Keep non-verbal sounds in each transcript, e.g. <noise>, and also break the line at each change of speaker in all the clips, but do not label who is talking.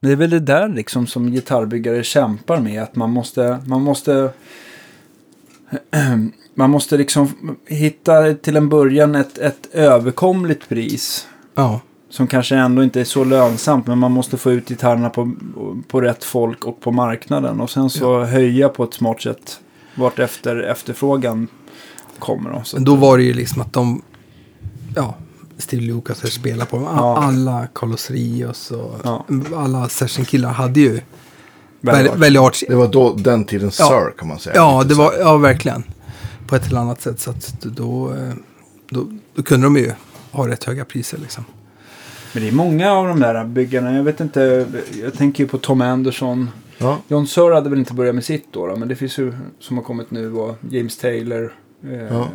Det är väl det där liksom som gitarrbyggare kämpar med. Att man måste, man måste, <clears throat> man måste liksom hitta till en början ett, ett överkomligt pris.
Ja,
Som kanske ändå inte är så lönsamt. Men man måste få ut gitarrerna på, på rätt folk och på marknaden. Och sen så höja på ett smart sätt. Vart efter efterfrågan kommer. Då. Så
då var det ju liksom att de, ja, Steve Lucas spelade på
Ja.
alla Carlos Rios och
Ja.
alla sessionkillar hade ju
Väldigt
arts.
Det var då den tiden
Ja.
Sir kan man säga.
Ja, det var, ja, verkligen. På ett eller annat sätt. Så att då, då, då kunde de ju ha rätt höga priser liksom.
Men det är många av de där byggarna. Jag vet inte. Jag tänker ju på Tom Anderson.
Ja.
John Sir hade väl inte börjat med sitt då, då men det finns ju som har kommit nu och James Taylor. Eh,
Ja.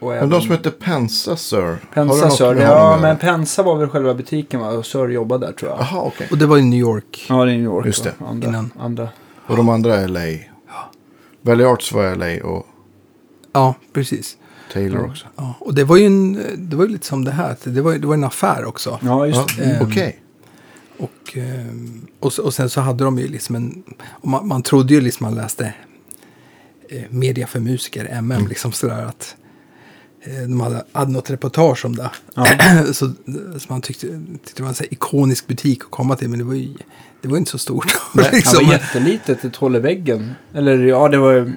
Och
Men
även
de som heter Pensa Sir.
Pensa Sir. Ja, men? Pensa var väl själva butiken va? Och Sir jobbade där tror jag.
Jaha, okej.
Och det var i New York.
Ja, det är New York.
Just det.
va? Andra,
Innan.
andra.
Och de andra är LA. Valley Arts var LA och
Ja, precis.
Taylor också.
Ja, och det var ju en, det var ju lite som det här. Det var, det var en affär också.
Ja, just
Ja,
det.
Ehm,
Okej.
Och, ehm, och, och sen så hade de ju liksom en... Och man, man trodde ju liksom man läste eh, media för musiker, MM, liksom sådär att de hade, hade något reportage om det. <clears throat> så, så man tyckte, tyckte det var en så ikonisk butik att komma till, men det var ju det var inte så stort. <laughs>
Det
liksom.
var jättelitet, i väggen. Eller ja, det var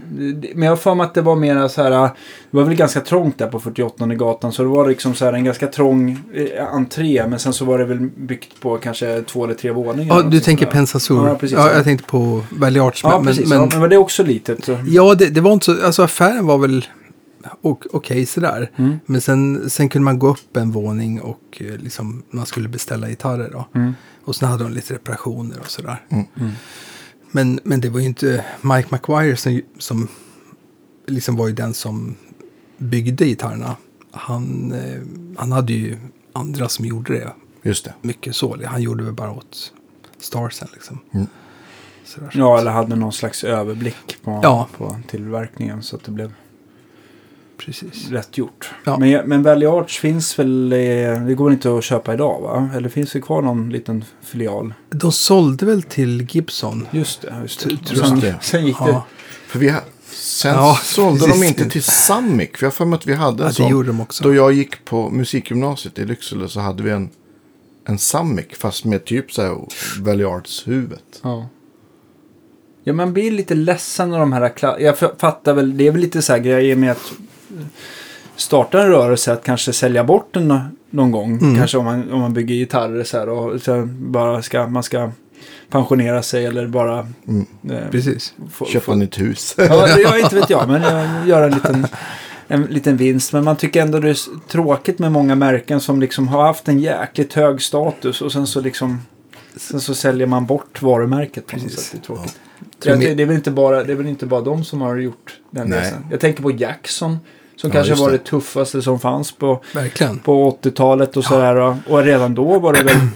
Men jag har för mig att det var mera så här. Det var väl ganska trångt där på 48 gatan. Så det var liksom så här en ganska trång eh, entré. Men sen så var det väl byggt på kanske två eller tre våningar.
ja, du tänker
sånt där.
Pensa Sur.
Ja, precis.
Ja, jag tänkte på Valley Arts.
Ja,
men,
precis.
men,
ja, men var det också litet? Så.
Ja, det, det var inte så, alltså affären var väl ok- okej sådär.
Mm.
Men sen, sen kunde man gå upp en våning och eh, liksom, man skulle beställa gitarrer då.
Mm.
Och sen hade de lite reparationer och sådär.
Mm.
Men, men det var ju inte Mike McGuire som, som liksom var ju den som byggde gitarrerna. Han, eh, han hade ju andra som gjorde det
Just det.
mycket så. Han gjorde väl bara åt Starsen liksom.
Mm.
Sådär.
Ja, eller hade någon slags överblick på,
Ja.
på tillverkningen. Så att det blev
Precis.
rätt gjort.
Ja.
Men, men Valley Arts finns väl, eh, det går inte att köpa idag va? Eller finns det kvar någon liten filial?
De sålde väl till Gibson.
Just det. Just det.
Tror
sen,
jag. <laughs>
sen gick det.
Ja,
För vi sen
Ja,
sålde
precis.
de inte till Samic. För jag har för mig att vi hade en
ja det
sån.
gjorde de också.
Då jag gick på musikgymnasiet i Lycksele så hade vi en, en Samic. Fast med typ så här Valley Arts-huvudet.
Ja. Ja, man blir lite ledsen av de här... Jag fattar väl, det är väl lite så här grejer med att starta en rörelse, att kanske sälja bort den nå- någon gång.
Mm.
Kanske om man, om man bygger gitarrer så här och sen bara ska, man ska pensionera sig eller bara...
Mm.
eh,
Precis.
få-
Köpa
få-
nytt hus.
Ja, jag <laughs> inte vet jag, men jag gör en liten, en liten vinst. Men man tycker ändå det är tråkigt med många märken som liksom har haft en jäkligt hög status och sen så liksom sen så säljer man bort varumärket på något
Precis.
sätt. Det är tråkigt.
Tror
Jag, det, det, är väl inte bara, det är väl inte bara de som har gjort den
Nej.
resan. Jag tänker på Jackson. Som
Ja,
kanske var
det.
det tuffaste som fanns på,
Verkligen.
på 80-talet och sådär. Och, och redan då var det väl... <clears throat>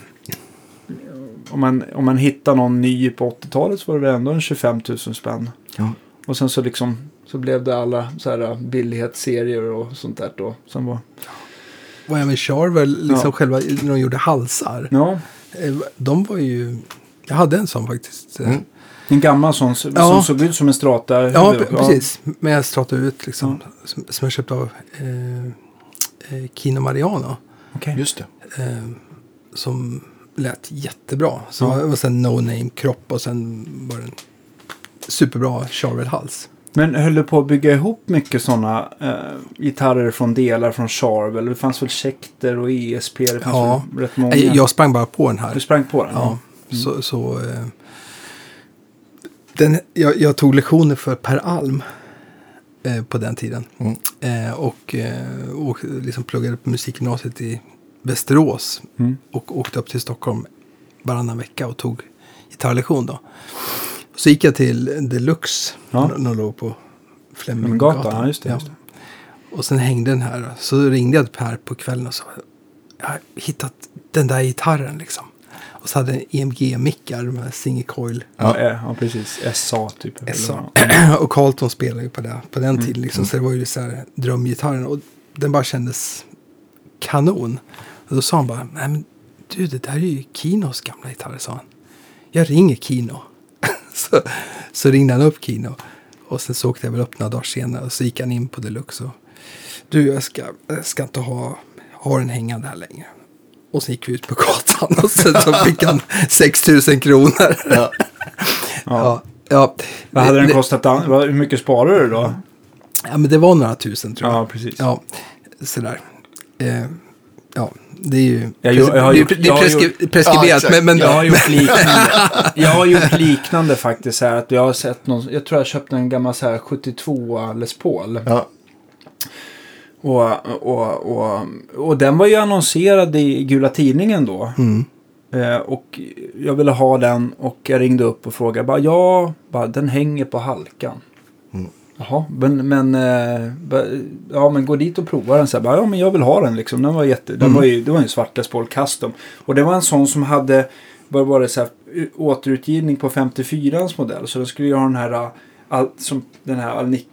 Om man, om man hittar någon ny på 80-talet så var det väl ändå en 25 000 spänn.
Ja.
Och sen så liksom så blev det alla så här billighetsserier och sånt där då. Som var,
Och även Charvel, liksom
Ja.
själva, när de gjorde halsar.
ja,
eh, De var ju, jag hade en sån faktiskt. eh,
Mm.
En gammal sån som,
Ja.
såg ut som en strata.
Ja, pre- precis. Med strata ut liksom. Som, som jag köpte av eh, eh, Kino Mariano.
Okej.
Just det.
Eh, som lät jättebra. Så
Ja.
det var sen no name kropp och sen var det en superbra Charvel-hals.
Men höll du på att bygga ihop mycket sådana eh, gitarrer från delar från Charvel? Det fanns väl Schecter och ESP? Det fanns
Ja.
väl rätt många?
Jag sprang bara på den här.
Du sprang på den?
Ja, så... så eh, den, jag, jag tog lektioner för Per Alm eh, på den tiden.
Mm.
Eh, och, eh, och liksom pluggade på musikgymnasiet i Västerås.
Mm.
Och åkte upp till Stockholm varannan vecka och tog gitarrlektion då. Så gick jag till Deluxe,
Ja.
när de låg på
Fleminggatan, ja just det. Just det.
Och sen hängde den här. Så ringde jag till Per på kvällen och sa jag har hittat den där gitarren liksom. Och så hade den EMG-mickar med single coil.
Ja, eh, ja, precis. SA typ.
SA. <clears throat> och Carlton spelade ju på, det, på den
Mm.
tiden liksom. Så det var ju så här drömgitarren. Och den bara kändes kanon. Och då sa han bara, nej men du det där är ju Kinos gamla gitarr sa han. jag ringer Kino. <laughs> så, så ringde han upp Kino. Och sen så åkte jag väl upp några dagar senare och så gick han in på Deluxe. Och, du, jag ska, jag ska inte ha, ha den hängande här längre. Och så gick vi ut på gatan och sen så fick han <laughs> 6 000 kronor.
Ja.
ja. ja.
Vad hade den kostat? Hur mycket sparade du då?
Ja, men det var några tusen tror jag.
Ja, precis.
Ja, sådär. Eh, ja, det är ju
Jag jag har gjort-
det är preskri- preskriberat.
Ja, exakt.
men, men,
Jag har gjort <laughs> liknande. jag har gjort liknande faktiskt. Här, att jag har sett någon, jag tror jag köpte en gammal så här 72 Les Paul.
Ja.
Och, och, och, och den var ju annonserad i Gula Tidningen då.
Mm.
Eh, och jag ville ha den och jag ringde upp och frågade. Bara, ja, bara, den hänger på halkan.
Mm.
Jaha, men, men, eh, ja, men gå dit och prova den. Så jag bara, ja, men jag vill ha den liksom. Den var jätte, den var ju, det var en svart Les Paul Custom. Och det var en sån som hade, vad var det, så här, återutgivning på 54ans modell. Så den skulle ju ha den här, eh, all, som, den här Alnico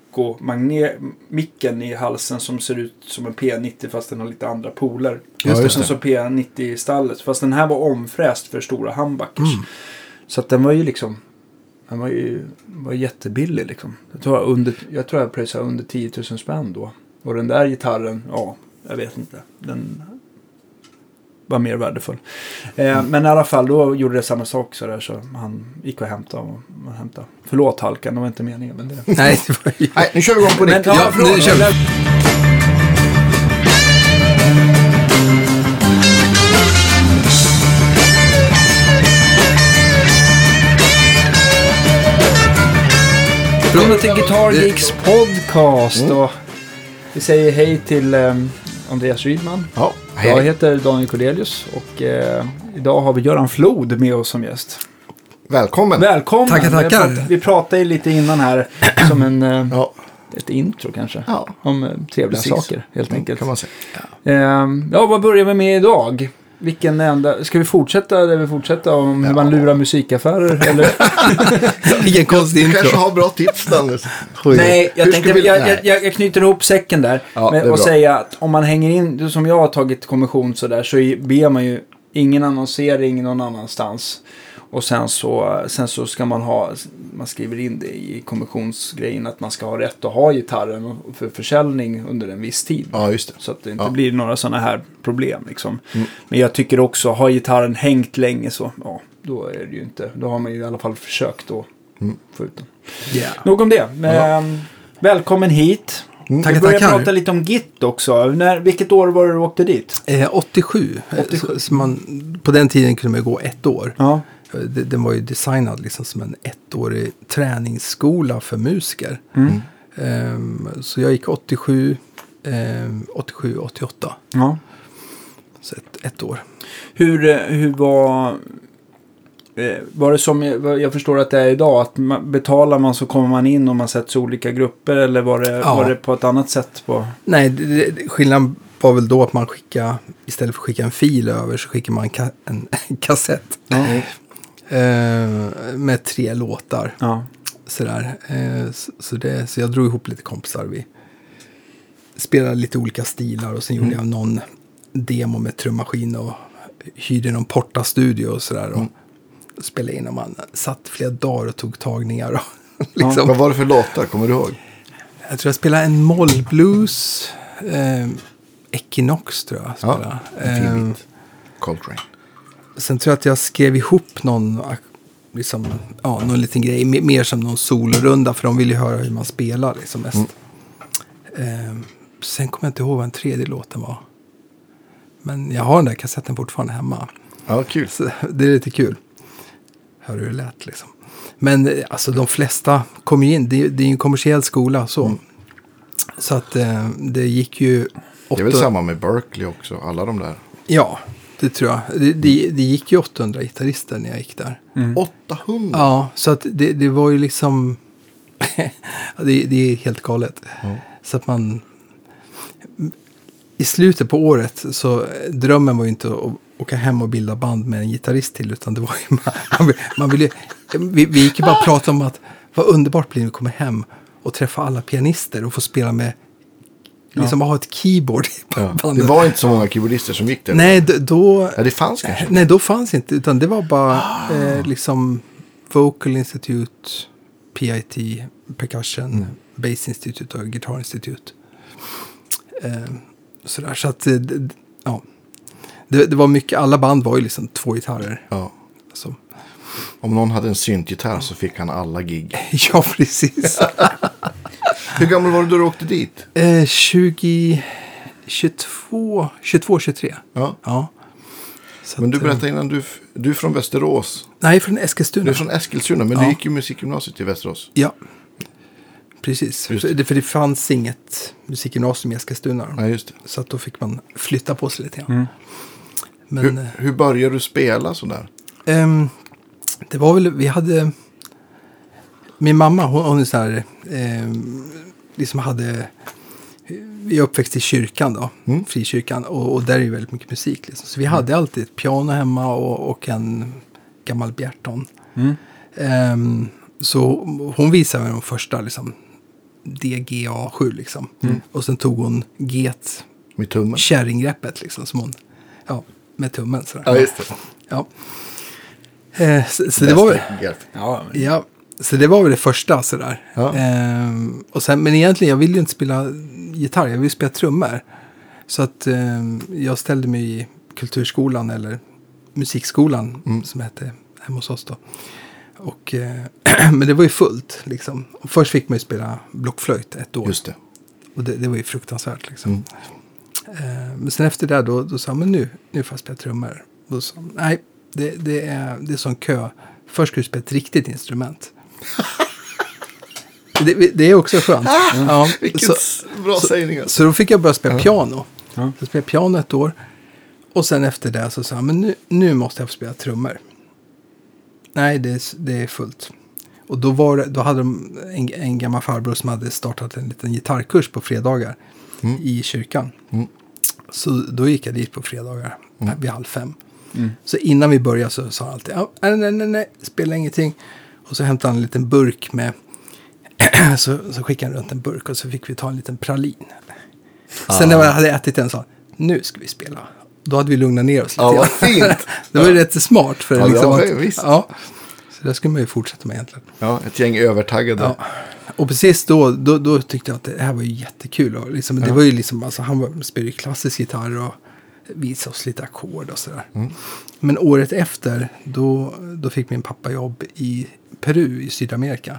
micken i halsen som ser ut som en P90 fast den har lite andra poler.
Just
och sen så P90 i stallet. Fast den här var omfräst för stora humbuckers. Så att den var ju liksom, den var ju var jättebillig liksom. Jag tror jag, under, jag tror jag pröjsade under 10 000 spänn då. Och den där gitarren, ja, jag vet inte. Den var mer värdefull. Eh, men i alla fall, då gjorde det samma sak så där. Så han gick och hämtade. Och, och hämtade. Förlåt Halkan, det var inte meningen. Men det...
nej, det var.
Nej, nu kör vi igång på riktigt.
ja,
Ja, nu kör vi.
Välkomna till Guitar
Det-
Geeks podcast.
Mm.
Och vi säger hej till eh, Andreas Rydman.
Ja,
Jag
hej.
heter Daniel Cornelius och eh, idag har vi Göran Flod med oss som gäst.
Välkommen.
Välkommen!
Tackar, tackar.
Vi pratade, vi pratade lite innan här <clears throat> som en, eh,
Ja,
ett intro kanske.
Ja.
Om eh, trevliga
Precis.
saker helt enkelt.
kan man säga.
Eh, ja, vad börjar vi med idag? Vilken enda... Ska vi fortsätta där vi fortsätter om hur man lurar musikaffärer? Eller? <laughs>
Vilken konstig
Du kanske
intro.
har bra tips Dennis.
Nej, jag tänkte,
vi-
jag,
nej.
jag, jag, knyter ihop säcken där.
Ja,
med, och säga att om man hänger in, som jag har tagit kommission sådär, så ber man ju ingen annonsering någon annanstans. Och sen så, sen så ska man ha, man skriver in det i kommissionsgrejen att man ska ha rätt att ha gitarren för försäljning under en viss tid.
Ja, just det.
Så att det inte
Ja.
blir några sådana här problem. Liksom.
Mm.
Men jag tycker också, har gitarren hängt länge så, ja, då är det ju inte, då har man ju i alla fall försökt att
Mm.
få ut den.
Yeah.
Nog om det. Men, Välkommen hit.
Mm.
Tackar,
Vi börjar
tackar.
prata lite om Git också. När, vilket år var det du åkte dit?
Eh, 87.
87.
Så, så man, på den tiden kunde man gå ett år.
Ja.
Eh, Den var ju designad liksom som en ettårig träningsskola för musiker.
Mm.
Ehm, så jag gick 87, ehm, 87, 88.
ja.
Så ett, ett år.
Hur, eh, hur var... eh, Var det som jag jag förstår att det är idag? Att man, betalar man så kommer man in och man sätts i olika grupper? Eller var det,
Ja.
var det på ett annat sätt? På...
Nej, det, det, skillnaden var väl då att man skickade, istället för att skicka en fil över så skickar man en, ka, en, en <laughs> kassett.
Ja.
Eh, med tre låtar.
ja.
Sådär. Eh, så, så, det, så jag drog ihop lite kompisar. Vi spelade lite olika stilar och sen gjorde jag någon demo med trummaskin och hyrde någon portastudio och sådär. Och spelade in och man satt flera dagar och tog tagningar. Och <laughs> liksom.
Vad var det för låtar? Kommer du ihåg?
Jag tror jag spelade en mollblues. Eh, Equinox tror jag. jag
Ja,
spelade.
en fin
Eh,
bit. Coltrane.
Sen tror jag att jag skrev ihop någon, liksom, ja, någon liten grej, me- mer som någon solorunda, för de vill ju höra hur man spelar liksom mest. Ehm, sen kommer jag inte ihåg vad den tredje låten var. Men jag har den där kassetten fortfarande hemma.
Ja, kul.
Så det är lite kul. Hör hur det lät liksom. Men eh, alltså de flesta kom ju in, det, det är ju en kommersiell skola så. Så att eh, det gick ju...
Det är väl
åtta-
samma med Berkeley också, alla de där.
Ja, det tror jag. Det, det, det gick ju 800 gitarrister när jag gick där.
800?
Ja, så att det, det var ju liksom... <laughs> Det, det är helt galet.
Ja.
Så att man... I slutet på året så drömmen var ju inte att åka hem och bilda band med en gitarrist till. Utan det var ju... <laughs> Man, man ville, vi, vi gick ju bara och pratade om att vad underbart blir det när vi kommer hem och träffa alla pianister och få spela med liksom att ha ett keyboard i
Ja. Det
bandet.
var inte så många keyboardister som gick där.
Nej, då...
Ja, det fanns kanske.
Nej, då fanns inte. Utan det var bara
Ah.
eh, liksom Vocal Institute, PIT, Percussion,
Mm.
Bass Institute och Guitar Institute. Eh, sådär, så att, eh, ja. Det, det var mycket, alla band var ju liksom två gitarrer.
Ja.
Så.
Om någon hade en syntgitarr så fick han alla gig. <laughs>
Ja, precis. <laughs>
Hur gammal var du då du åkte dit?
eh, 20, 22, 22, 23.
Ja.
Ja. Så
Men du
att, eh,
berättade innan, du, du är från Västerås.
Nej, från
Du
Eskilstuna.
är från Eskilstuna, men
Ja.
du gick ju musikgymnasiet i Västerås.
Ja, precis. För
det.
för det fanns inget musikgymnasium i Eskilstuna.
Ja, just det.
Så att då fick man flytta på sig lite grann.
Mm.
Men
Hur,
eh,
hur började du spela sådär?
ehm, det var väl, vi hade... Min mamma, hon, hon är så här, ehm, liksom hade... Vi är uppväxt i kyrkan då,
Mm.
frikyrkan. Och, och där är ju väldigt mycket musik. Liksom. Så vi hade alltid ett piano hemma och, och en gammal Bjerton.
Mm.
Ehm, så hon visade mig de första liksom, DGA7 liksom. Och sen tog hon get
Med tummen?
kärringgreppet liksom. Som hon, ja, med tummen sådär.
Ja, just det.
Ja. Eh, så, så det var.
Ja, men-
ja, så det var väl det första sådär.
Ja.
Ehm, och sen, men egentligen, jag ville ju inte spela gitarr, jag ville spela trummor. Så att ehm, jag ställde mig i kulturskolan, eller musikskolan,
Mm.
som hette hemma hos oss då. Och, eh, <clears throat> men det var ju fullt liksom. Och först fick man ju spela blockflöjt ett år.
Just det.
Och det, det var ju fruktansvärt liksom.
Mm.
Eh, men sen efter det då, då sa men nu, nu får jag spela trummor. Då sa nej, det, det, är, det är sån kö. Först ska du spela ett riktigt instrument. <laughs> det, det är också skönt. ja,
Vilken
så,
bra sägning.
så då fick jag börja spela piano.
Ja.
Jag spelade piano ett år. Och sen efter det så sa han, men nu, nu måste jag få spela trummor. Nej, det, är- det är fullt. Och då, var då hade de en, en gammal farbror som hade startat en liten gitarrkurs på fredagar i kyrkan.
Mm.
Så då gick jag dit på fredagar vid halv fem.
Mm.
Så innan vi började så sa han alltid, "Ja, nej, nej, nej, nej, spela ingenting. Och så hämtade han en liten burk med, <clears throat> så, så skickade han runt en burk och så fick vi ta en liten pralin. Sen när jag hade ätit den sa nu ska vi spela. Då hade vi lugnat ner oss lite
Ja, vad fint. <laughs>
det var ju rätt smart. För
Ja,
liksom
ja,
att,
visst.
ja, så det skulle man ju fortsätta med egentligen.
Ja, ett gäng övertaggade.
Ja. Och precis då, då, då tyckte jag att det här var ju jättekul. Och liksom, Det var ju liksom, alltså, han spelade klassisk gitarr och visade oss lite ackord och sådär.
Mm.
Men året efter, då, då fick min pappa jobb i Peru i Sydamerika.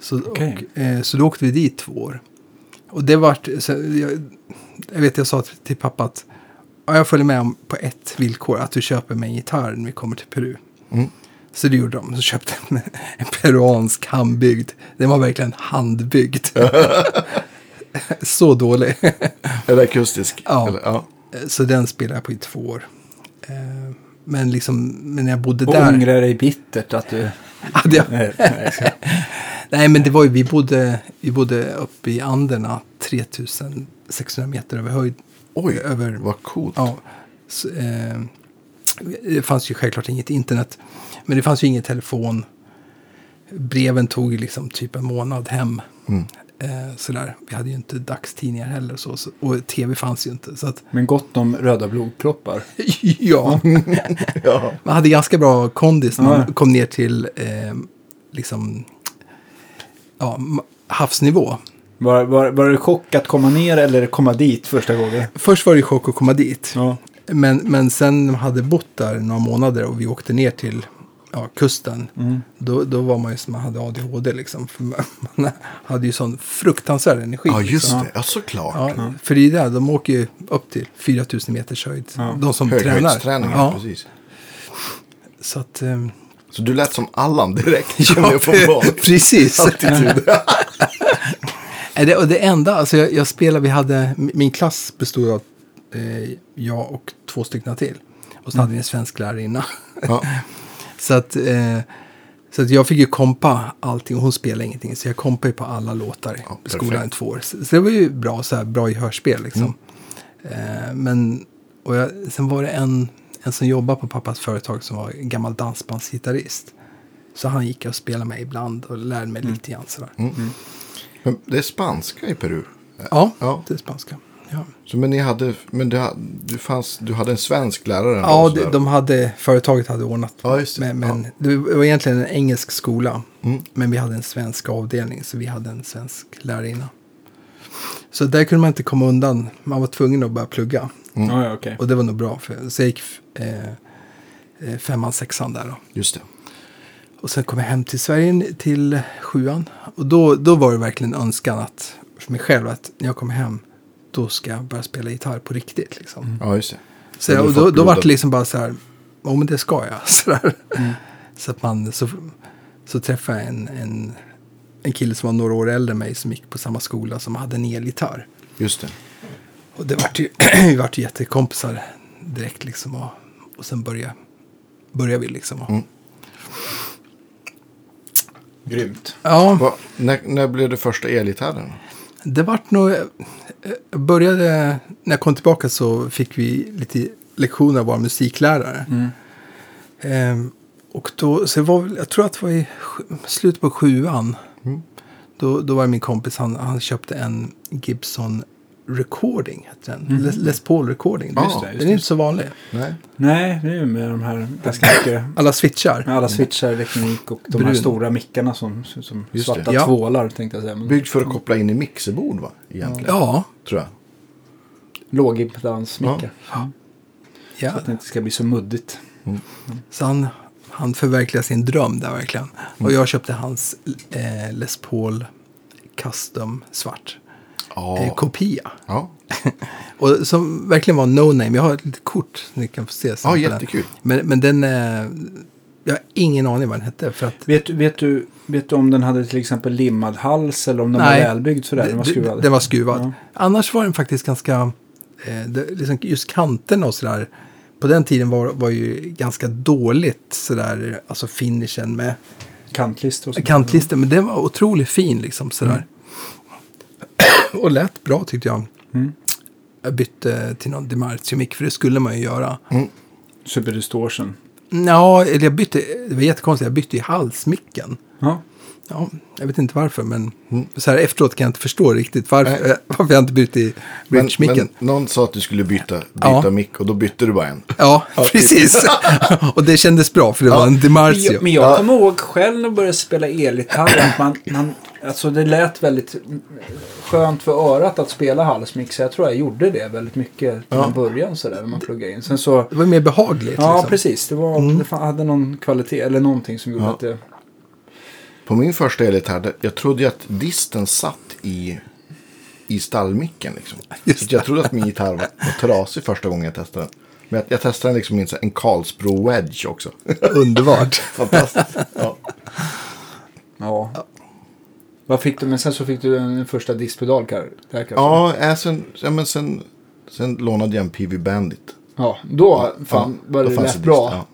Så,
Okej.
och, eh, så då åkte vi dit två år. Och det vart, så jag, jag vet jag sa till, pappa att ja, jag följer med om på ett villkor, att du köper mig en gitarr när vi kommer till Peru.
Mm.
Så det gjorde de. Så köpte de en peruansk handbyggd. Den var verkligen handbyggd. <laughs> Så dålig.
Eller akustisk.
Ja.
Eller, ja.
Så den spelade jag på i två år. Eh, Men liksom, men när jag bodde
Och
där.
ångrar dig bittert att du... <laughs>
Hade jag, <laughs>
Nej,
men det var ju, vi bodde, vi bodde uppe i Anderna, 3600 meter över höjd.
Oj,
över,
vad coolt.
Ja. Så, eh, det fanns ju självklart inget internet. Men det fanns ju ingen telefon. Breven tog liksom typ en månad hem.
Mm.
Eh, sådär. Vi hade ju inte dagstidningar heller. Så, så, och tv fanns ju inte. Så att,
Men gott om röda blodproppar. <laughs>
ja, <laughs>
Ja.
man hade ganska bra kondis när man
Ja.
kom ner till eh, liksom, ja, havsnivå.
Var, var, var det chock att komma ner eller komma dit första gången?
Först var det chock att komma dit.
Ja.
Men, men sen man hade bott där några månader och vi åkte ner till ja, kusten.
Mm.
Då, då var man ju som man hade ADHD liksom. För <laughs> man, hade ju sån fruktansvärd energi.
ja, just
liksom.
det. Ja, såklart.
Ja, För det är där, de åker ju upp till 4000 meters höjd.
Ja.
De som tränar.
Ja.
Ja,
precis.
så att... ehm,
Så du lät som Allan direkt. <laughs>
Ja, <laughs> precis. Det, och det enda, alltså jag, jag spelade, vi hade, min klass bestod av eh, jag och två stycken till. Och så hade vi en svensk lärarinna.
Ja.
Så att, eh, så att jag fick ju kompa allting och hon spelade ingenting. Så jag kompade på alla låtar
Ja,
i skolan i två år. Så, så det var ju bra, så här, bra i hörspel liksom.
Mm.
Eh, men, och jag, sen var det en, en som jobbade på pappas företag som var en gammal dansbandsgitarrist. Så han gick och spelade med ibland och lärde mig lite grann sådär.
Mm. Men det är spanska i Peru.
Ja,
Ja.
det är spanska. Ja,
Så, men ni hade, men det, du, fanns, du hade en svensk lärare?
ja
sådär.
de, de hade, företaget hade ordnat.
Ja, just det.
Men, men det var egentligen en engelsk skola.
Mm.
Men vi hade en svensk avdelning, så vi hade en svensk lärarinna. Så där kunde man inte komma undan. Man var tvungen att börja plugga.
Mm.
Ja, ja, okej.
Och det var nog bra. För, så jag gick eh, eh, femman, sexan där då.
Just det.
Och sen kom jag hem till Sverige till sjuan. Och då, då var det verkligen önskan att, för mig själv att när jag kommer hem, då ska jag börja spela gitarr på riktigt. Liksom.
Ja, just det.
Så,
Mm.
och då, då var det liksom bara så här, ja men det ska jag. <laughs> Så, där. så att man, så, så träffade jag en, en, en kille som var några år äldre än mig som gick på samma skola som hade en elgitarr.
Just det.
Och det vart ju, <clears throat> vi vart ju jättekompisar direkt liksom. Och, och sen började, började vi liksom.
Mm.
Grymt.
Ja,
Va, när, när blev det första elgitarren?
Det vart nog, eh, jag började, när jag kom tillbaka så fick vi lite lektioner av vår musiklärare.
Mm.
Ehm, och då, så det var, jag tror att det var i slutet på sjuan.
Mm.
Då, då var det min kompis, han, han köpte en Gibson Recording, heter den. Les, Les Paul Recording.
Ja,
Just
just
det,
det,
den är inte så vanlig.
Nej.
Nej, det är ju med de här ganska mycket... <clears throat>
Alla switchar.
Med alla switchar, elektronik och de här
Brun.
stora mickarna som som
Just det.
svarta
Ja.
tvålar tänkte jag säga. Men
Byggd för att koppla in i mixerbord va? Egentligen.
Ja,
Tror jag.
lågimpedansmickar.
ja.
Så att det inte ska bli så muddigt.
Så han, han förverkligade sin dröm där verkligen. Och
Mm.
jag köpte hans eh, Les Paul Custom svart.
Ja.
Eh, kopia.
ja. <laughs>
Och som verkligen var no name. Jag har ett litet kort som ni kan få se.
Ja,
den.
jättekul.
Men, men den, eh, jag har ingen aning vad den hette. För att
Vet, vet, du, vet du om den hade till exempel limmad hals eller om den
Nej.
var välbyggd sådär? Den var skruvad?
Den var skruvad.
Ja.
Annars var den faktiskt ganska, eh, det, liksom just kanterna och sådär. På den tiden var, var ju ganska dåligt sådär, alltså finishen med
Kantlister och sånt.
kantlister. Men den var otroligt fin liksom sådär. <coughs> och lät bra tyckte jag.
Mm.
Jag bytte till någon Dimarzio-mick för det skulle man ju göra.
Super distortion.
Ja, eller jag bytte, det var jättekonstigt, jag bytte i halsmicken.
Ja.
Ja, jag vet inte varför, men så här efteråt kan jag inte förstå riktigt varför,
Nej. <laughs>
varför jag inte bytte i
Men,
bridge-micken.
men någon sa att du skulle byta, byta
Ja.
mick och då bytte du bara en.
Ja, precis. <laughs> och det kändes bra, för det var en
Men
Dimarzio.
jag, men jag kommer ihåg själv när jag började spela elgitarr att man, man, alltså det lät väldigt skönt för örat att spela halsmix. Jag tror jag gjorde det väldigt mycket till
Ja.
början sådär när man pluggade in. Sen så,
Det var mer behagligt.
ja
liksom.
precis, det, var, det fan- hade någon kvalitet eller någonting som gjorde
Ja.
att det...
På min första elgitarr, jag trodde ju att disten satt i, i stallmicken. Liksom. <laughs> Så jag trodde att min gitarr var, var trasig första gången jag testade den. Men jag, jag testade liksom en, en Karlsbro Wedge också.
Underbart. <laughs>
Fantastiskt. Ja.
Ja. Vad fick du? Men sen så fick du en första diskpedal där kanske?
Ja, äh, sen, ja, men sen, sen lånade jag en PV Bandit.
Ja, då fan
Ja,
var det lät bra.
dist,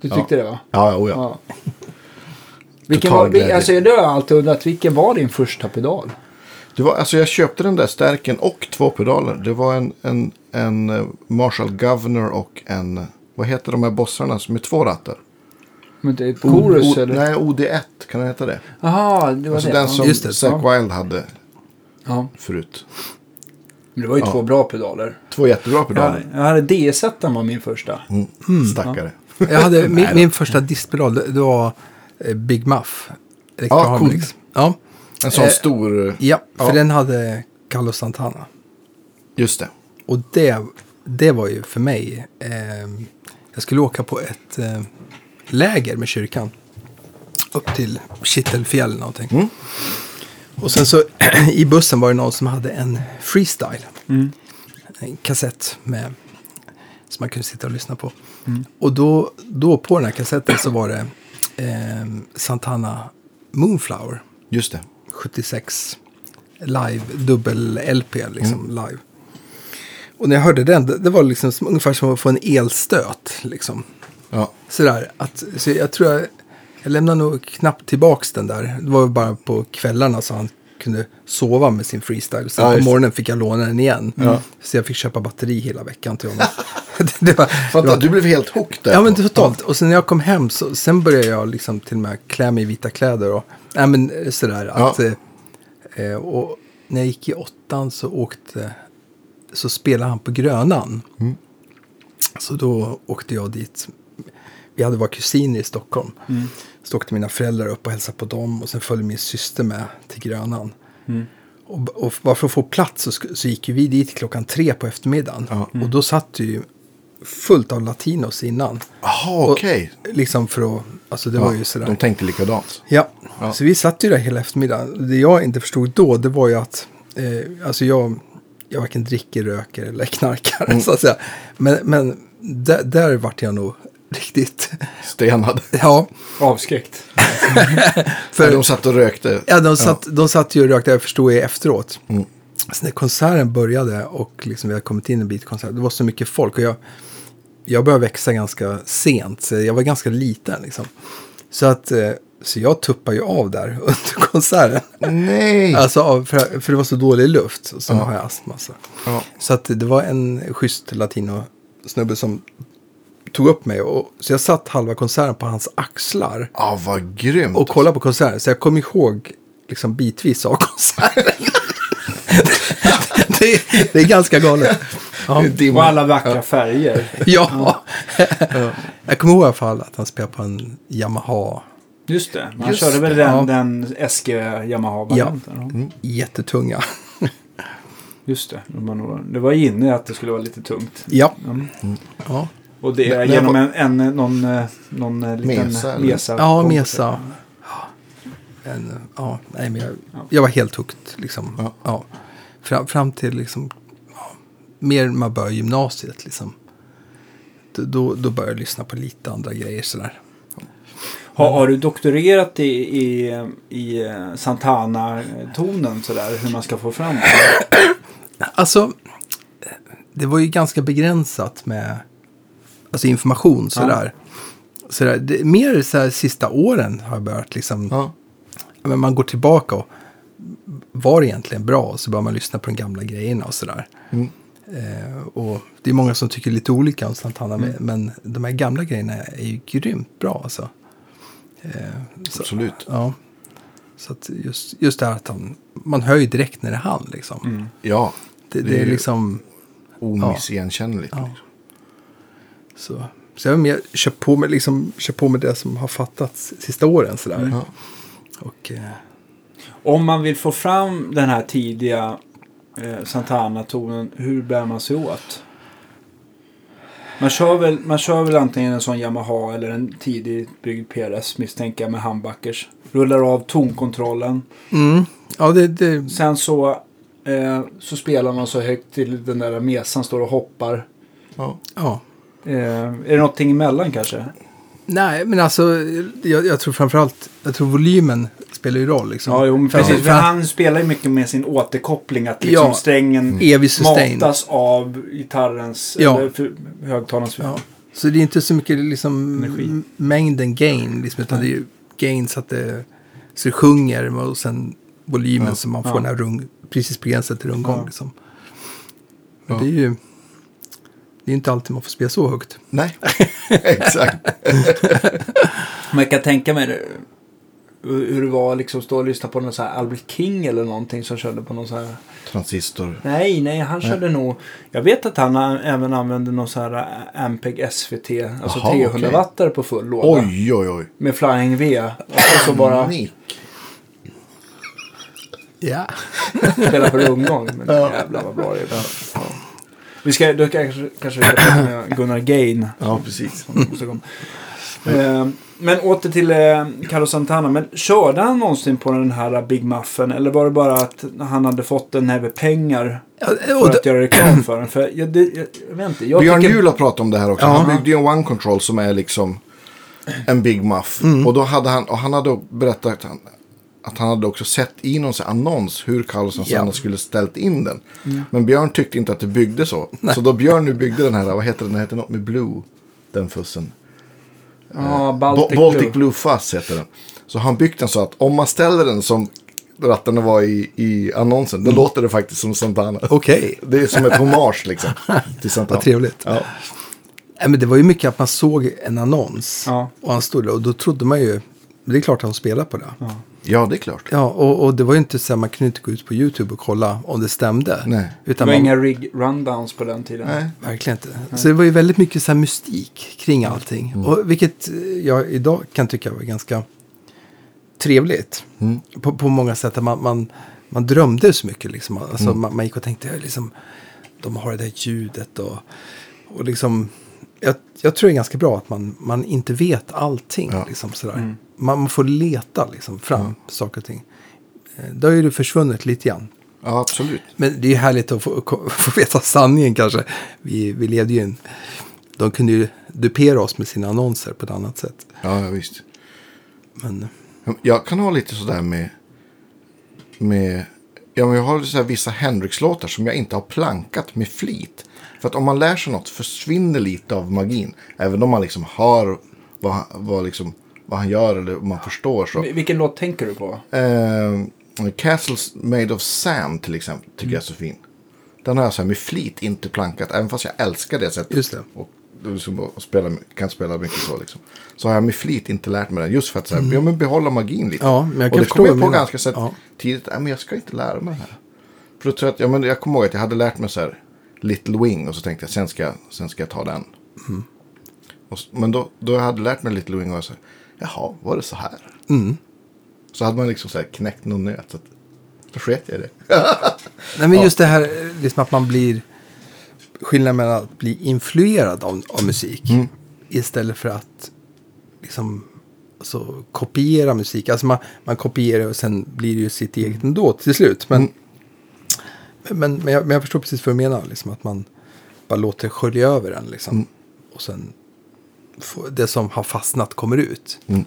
Du tyckte det va?
Ja, ja, oh, ja.
Ja. <laughs> Vilken
Total
var,
glädje.
alltså, det har jag alltid undrat, vilken var din första pedal?
Det var, alltså jag köpte den där stärken och två pedaler. Det var en, en, en eh, Marshall Governor och en, eh, vad heter de här bossarna som är två rattar?
Men det är ett chorus
O-
eller?
Nej, OD1, kan den heta det?
Jaha, det var
Alltså
det.
den
ja.
som
Just det,
Zack
ja.
Wild hade
Ja.
förut.
Men det var ju
Ja.
två bra pedaler.
Två jättebra
Ja,
pedaler.
jag hade DS1 var min första.
Mm. Stackare.
Jag hade, <laughs> min, min första diskpedal, det, det var eh, Big Muff.
Ja, cool.
Ja,
En sån
Eh,
stor, eh,
ja, för
Ja.
den hade Carlos Santana.
just det.
Och det, det var ju för mig, eh, jag skulle åka på ett eh, läger med kyrkan. Upp till Kittelfjäll eller någonting.
Mm.
Och sen så <clears throat> i bussen var det någon som hade en freestyle. En kassett med, som man kunde sitta och lyssna på. Och då, då på den här kassetten så var det eh, Santana Moonflower.
Just det.
76 live, dubbel-LP liksom live. Och när jag hörde den, det, det var liksom som, ungefär som att få en elstöt. Liksom.
Ja.
Sådär, att, så jag tror jag, jag lämnar nog knappt tillbaks den där. Det var bara på kvällarna så han kunde sova med sin freestyle. Sen
Ja,
på morgonen fick jag låna den igen.
Ja.
Så jag fick köpa batteri hela veckan till honom. <laughs> det, var,
Fatta,
var,
du blev helt hooked där.
Ja men totalt. Och sen när jag kom hem så sen började jag liksom till och med klä mig i vita kläder och nej men eh, sådär att eh, eh, och, när jag gick i åttan så åkte, så spelade han på Grönan.
Mm.
Så då åkte jag dit. Vi hade våra kusiner i Stockholm. Så åkte mina föräldrar upp och hälsade på dem och sen följde min syster med till Grönan. Och, och bara för att få plats så, så gick vi dit klockan tre på eftermiddagen.
Ja.
Och då satt det ju fullt av latinos innan.
Jaha,
Och
okej.
Liksom för att, alltså det
Ja,
var ju sådär.
De tänkte likadant.
Ja.
Ja.
så vi satt ju där hela eftermiddagen. Det jag inte förstod då, det var ju att, eh, alltså jag, jag varken dricker, röker eller knarkar, <laughs>
Mm.
så att säga. Men, men där, där vart jag nog riktigt,
Stenad.
ja.
Avskräckt. <laughs>
För,
de satt och rökte.
ja, de satt, de satt ju och rökte, jag förstod ju efteråt.
Mm.
Så när konserten började och liksom vi hade kommit in en bit i konserten, det var så mycket folk. Och jag, jag började växa ganska sent, så jag var ganska liten liksom. Så att, eh, så jag tuppade ju av där <laughs> under konserten.
Nej!
Alltså, för, för det var så dålig luft. Och så
Ja.
har jag astma. Så,
Ja.
så att det var en schysst latino-snubbe som tog upp mig. Och, så jag satt halva konserten på hans axlar.
Ja, vad grymt.
Och kollade på konserten. Så jag kom ihåg liksom bitvis av <laughs> konserten. det, det är ganska galet. Ja.
Och alla vackra färger.
ja. <laughs> jag kommer ihåg i alla fall att han spelade på en Yamaha.
Just det. Man
Just
körde väl den,
ja.
den SG Yamaha-varianten. Ja.
Jättetunga.
Just det. Det var, nog, det var inne att det skulle vara lite tungt.
Ja.
Mm.
ja.
Och det är
Men-
genom en, en, någon, eh, någon eh, liten
Mesa,
mesa.
Ja, Mesa. En, ja, nej, men jag, jag var helt hooked. Liksom.
Ja.
Ja. Fram, fram till liksom, ja, mer när man börjar gymnasiet. Liksom. Då, då, började jag lyssna på lite andra grejer. Sådär.
Har, har du doktorerat i, i, i eh, Santana-tonen sådär? Hur man ska få fram det?
Alltså, det var ju ganska begränsat med alltså information. Sådär. Sådär. Det, mer så här, sista åren har jag börjat liksom,
Ja.
men man går tillbaka och var det egentligen bra? Och så börjar man lyssna på de gamla grejerna och sådär.
Mm.
Eh, och det är många som tycker lite olika om Santana,
Mm.
men de här gamla grejerna är ju grymt bra alltså. Eh, så,
Absolut.
Ja. Så att just, just det här att han, man hör ju direkt när det är han liksom.
Mm.
Ja,
Det,
Det
det
är
liksom,
omissigenkännligt.
Ja. Så. Så jag har mer kört på med, liksom, kört på med det som har fattats sista åren sådär.
Mm.
Och, eh,
Om man vill få fram den här tidiga eh, Santana-tonen, hur bär man sig åt? Man kör, väl, man kör väl antingen en sån Yamaha eller en tidigt byggd PRS misstänker jag med handbackers. Rullar av tonkontrollen.
mm, ja, det, det,
Sen så, eh, så spelar man så högt till den där mesan står och hoppar.
Ja.
ja.
Eh, är det någonting emellan kanske?
Nej, men alltså jag, jag tror framförallt, jag tror volymen spelar ju roll liksom.
Ja, jo, precis.
för
han spelar ju mycket med sin återkoppling. Att liksom
Ja.
strängen matas av gitarrens,
Ja.
eller högtalarens.
Ja. Så det är inte så mycket liksom
Energi.
mängden gain, liksom, utan det är ju gain så att det, så det sjunger och sen volymen
Ja.
så man får
Ja.
den här rung, precis begränsat till rundgång.
Ja.
Liksom. Men
Ja.
det är ju det är inte alltid man får spela så högt.
Nej, <laughs> exakt.
Men jag kan tänka mig det, hur det var liksom stå och lyssna på någon så här Albert King eller någonting som körde på någon så här.
Transistor.
Nej, nej, han körde nog. Jag vet att han även använde någon så här Ampeg SVT, alltså
Jaha,
300
okej.
wattare på full låda.
Oj, oj, oj.
Med Flying V. Och så bara
Nick.
Ja.
spela på rundgång. Men
Ja.
jävlar vad bra det är. Ja. Vi ska, då kanske, kanske prata med <coughs> Gunnar Gain.
Ja, precis.
Som Eh, men åter till eh, Carlos Santana. Men körde han någonsin på den här Big Muffen? Eller var det bara att han hade fått en näve pengar
Ja,
för
och
att
det,
göra reklam för den? <coughs> För jag, det, jag, jag vet inte. Jag
Björn
tycker,
Juhl har pratat om det här också.
Ja.
Han byggde ju en One Control som är liksom en Big Muff.
Mm.
Och då hade han, och han hade berättat han, att han hade också sett i någon annons hur Carlos Santana
Ja. Mm.
skulle ställt in den. Men Björn tyckte inte att det byggde så. Så då Björn nu byggde den här, vad heter den, den heter något med Blue, den fussen.
Ja,
Baltic,
Baltic,
Baltic
Blue.
Blue Fuzz heter den. Så han byggt den så att om man ställer den som rattarna var i, i annonsen,
Mm.
då låter det faktiskt som Santana.
Okej, <laughs>
Det är som ett hommage liksom. <laughs> Till Santana.
vad trevligt.
Ja.
Nej, men det var ju mycket att man såg en annons
Ja.
och han stod där och då trodde man ju det är klart att de spelar på det.
Ja.
Ja, det är klart.
Ja, och, och det var ju inte så att man kunde inte gå ut på YouTube och kolla om det stämde.
Nej.
Det
Utan
var
man,
inga rig rundowns på den tiden.
Nej.
Verkligen inte. Så det var ju väldigt mycket så här mystik kring allting.
Mm.
Och vilket jag idag kan tycka var ganska trevligt.
Mm.
På, på många sätt. att Man, man, man drömde så mycket. Liksom. Alltså,
Mm.
man, man gick och tänkte, ja, liksom, de har det där ljudet. Och, och liksom, jag, jag tror det är ganska bra att man, man inte vet allting.
Ja.
Liksom, sådär.
Mm.
Man, får leta liksom, fram saker och ting. Eh, Det har ju försvunnit lite grann.
Ja, absolut.
Men det är härligt att få, <laughs> få veta sanningen kanske. Vi, vi levde ju en... De kunde ju dupera oss med sina annonser på ett annat sätt.
Ja, visst.
Men
Jag kan ha lite sådär med... med ja, men jag har så vissa Hendrix-låtar som jag inte har plankat med flit. För att om man lär sig något försvinner lite av magin. Även om man liksom hör vad, vad, liksom, vad han gör eller om man förstår så.
Vil- Vilken låt tänker du på?
Eh, Castles Made of Sand till exempel tycker jag är så fin. Den har jag så här med flit inte plankat. Även fast jag älskar det sättet.
Just det.
Och, och spela, kan spela mycket så liksom. Så har jag med flit inte lärt mig den. Just för att så här, ja, men behålla magin lite.
Ja, men jag
och
kan
det
förstå
kom jag på
menar.
ganska
Ja.
tidigt. Nej, men jag ska inte lära mig det här. För då tror jag att, ja, men jag kommer ihåg att jag hade lärt mig så här Little Wing. Och så tänkte jag sen ska, sen ska jag ta den.
Mm.
Och, men då, då jag hade lärt mig Little Wing och jag så här, jaha, var det så här?
Mm.
Så hade man liksom så här knäckt någon nöt. Så att, då sket jag i det. <laughs>
Nej, men just det här liksom att man blir... Skillnaden mellan att bli influerad av, av musik
Mm.
istället för att liksom, alltså, kopiera musik. Alltså man, man kopierar och sen blir det ju sitt eget ändå till slut. Men,
Mm.
men, men, jag, men jag förstår precis vad du menar. Liksom, att man bara låter skölja över en. Liksom,
Mm.
Och sen det som har fastnat kommer ut.
Mm.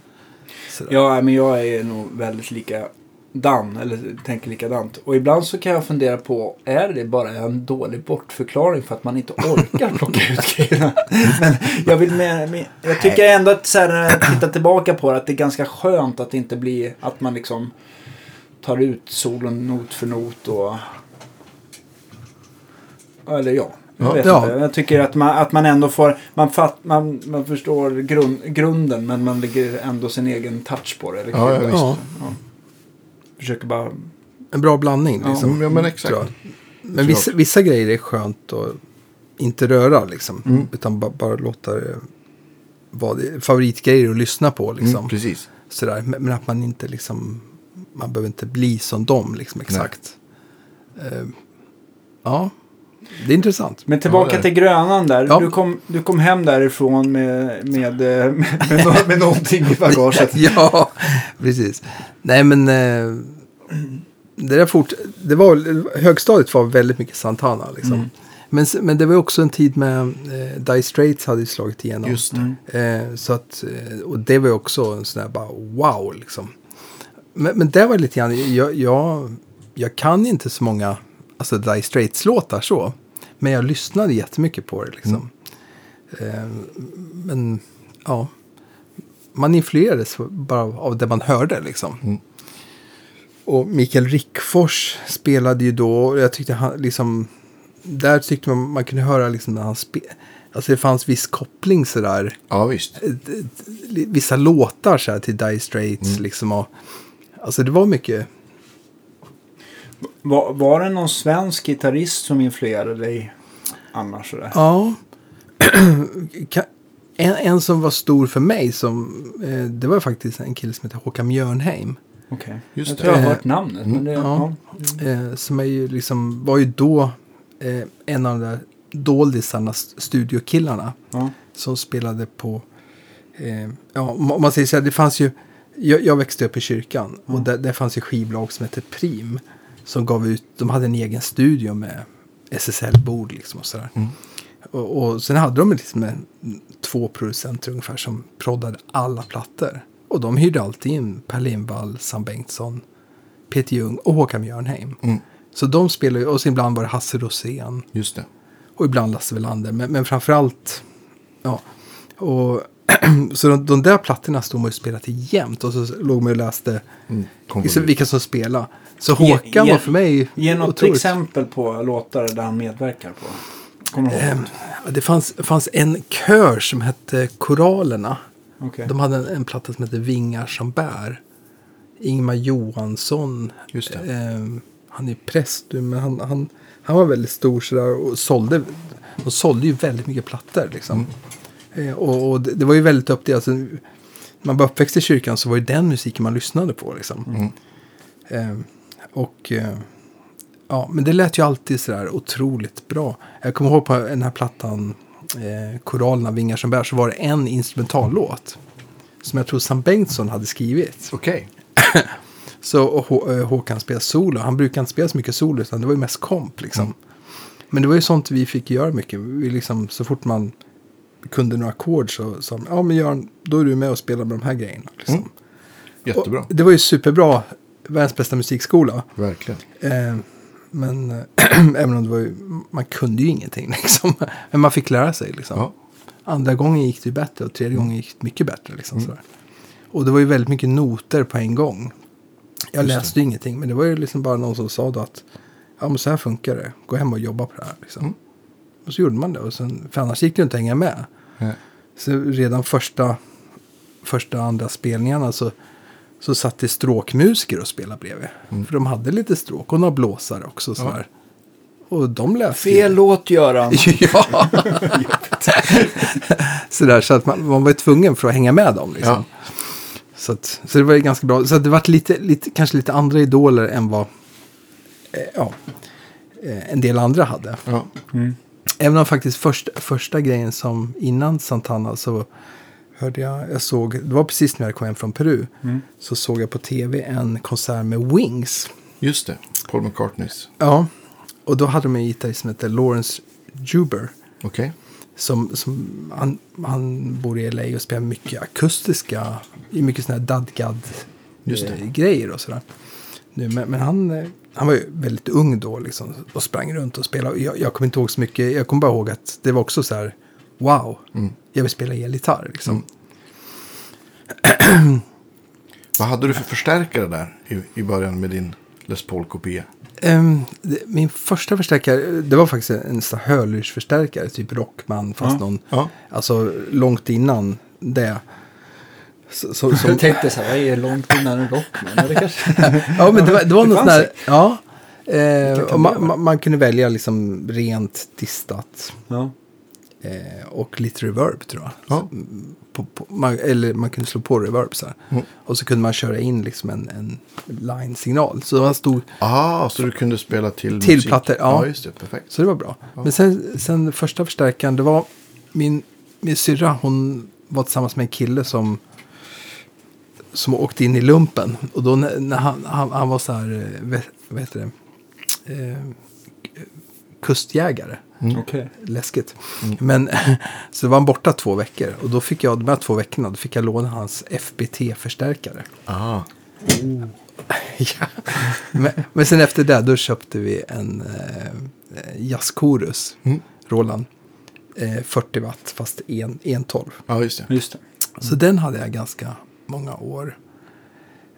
Ja, men jag är nog väldigt likadan, eller tänker likadant. Och ibland så kan jag fundera på, är det bara en dålig bortförklaring för att man inte orkar <laughs> plocka ut grejerna? Men jag, vill med, med, jag tycker ändå att så här, när jag tittar tillbaka på det, att det är ganska skönt att det inte blir att man liksom tar ut solen not för not och... Eller ja. Jag,
Ja.
vet
Ja.
inte. jag tycker att man, att man ändå får, man, fatt, man, man förstår grund, grunden men man lägger ändå sin egen touch på det. Eller
Ja, ja.
Ja,
Ja. Försöker bara...
en bra blandning. Liksom,
Mm, ja, men exakt.
Men vissa, vissa grejer är skönt att inte röra liksom.
Mm.
Utan bara, bara låta det vara favoritgrejer att lyssna på. Liksom.
Mm, precis.
Sådär. Men, men att man inte liksom, man behöver inte bli som dem liksom exakt. Eh, ja, det är intressant.
Men tillbaka
Ja,
till Grönan där.
Ja.
Du, kom, du kom hem därifrån med, med, eh, med, <laughs> med, med någonting i bagaget. <laughs>
ja, precis. Nej men, eh, det, där fort, det var, högstadiet var väldigt mycket Santana liksom.
Mm.
Men, men det var också en tid med eh, Dire Straits hade ju slagit igenom.
Just det.
Eh, så att, eh, och det var ju också en sån där bara wow liksom. Men, men det var lite grann, jag, jag, jag kan inte så många alltså Dire Straits-låtar så. Men jag lyssnade jättemycket på det liksom. Eh, men ja, man influerades bara av det man hörde liksom.
Mm.
Och Mikael Rickfors spelade ju då, och jag tyckte han liksom, där tyckte man man kunde höra liksom när han spelade. Alltså det fanns viss koppling sådär
Ja, visst.
vissa låtar så här, till Dire Straits.
Mm.
Liksom, och, alltså det var mycket.
Var, var det någon svensk gitarrist som influerade dig annars? Sådär?
Ja. <clears throat> En, en som var stor för mig, som, eh, det var faktiskt en kille som heter Håkan Mjörnheim.
Okej.
Just
Jag
det.
tror jag har hört namnet. Men det,
ja.
ja.
Eh, som är ju liksom, var ju då eh, en av de där doldisarna, st- studiokillarna.
Ja.
Som spelade på, eh, ja om om man säger så här, det fanns ju, jag, jag växte upp i kyrkan. Och där, där fanns ju skivbolag som hette Prim. Som gav ut, de hade en egen studio med SSL-bord liksom och sådär.
Mm.
Och, och sen hade de liksom en, två producenter ungefär som proddade alla plattor. Och de hyrde alltid in Per Lindvall, Sam Bengtsson, Peter Ljung och Håkan Björnheim.
Mm.
Så de spelade och så ibland var det Hasse Rosén.
Just det.
Och ibland Lasse Welander. Men, men framförallt, ja. Och, <clears throat> så de, de där plattorna stod man ju och spelade till jämt. Och så låg man och läste
Mm. Det.
vilka som spelade. Så Håkan
ge-
var för mig
Ge något
otroligt-
exempel på låtar där han medverkar på.
Ehm, ja, det fanns, fanns en kör som hette Koralerna.
Okej.
De hade en, en platta som heter Vingar som bär. Ingmar Johansson.
Just.
Eh, han är präst men han, han, han var väldigt stor sådär och sålde, de sålde ju väldigt mycket plattor. Liksom. Eh, och och det, det var ju väldigt upp till, alltså, när man var uppväxt i kyrkan så var det den musiken man lyssnade på. Liksom. Eh, och eh, ja, men det lät ju alltid sådär otroligt bra. Jag kommer ihåg på den här plattan, eh, Koralerna vingar som bär, så var det en instrumentallåt. Som jag tror Sam Bengtsson hade skrivit.
Okej. <clears throat>
Så och Hå- eh, Håkan spelade solo. Han brukar inte spela så mycket solo, utan det var ju mest komp liksom. Men det var ju sånt vi fick göra mycket. Vi liksom, så fort man kunde några ackord så sa de, ja men Göran, då är du med och spelar med de här grejerna. Liksom.
Jättebra.
Och det var ju superbra, världens bästa musikskola.
Verkligen.
Eh, men <clears throat> även om det var ju, man kunde ju ingenting <laughs> liksom. Men man fick lära sig liksom.
Ja.
Andra gången gick det ju bättre och tredje gången gick det mycket bättre. Liksom, sådär. Och det var ju väldigt mycket noter på en gång. Jag
Just
läste ju ingenting, men det var ju liksom bara någon som sa då att ja, men så här funkar det. Gå hem och jobba på det här. Liksom. Och så gjorde man det. Och sen, för annars gick det ju inte att hänga med.
Nej.
Så redan första, första andra spelningarna så, så satt det stråkmusiker och spelade bredvid. För de hade lite stråk och några blåsare också. Sådär. Och de läste ju-
Fel låt Göran. <laughs>
Ja. Sådär, så att man, man var ju tvungen för att hänga med dem. Liksom.
Ja.
Så, att, så det var ju ganska bra. Så att det var lite, lite, kanske lite andra idoler än vad eh, ja, eh, en del andra hade.
Ja.
Även om faktiskt först, första grejen som innan Santana så hörde jag, jag såg, det var precis när jag kom hem från Peru, så såg jag på tv en konsert med Wings.
Just det. Paul McCartneys.
Ja, och då hade de en gitarrist som heter Lawrence Juber.
Okej.
Som, som han, han bor i LA och spelar mycket akustiska, mycket sådana här dadgad
Just det.
eh, grejer och sådär. Nu, men men han, eh, han var ju väldigt ung då liksom, och sprang runt och spelade. Jag, jag kommer inte ihåg så mycket, jag kommer bara ihåg att det var också så här, wow, jag vill spela elgitarr liksom. <clears throat>
Vad hade du för förstärkare där i, i början med din Les Paul-kopia?
Ehm, det, min första förstärkare, det var faktiskt en, hörlursförstärkare, typ Rockman, fast
Ja,
någon,
ja.
alltså långt innan det. Så, så, som, <laughs>
Jag tänkte så här, vad är långt innan en Rockman? Kanske... <laughs>
Ja, men det var, det var
Det
något sånt där. Ja. Eh, man, man kunde välja liksom rent distat.
Ja.
Eh, och lite reverb tror jag.
Ja.
Så, På, på, man, eller man kunde slå på reverb så.
Mm.
Och så kunde man köra in liksom en, en line-signal. Så var stor,
Ah, så du kunde spela till
Till
musik?
plattor, ja.
Ja, just det. Perfekt.
så det var bra. Men sen, sen första förstärkaren, det var min, min syrra, hon var tillsammans med en kille som som åkte in i lumpen. Och då när, han, han, han var så här, eh, vad heter det, eh, kustjägare.
Okej.
Läskigt. Men <laughs> så var han borta två veckor. Och då fick jag, de här två veckorna, då fick jag låna hans FBT-förstärkare.
Ah, <laughs>
ja. men, men sen efter det, då köpte vi en eh, jazzkorus, Roland. Eh, 40 watt, fast en, en 12.
ja, just det.
Just det.
Så den hade jag ganska många år.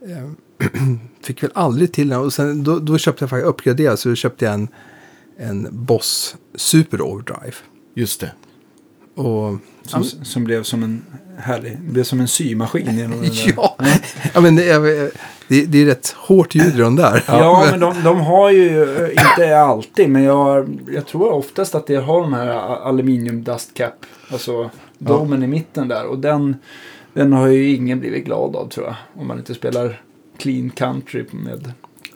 Eh, <clears throat> Fick väl aldrig till den. Och sen, då, då köpte jag faktiskt uppgraderad. Så då köpte jag en, en Boss Super Overdrive.
Just det.
Och,
Som, som blev som en härlig, blev som en symaskin <laughs>
ja, ja, men det, är- det, det är rätt hårt ljud i de där.
Ja, men de, de har ju, eh, inte alltid, men jag, jag tror oftast att det har de här aluminium dust cap. Alltså domen i mitten där. Och den, den har ju ingen blivit glad av tror jag. Om man inte spelar clean country med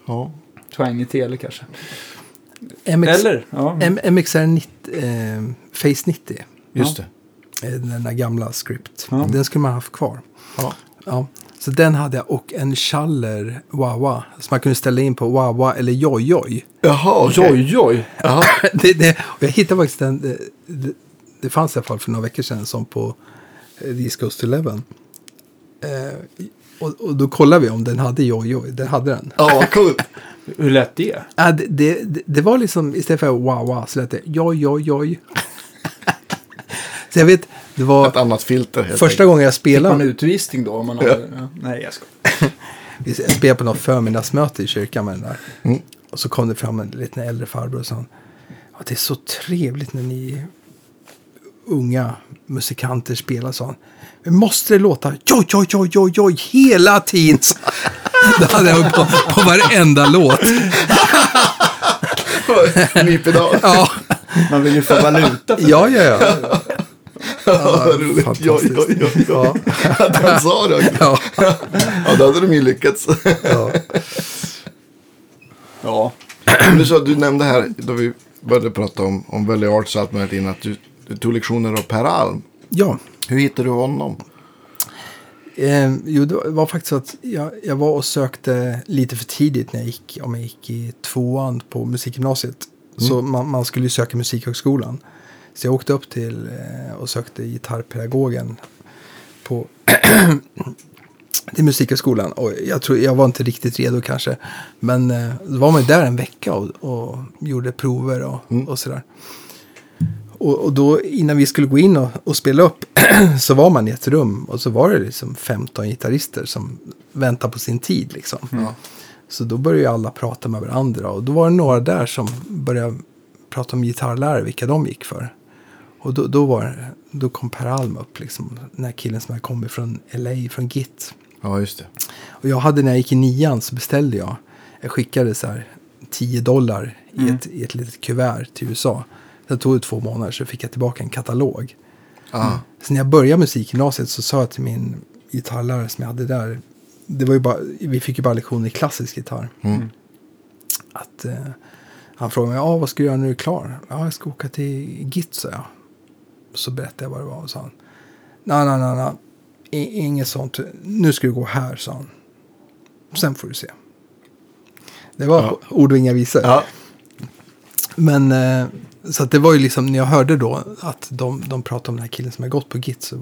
Ja.
twangig tele kanske.
MX,
Eller? Ja.
M- MXR 90, eh, Face 90.
Just
Ja.
det.
eh, Den där gamla script.
Ja.
Den skulle man ha haft kvar.
Ja.
Ja, så den hade jag och en Schaller Wawa. Som man kunde ställa in på Wawa eller Jojoj.
Jaha, okej.
Joj, joj.
Jaha. <laughs>
det, det, och jag hittade faktiskt en, det, det, fanns i alla fall för några veckor sedan som på eh, East Coast Eleven. Eh, och, och då kollade vi om den hade Jojoj. Den hade den.
Ja, vad coolt. <laughs>
Hur lät det?
Ja, det, det, det, det var liksom istället för Wawa så lät det Jojojoj. så jag vet, det var
Ett annat filter helt
första gången jag
Fick man
spelade.
utvisning då? Om man hade, ja. Nej, jag skojar.
Vi spelade på något förmiddagsmöte i kyrkan med den där.
Mm.
Och så kom det fram en liten äldre farbror och sa "Ja, det är så trevligt när ni unga musikanter spela sån. Men måste det låta joj, joj, joj, joj, joj hela tiden? <laughs> Det hade jag på, på varenda låt. <laughs>
Nypedal.
Ja,
Man vill ju få valuta för
ja, <laughs> ja. ja.
Vad roligt. Joj, joj,
Ja,
joj. Att han sa det.
ja,
Ja, då hade de ju lyckats.
ja.
Ja.
Du, sa, du nämnde här, då vi började prata om, om Valley Arts och allt möjligt innan, att du, du tog lektioner av Per Alm.
ja.
Hur hittade du honom?
Eh, jo, det var faktiskt så att jag, jag var och sökte lite för tidigt när jag gick, om jag gick i tvåan på musikgymnasiet. Så man, man skulle ju söka musikhögskolan. Så jag åkte upp till eh, och sökte gitarrpedagogen på <clears throat> till musikhögskolan. Och jag, tror, jag var inte riktigt redo kanske. Men eh, då var man ju där en vecka och, och gjorde prover och, och sådär. Och, och då innan vi skulle gå in och, och spela upp <clears throat> så var man i ett rum och så var det liksom 15 gitarrister som väntade på sin tid liksom. Så då började alla prata med varandra och då var det några där som började prata om gitarrlärare, vilka de gick för. Och då, då, var, då kom Per Alm upp, liksom, den här killen som hade kommit från LA, från Git.
Ja, just det.
Och jag hade när jag gick i nian så beställde jag. Jag skickade så här 10 dollar i, ett, i ett litet kuvert till USA. Sen tog det två månader så fick jag tillbaka en katalog.
Ah.
Så när jag började musikgymnasiet så sa jag till min gitarrlärare som jag hade där. Det var ju bara, vi fick ju bara lektioner i klassisk gitarr.
Mm.
Att, eh, han frågade mig, ja vad ska du göra när du är klar? Ja, jag ska åka till Git, sa jag. Så berättade jag vad det var och sa han. Nej, nej, nej, Inget sånt. Nu ska du gå här, sa han. Sen får du se. Det var
Ja.
ord och inga visor.
Ja.
Men eh, så det var ju liksom när jag hörde då att de, de pratade om den här killen som har gått på Git. Så,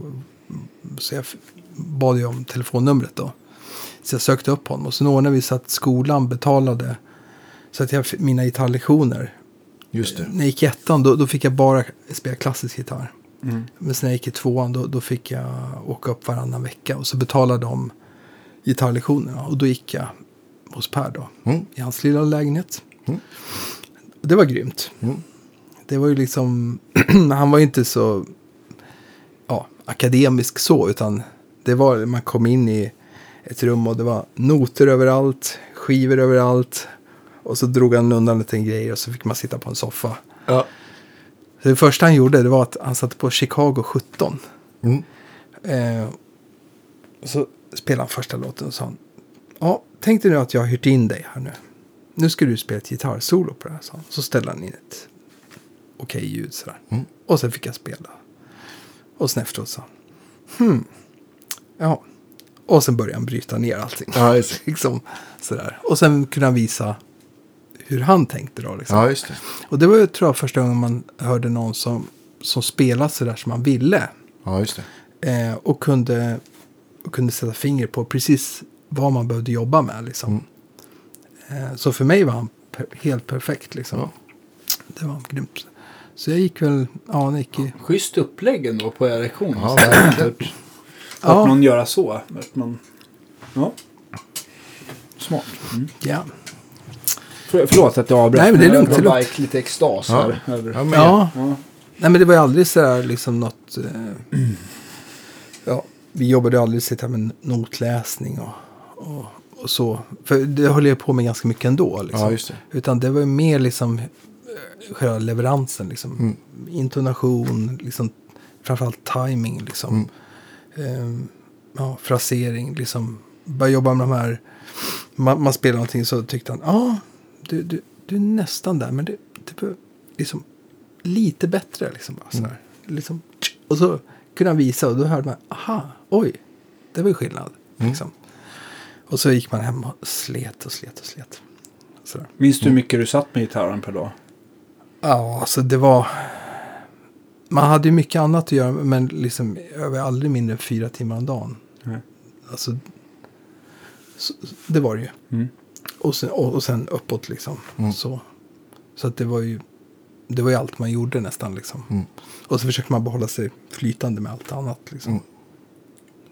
så jag bad ju om telefonnumret då. Så jag sökte upp honom och sen ordnade vi så att skolan betalade. Så att jag fick mina gitarrlektioner.
Just det.
När jag gick i ettan då, då fick jag bara spela klassisk gitarr.
Mm.
Men sen när jag gick i tvåan då, då fick jag åka upp varannan vecka. Och så betalade de gitarrlektionerna. Och då gick jag hos Per då.
Mm.
I hans lilla lägenhet.
Mm.
Det var grymt.
Mm.
Det var ju liksom, <clears throat> han var ju inte så ja, akademisk så, utan det var, man kom in i ett rum och det var noter överallt, skivor överallt. Och så drog han undan lite grejer och så fick man sitta på en soffa.
Ja.
Så det första han gjorde det var att han satte på Chicago 17.
Mm.
Eh, och så spelade han första låten och sa han, ja, tänk dig nu att jag har hyrt in dig här nu. Nu ska du spela ett gitarrsolo på det här, sa han. Så ställde han in ett okej ljud sådär.
Mm.
Och sen fick jag spela. Och sen efteråt han, hmm, ja. Och sen började han bryta ner allting.
Ja, just <laughs>
liksom, sådär. Och sen kunde han visa hur han tänkte då. Liksom.
Ja, just det.
Och det var ju, tror jag, första gången man hörde någon som, som spelade sådär som man ville.
Ja, just det.
Eh, och, kunde, och kunde sätta finger på precis vad man behövde jobba med. Liksom. Eh, så för mig var han per, helt perfekt. Liksom.
Ja.
Det var grymt. Så jag gick väl, ja, i,
Schysst upplägg ändå på er lektion.
Ja, verkligen.
Att
Ja.
man göra så. Att man, ja. Smart. Mm.
ja.
För, förlåt att jag avbröt.
Nej, men det är lugnt, det är lugnt.
lite extas
Ja.
här. Över.
Ja, men,
ja.
Ja.
Nej, men det var ju aldrig så här liksom något... Eh, ja, vi jobbade ju aldrig sitta med notläsning och, och, och så. För det höll jag på med ganska mycket ändå. Liksom.
Ja, just det.
Utan det var ju mer liksom eh, själva leveransen. Liksom.
Mm.
Intonation, liksom, framförallt timing. Liksom.
Mm.
Ehm, ja, frasering, liksom. Börja jobba med de här. Man, man spelar någonting så tyckte han, ja, ah, du, du, du är nästan där. Men det, det bör, liksom lite bättre. Liksom, bara, sådär. Liksom, och så kunde han visa och då hörde man, aha, oj, det var ju skillnad. Liksom. Och så gick man hem och slet och slet och slet. Sådär.
Minns du hur mycket du satt med gitarren per dag?
Ja, alltså det var... Man hade ju mycket annat att göra, men liksom över aldrig mindre än fyra timmar om dagen.
Nej.
Alltså, så, det var det ju.
Mm.
Och sen, och, och sen uppåt liksom.
Mm.
Så, så att det var ju... Det var ju allt man gjorde nästan liksom.
Mm.
Och så försökte man behålla sig flytande med allt annat liksom.
Mm.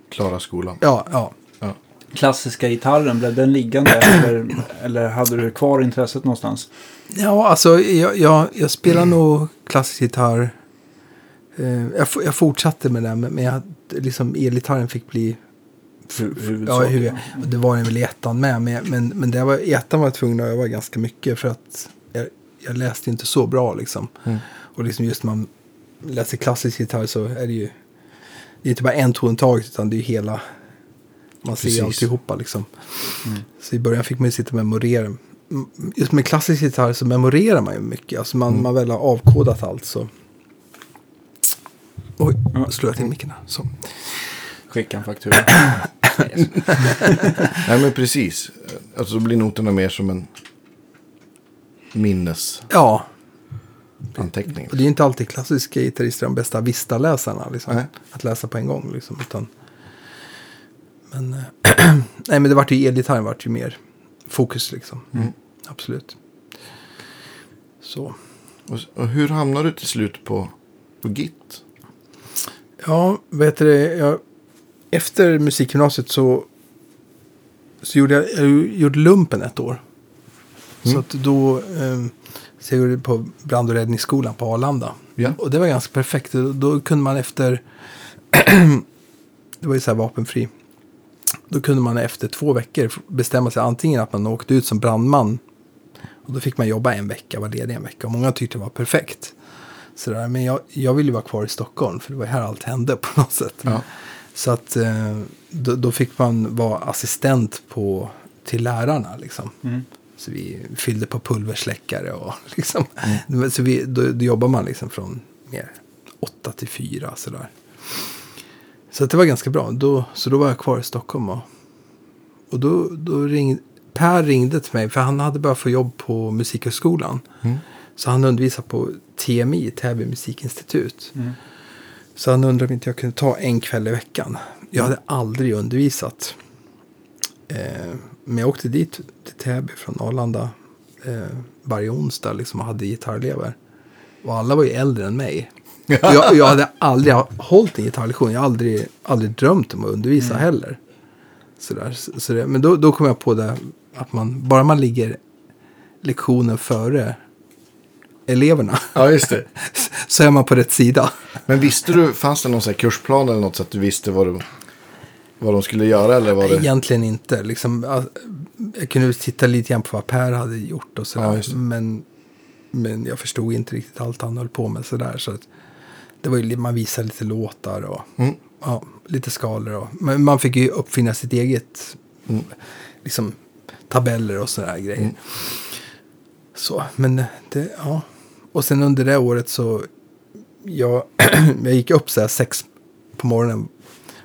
Klara skolan.
Ja, ja.
Ja.
Klassiska gitarren, blev den liggande eller, eller hade du kvar intresset någonstans?
Ja, alltså jag, jag, jag spelar nog klassisk gitarr Eh, jag, jag fortsatte med det, men jag, liksom, elgitarren fick bli... Ja, hur jag, och det var den väl i ettan med. Men, men, men det var, i ettan var jag tvungen att öva ganska mycket för att jag, jag läste inte så bra liksom.
Mm.
Och liksom just när man läser klassisk gitarr så är det ju det är inte bara en ton taget utan det är ju hela man ser
Precis.
alltihopa liksom. Så i början fick man ju sitta och memorera. Mm, Just med klassisk gitarr så memorerar man ju mycket. Alltså man, man väl har avkodat allt så. Oj,
Ja.
slår jag till micken här. Så.
Skicka en faktura. <laughs>
Nej men precis. Alltså då blir noterna mer som en minnesanteckning.
Ja, och det är inte alltid klassiska gitarrister de bästa Vista-läsarna. Liksom,
Nej.
Att läsa på en gång. Liksom, utan, men, eh, <clears throat> nej, men det vart ju elgitarren vart ju mer fokus liksom.
Mm.
Absolut. Så.
Och, och hur hamnar du till slut på, på Git?
Ja, heter det? Jag, efter musikgymnasiet så, så gjorde jag, jag gjorde lumpen ett år. Så
Mm.
att då eh, så jag gjorde på brand och räddningsskolan på Arlanda.
Ja.
Och det var ganska perfekt. Då, då kunde man efter, <clears throat> det var ju så här vapenfri. Då kunde man efter två veckor bestämma sig antingen att man åkte ut som brandman. Och då fick man jobba en vecka, vara ledig en vecka. Och många tyckte det var perfekt. Sådär. Men jag, jag ville ju vara kvar i Stockholm, för det var här allt hände på något sätt.
Ja.
Så att eh, då, då fick man vara assistent på, till lärarna. Liksom.
Mm.
Så vi fyllde på pulversläckare och <laughs> liksom. Så vi, då, då jobbar man liksom från mer åtta till fyra sådär. Så det var ganska bra. Då, så då var jag kvar i Stockholm. Och, och då, då ringde, Per ringde till mig för han hade börjat få jobb på Musikhögskolan.
Mm.
Så han undervisade på TMI, Täby musikinstitut.
Mm.
Så han undrade om inte jag kunde ta en kväll i veckan. Jag hade aldrig undervisat. Eh, men jag åkte dit till Täby från Arlanda eh, varje onsdag liksom, och hade gitarrelever. Och alla var ju äldre än mig. Och jag, jag hade aldrig hållit en gitarrlektion. Jag har aldrig, aldrig drömt om att undervisa heller. Sådär. Så, så det, men då, då kom jag på det att man, bara man ligger lektionen före eleverna
ja, just det. <laughs>
så är man på rätt sida.
Men visste du, fanns det någon här kursplan eller något så att du visste vad, du, vad de skulle göra? Eller var det...
Egentligen inte. Liksom, ja, jag kunde titta lite grann på vad Per hade gjort och sådär.
Ja,
men, men jag förstod inte riktigt allt han höll på med sådär. Så att det var ju, man visade lite låtar och
Mm.
ja, lite skalor. Och, men man fick ju uppfinna sitt eget
Mm.
liksom, tabeller och sådär grejer.
Mm.
Så, men det, ja. Och sen under det året så, jag, <clears throat> jag gick upp så här sex på morgonen,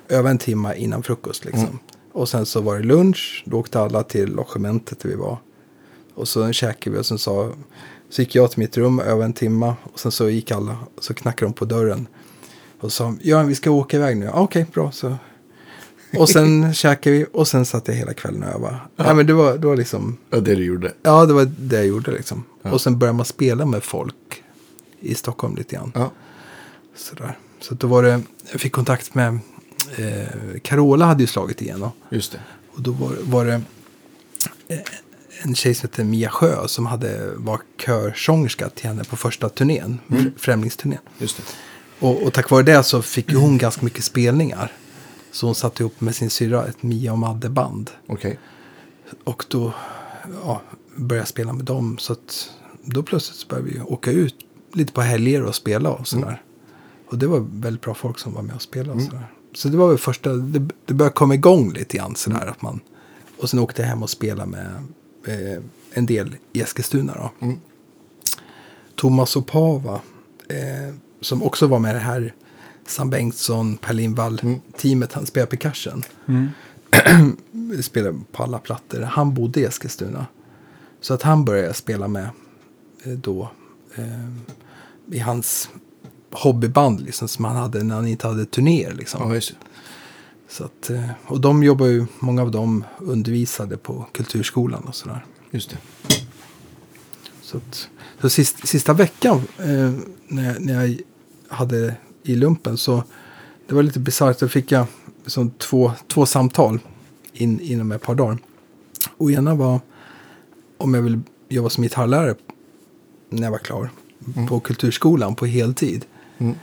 över en timme innan frukost liksom.
Mm.
Och sen så var det lunch, då åkte alla till logementet där vi var. Och så käkade vi och sen sa, så gick jag till mitt rum över en timme och sen så gick alla, och så knackade de på dörren. Och sa, ja vi ska åka iväg nu. Okej, bra. Så. Och sen <laughs> käkade vi och sen satt jag hela kvällen och övade. Ja. men det var, det var liksom,
Ja, det du gjorde.
ja det var det jag gjorde liksom.
Ja.
Och sen började man spela med folk i Stockholm lite grann.
Ja.
Sådär. Så då var det, jag fick kontakt med, eh, Carola hade ju slagit igenom.
Just det.
Och då var, var det eh, en tjej som hette Mia Sjö som hade, var körsångerska till henne på första turnén, mm. Främlingsturnén.
Just det.
Och, och tack vare det så fick ju hon ganska mycket spelningar. Så hon satte ihop med sin syrra ett Mia och Madde-band.
Okej.
Och då ja, började jag spela med dem. Så att då plötsligt så började vi åka ut lite på helger och spela och sådär. Och det var väldigt bra folk som var med och spelade och sådär. Så det var väl första, det, det började komma igång lite grann sådär att man. Och sen åkte jag hem och spelade med eh, en del i Eskilstuna då.
Mm.
Thomas Opava, eh, som också var med det här Sam Bengtsson, Per Lindvall-teamet, han spelar percussion.
Mm. <clears throat>
spelar på alla plattor. Han bodde i Eskilstuna. Så att han började spela med eh, då eh, i hans hobbyband liksom, som han hade när han inte hade turnéer. Liksom.
Ja.
Så att, eh, och de jobbar ju, många av dem undervisade på kulturskolan och sådär.
Just det.
Så, att, så sist, sista veckan eh, när, jag, när jag hade i lumpen så det var lite bisarrt. Då fick jag som två, två samtal in, inom ett par dagar. Och ena var om jag ville jobba som gitarrlärare när jag var klar. På kulturskolan på heltid.
Mm.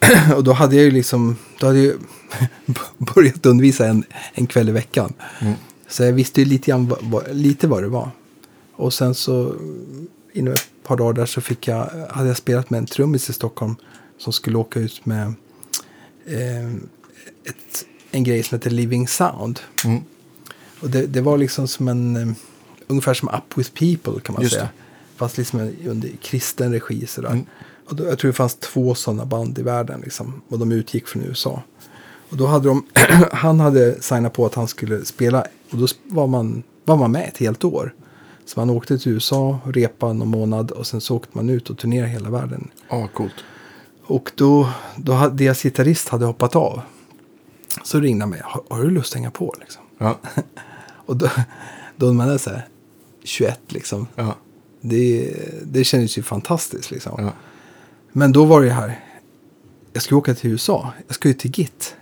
<clears throat>
och då hade jag ju liksom, då hade jag <laughs> börjat undervisa en, en kväll i veckan.
Mm.
Så jag visste ju lite, grann, lite vad det var. Och sen så inom ett par dagar där så fick jag, hade jag spelat med en trummis i Stockholm som skulle åka ut med eh, ett, en grej som heter Living Sound.
Mm.
Och det, det var liksom som en, eh, ungefär som Up With People kan man
Just
säga.
det.
Fast liksom under kristen regi sådär.
Mm.
Och då, jag tror det fanns två sådana band i världen liksom. Och de utgick från USA. Och då hade de, <clears throat> han hade signat på att han skulle spela. Och då var man, var man med ett helt år. Så man åkte till USA, repade någon månad och sen så åkte man ut och turnerade hela världen.
Ja, coolt.
Och då, då hade deras gitarrist hade hoppat av. Så ringde han mig, har, har du lust att hänga på liksom?
Ja, <laughs>
Och då, då man är så här 21 liksom.
ja,
Det, det kändes ju fantastiskt liksom.
ja.
Men då var det här. Jag ska åka till USA. Jag ska ju till Git.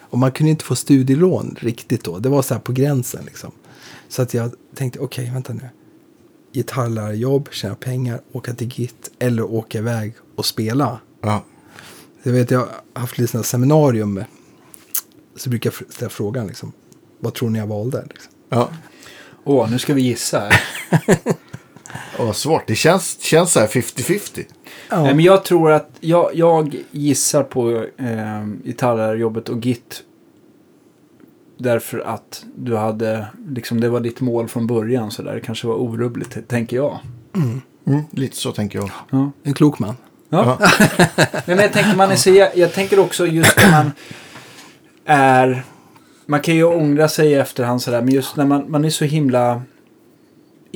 Och man kunde inte få studielån riktigt då. Det var så här på gränsen liksom. Så att jag tänkte, okej, vänta nu. Gitarrlärarjobb, tjäna pengar, åka till Git eller åka iväg och spela.
ja.
Jag vet, jag har haft lite sådana seminarium. med- Så brukar jag ställa frågan liksom. Vad tror ni jag valde? Liksom.
ja.
Åh, nu ska vi gissa här. <laughs>
Ja, vad svårt. Det känns, känns så här 50-50.
Ja.
Men jag tror att jag, jag gissar på eh, gitarrjobbet och Git. Därför att du hade, liksom det var ditt mål från början så där. Det kanske var orubbligt, tänker jag.
Mm, lite så tänker jag.
Ja.
En klok man.
Ja. <laughs> Men jag tänker, man är så, jag, jag tänker också just när man är... Man kan ju ångra sig i efterhand sådär, men just när man, man är så himla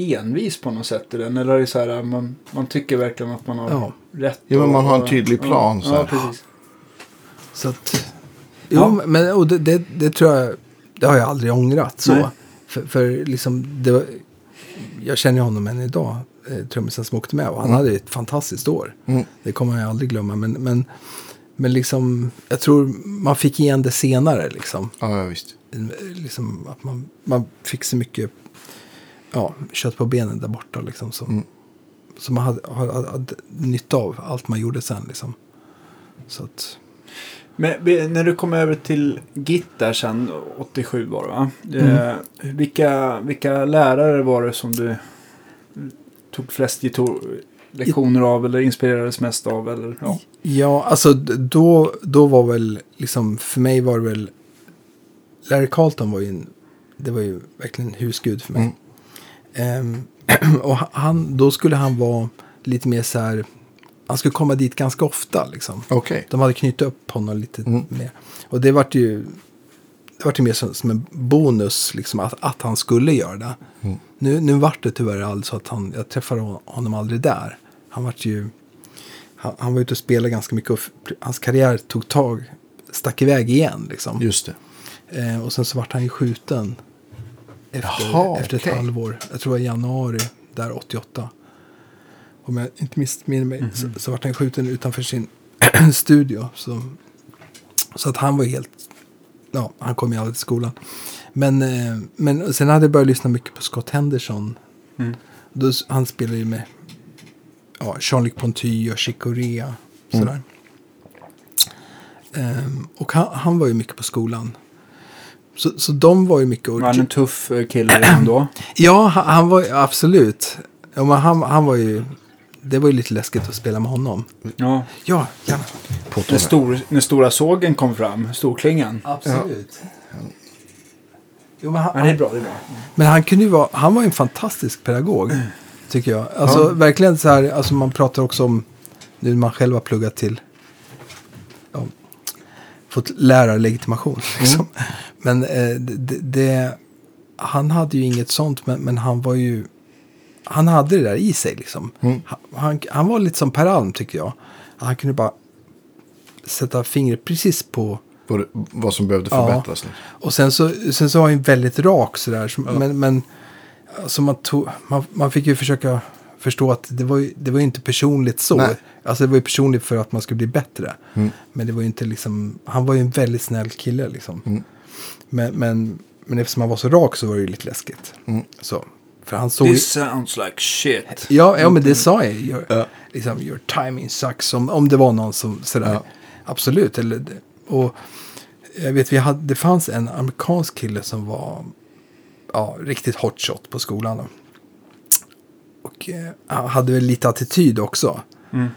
envis på något sätt i den. Eller är det så här, man, man tycker verkligen att man har
Ja.
rätt.
Ja, men man har en tydlig plan,
Ja,
så
ja precis.
Så att, jo,
Ja.
men och det, det, det tror jag, det har jag aldrig ångrat så.
Nej.
För, för liksom, det var, jag känner honom än idag, eh, trummisen som åkte med. Och han hade ett fantastiskt år.
Mm.
Det kommer jag aldrig glömma. Men, men, men liksom, jag tror man fick igen det senare. Liksom.
Ja, ja, visst.
Liksom att man, man fick så mycket ja, kött på benen där borta. Liksom, som,
Mm.
som man hade, hade, hade nytta av allt man gjorde sen. Liksom. Så att,
Men när du kom över till Git där sen, 87 var det va?
Mm.
Eh, vilka, vilka lärare var det som du tog flest lektioner av eller inspirerades mest av? Eller, ja.
Ja, alltså då, då var väl liksom, för mig var det väl, Larry Carlton var ju en, det var ju verkligen en husgud för mig. Ehm, <clears throat> och han, då skulle han vara lite mer så här, han skulle komma dit ganska ofta liksom.
Okej.
De hade knutit upp honom lite
Mm.
mer. Och det vart ju, det vart ju mer som, som en bonus liksom att, att han skulle göra det.
Mm.
Nu, nu vart det tyvärr alltså att han, jag träffade hon- honom aldrig där. Han vart ju, han, han var ute och spelade ganska mycket och hans karriär tog tag, stack iväg igen liksom.
Just det.
Eh, och sen så vart han ju skjuten efter,
Jaha,
efter ett halvår. Jag tror det var i januari där 88. Om jag inte missminner mig så, så vart han skjuten utanför sin <clears throat> studio. Så, så att han var helt, ja han kom ju aldrig till skolan. Men, eh, men sen hade jag börjat lyssna mycket på Scott Henderson.
Mm.
Då, han spelade ju med ja, Jean-Luc Ponty och Chick Corea. Sådär. Ehm, och han, han var ju mycket på skolan. Så, så de var ju mycket...
Var han en tuff eh, kille redan då? <clears throat>
Ja, han, han var ju absolut. Ja, men han, han var ju... Det var ju lite läskigt att spela med honom.
Ja.
Ja, gärna.
På
När, stor, när stora sågen kom fram, storklingan.
Absolut. Jo, men, han,
Ja, det är bra, det är bra.
men han kunde ju vara... Han var ju en fantastisk pedagog. <clears throat> Tycker jag. Alltså verkligen så här... Alltså man pratar också om... Nu när man själv har pluggat till... Ja, fått lärarlegitimation. <laughs> Liksom. Men eh, det, det... Han hade ju inget sånt, men, men han var ju... Han hade det där i sig liksom.
Mm.
Han, han, var lite som Per Alm tycker jag. Han kunde bara sätta fingret precis på...
På vad som behövde
Ja.
förbättras. liksom.
Och sen så, sen så var han väldigt rak sådär. Så, Men, men alltså man, tog, man, man fick ju försöka förstå att det var ju, det var ju inte personligt så.
Nej.
Alltså det var ju personligt för att man skulle bli bättre.
Mm.
Men det var ju inte liksom, han var ju en väldigt snäll kille liksom.
Mm.
Men, men, men eftersom han var så rak så var det ju lite läskigt.
Mm.
Så, för han såg ju...
This sounds like shit.
Ja, ja, men det sa jag. Your,
Ja.
liksom, your timing sucks. Om, om det var någon som sådär.
Ja.
Absolut. Eller, och jag vet, vi hade, det fanns en amerikansk kille som var ja, riktigt hotshot på skolan. Och eh, hade väl lite attityd också.
Mm.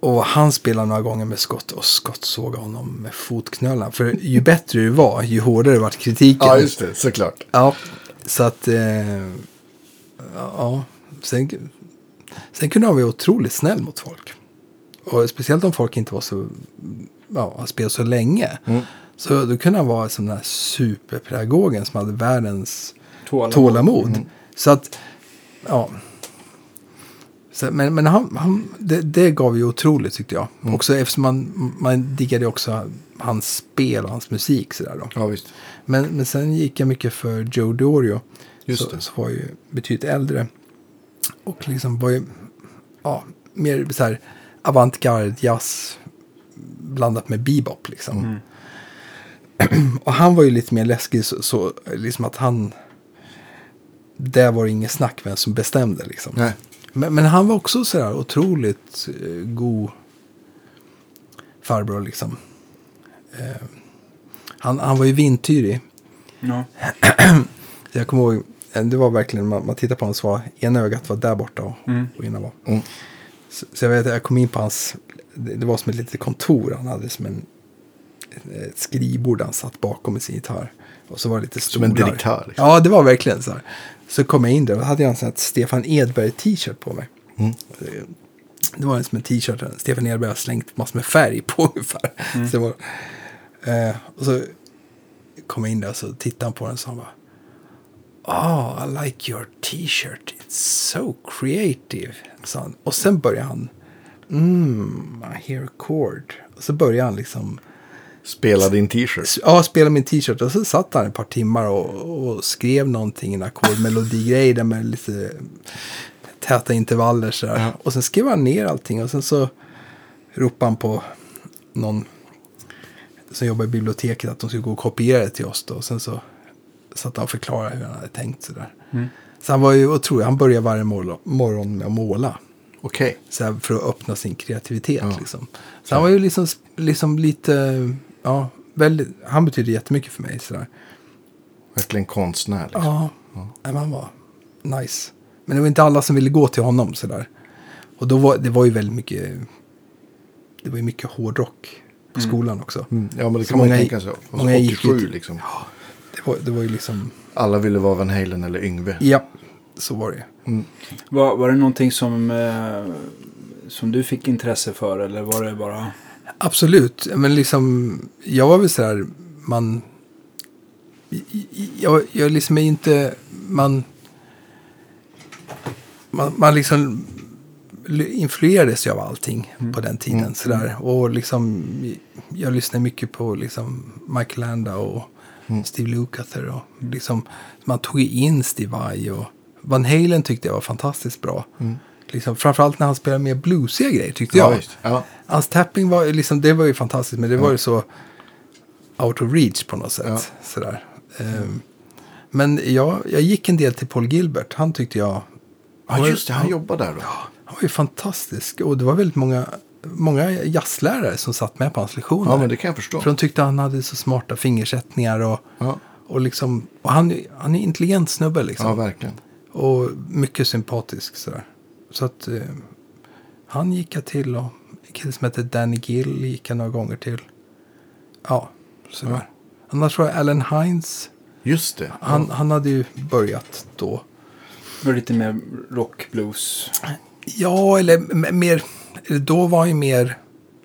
Och han spelade några gånger med Scott och Scott såg honom med fotknölarna. För ju bättre du var, ju hårdare vart kritiken.
Ja, just det. Såklart.
Ja, så att... Eh, ja, sen, sen kunde han vara otroligt snäll mot folk. Och speciellt om folk inte var så... Ja, har spelat så länge.
Mm.
Så då kunde han vara som den här superpedagogen som hade världens
Tålamod.
tålamod.
Mm.
Så att, ja. Så, men men han, han, det, det gav ju otroligt tyckte jag.
Mm.
Också eftersom man, man diggade också hans spel och hans musik. Sådär då.
Ja, visst.
Men, men sen gick jag mycket för Joe Dorio.
Just
så,
det.
så var ju betydligt äldre. Och liksom var ju ja, mer så här avantgarde jazz blandat med bebop liksom.
Mm. <clears throat>
Och han var ju lite mer läskig så, så liksom att han... Där var det inget snack vem som bestämde liksom.
Nej.
Men, men han var också sådär otroligt eh, god farbror liksom. Eh, han, han var ju vintyrig.
Ja. <clears throat>
Jag kommer ihåg, eh, det var verkligen, man, man tittar på honom så var ena ögat var där borta och,
Mm.
och ena var.
Mm.
Så, så jag vet, jag kom in på hans, det, det var som ett litet kontor, han hade som en ett skrivbord han satt bakom med sin gitarr. Och så var det lite
Som en
stolar.
direktör. Liksom.
Ja, det var verkligen så här. Så kom jag in där och hade jag en sån här Stefan Edberg t-shirt på mig.
Mm.
Det var en som en t-shirt, Stefan Edberg har slängt massor med färg på ungefär.
Mm.
Så var, eh, och så kom jag in där och så tittade han på den och så han bara Oh, I like your t-shirt. It's so creative. sa han. Och sen började han Mm, I hear a chord. Och så började han liksom
Spela din t-shirt.
Ja, spela min t-shirt. Och så satt han ett par timmar och, och skrev någonting, en ackordmelodigrej där med lite täta intervaller. Så
Ja.
Och sen skrev han ner allting och sen så ropade han på någon som jobbar i biblioteket att de skulle gå och kopiera det till oss. Då. Och sen så satt han och förklarade hur han hade tänkt. Så, där.
Mm.
så han var ju otrolig. Han började varje morgon, med att måla.
Okej.
Så här, för att öppna sin kreativitet.
Ja.
Liksom. Så han var ju liksom, liksom lite, ja, väldigt, han betyder jättemycket för mig. Sådär.
Verkligen konstnär. Liksom.
Ja, Nej, men han var nice. Men det var inte alla som ville gå till honom sådär. Och då var, det var ju väldigt mycket, det var ju mycket hårdrock på skolan också.
Mm. Ja, men det
Så
kan man ju
många-
tänka sig. Alltså,
många gick
87
ju-
liksom.
Det var, det var ju liksom,
Alla ville vara Van Halen eller Yngve.
ja, så var det ju.
Var, var det någonting som, eh, som du fick intresse för eller var det bara...
Absolut, men liksom, jag var väl sådär, man, jag, jag liksom är inte, man, man, man liksom influerades ju av allting på den tiden.
Mm.
Sådär. Och liksom, jag lyssnade mycket på liksom Michael Landa och
Mm.
Steve Lukather. Och liksom, man tog in Steve Vai och Van Halen tyckte jag var fantastiskt bra.
Mm.
Liksom, framförallt när han spelade mer bluesiga grejer tyckte
Ja,
jag.
Ja.
Hans tapping var liksom, det var ju fantastiskt, men det var ju så out of reach på något sätt.
Ja.
Sådär. Ehm, men jag, jag gick en del till Paul Gilbert, han tyckte jag... han
ja,
var-
just det. Han jobbar där då.
Han var ju fantastisk och det var väldigt många, många jazzlärare som satt med på hans lektioner.
Ja, men det kan jag förstå.
För de tyckte han hade så smarta fingersättningar och,
Ja,
och liksom, och han, han är en intelligent snubbe liksom.
ja verkligen.
Och mycket sympatisk sådär. Så att eh, han gick jag till och en kille som heter Danny Gill gick jag några gånger till. Ja, sådär.
Ja.
Annars var det Alan Hines.
Just det.
Han, han hade ju börjat då.
Var lite mer rock, blues?
Ja, eller mer, då var han ju mer,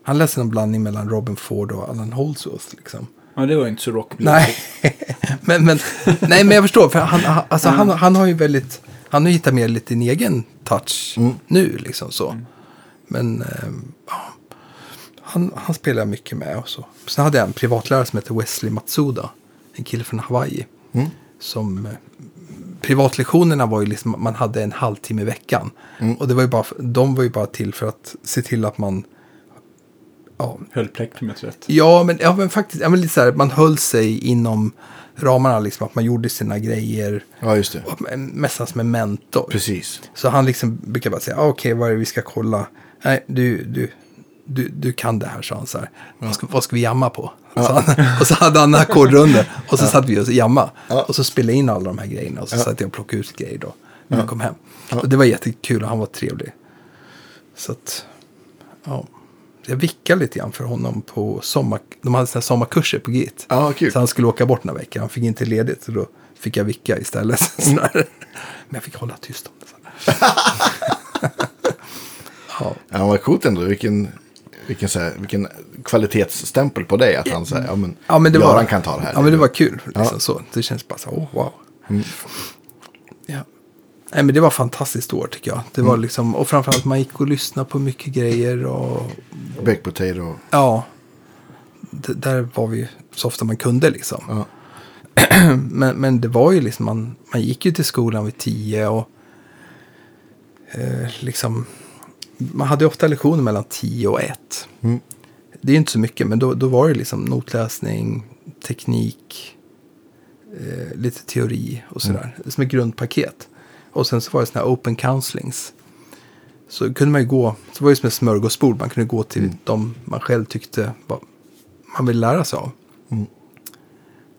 han läste en blandning mellan Robin Ford och Alan Holdsworth liksom.
Ja, det var inte så rock, blues.
Nej, <laughs> men, men, nej, men jag förstår. För han, alltså, han, han har ju väldigt... Han har hittat mer lite sin egen touch
Mm.
nu. liksom så. Men ehm, ja, han, han spelar mycket med. Och så. Sen hade jag en privatlärare som heter Wesley Matsuda. En kille från Hawaii.
Mm.
Som, eh, privatlektionerna var ju liksom, man hade en halvtimme i veckan.
Mm.
Och det var ju bara, de var ju bara till för att se till att man ja,
Höll plektrumet rätt.
Ja, men, ja, men faktiskt, ja, men lite så här, man höll sig inom ramarna, liksom, att man gjorde sina grejer.
Ja, just det.
Och nästan som en mentor.
Precis.
Så han liksom brukar bara säga, ah, okej, vad är det vi ska kolla? Nej, du, du, du, du kan det här, sa han så här. Vad, ska, vad ska vi jamma på? Så han, och så hade han ackordrundor. Och så satt vi och jamma.
Ja.
Och så spelade in alla de här grejerna. Och så satt jag och plockade ut grejer då. När jag kom hem. Och det var jättekul och han var trevlig. Så att, ja. Jag vickade lite grann för honom på sommar... De hade här sommarkurser på GIT.
Kul.
Så han skulle åka bort några veckor. Han fick inte ledigt. Så då fick jag vicka istället. <laughs> Sådär. Men jag fick hålla tyst om det. Så. <laughs> ja.
Ja, vad coolt ändå. Vilken, vilken, så här, vilken kvalitetsstämpel på dig. Att han säger, ja men,
Ja, men det
Göran
var,
kan ta det här.
Ja, men det var kul. Liksom,
Ja. Mm.
så. Det känns bara så, oh, wow. Ja. Nej, men det var fantastiskt år tycker jag. Det var
Mm.
liksom, och framförallt man gick och lyssnade på mycket grejer. Och
Baked potato.
ja, d- där var vi så ofta man kunde liksom.
Ja. <clears throat>
Men, men det var ju liksom, man, man gick ju till skolan vid tio och eh, liksom, man hade ofta lektioner mellan tio och ett.
Mm.
Det är ju inte så mycket, men då, då var det liksom notläsning, teknik, eh, lite teori och sådär. Som ett grundpaket. Och sen så var det sådana här open counselings. Så kunde man ju gå, så var det som ett smörgåsbord, man kunde gå till de man själv tyckte var, man ville lära sig av.
Mm.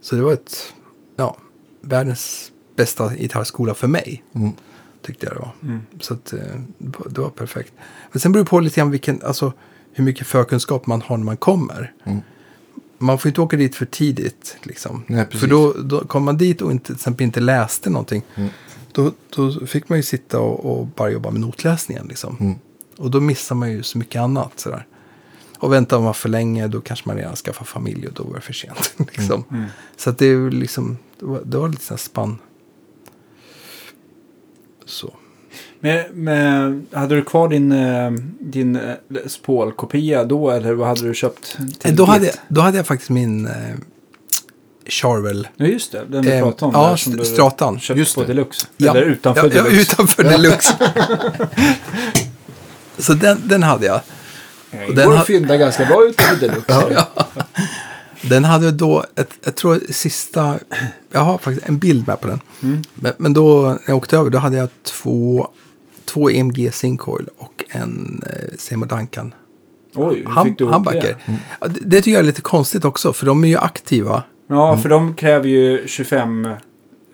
Så det var ett, ja, världens bästa gitarrskola för mig.
Mm.
Tyckte jag det var. Så att, eh, det var- perfekt. Men sen beror det på lite grann vilken, alltså, hur mycket förkunskap man har när man kommer.
Mm.
Man får inte åka dit för tidigt. Liksom.
Nej,
för då, då kommer man dit och inte, till exempel inte läste någonting.
Mm.
Då, då fick man ju sitta och, och bara jobba med notläsningen. Liksom.
Mm.
Och då missar man ju så mycket annat. Sådär. Och väntar man för länge då kanske man redan skaffar familj och då var det för sent. <laughs> liksom.
Mm.
Så att det, är liksom, det, var, det var lite sån här spann. Så.
Men, men, hade du kvar din, eh, din eh, Les Paul-kopia då eller vad hade du köpt? Till
Då hade, jag, då hade jag faktiskt min eh, Charvel.
Ja just det, den du
Eh,
pratade om.
ja,
där som du
Stratan.
Köpt
Just
på
det.
Deluxe.
Ja.
Eller utanför
ja,
Deluxe.
Ja, utanför Deluxe. <laughs> Så den, den hade jag. Och den
går att fynda ganska bra utanför Deluxe. <laughs>
Den hade då, ett, jag tror sista, jag har faktiskt en bild med på den.
Mm.
Men, men då när jag åkte över då hade jag två, två EMG Syncoil och en eh, Seymour Duncan
Oj, hur
ham,
fick du ihop det?
Ja, det? Det tycker jag är lite konstigt också för de är ju aktiva.
Ja, för de kräver ju 25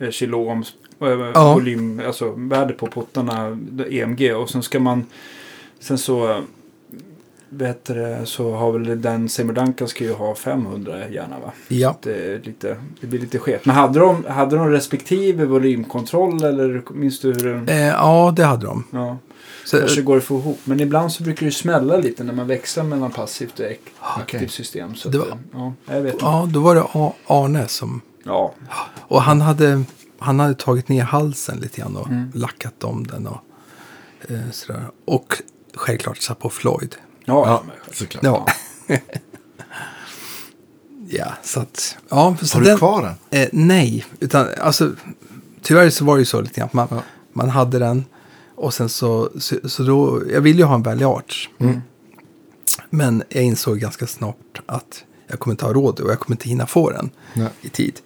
eh, kilo om eh,
Ja.
volym, alltså värde på pottarna, EMG. Och sen ska man, sen så, bättre så har väl den Seymour Duncan ska ju ha 500 gärna va?
Ja.
Det, lite, det blir lite skevt. Men hade de, hade de respektive volymkontroll eller minns du hur den...
Eh, ja, det hade de.
Ja,
Så,
kanske går det att få ihop. Men ibland så brukar det smälla lite när man växlar mellan passivt och
Okej.
aktivt system. Så
Det
att,
var-
ja, jag vet inte.
ja, då var det Arne som...
Ja,
Och han hade, han hade tagit ner halsen lite grann och
Mm.
lackat om den och eh, sådär. Och självklart satt på Floyd.
ja,
Ja, såklart.
Ja. <laughs> ja, så att... Ja, så
Har du
den,
kvar den?
Eh, nej, utan alltså tyvärr så var det ju så lite grann. att Man,
Ja.
man hade den och sen så, så, så då, jag ville ju ha en Valley Arch.
Mm.
Men jag insåg ganska snart att jag kommer inte ha råd och jag kommer inte hinna få den
Nej.
i tid.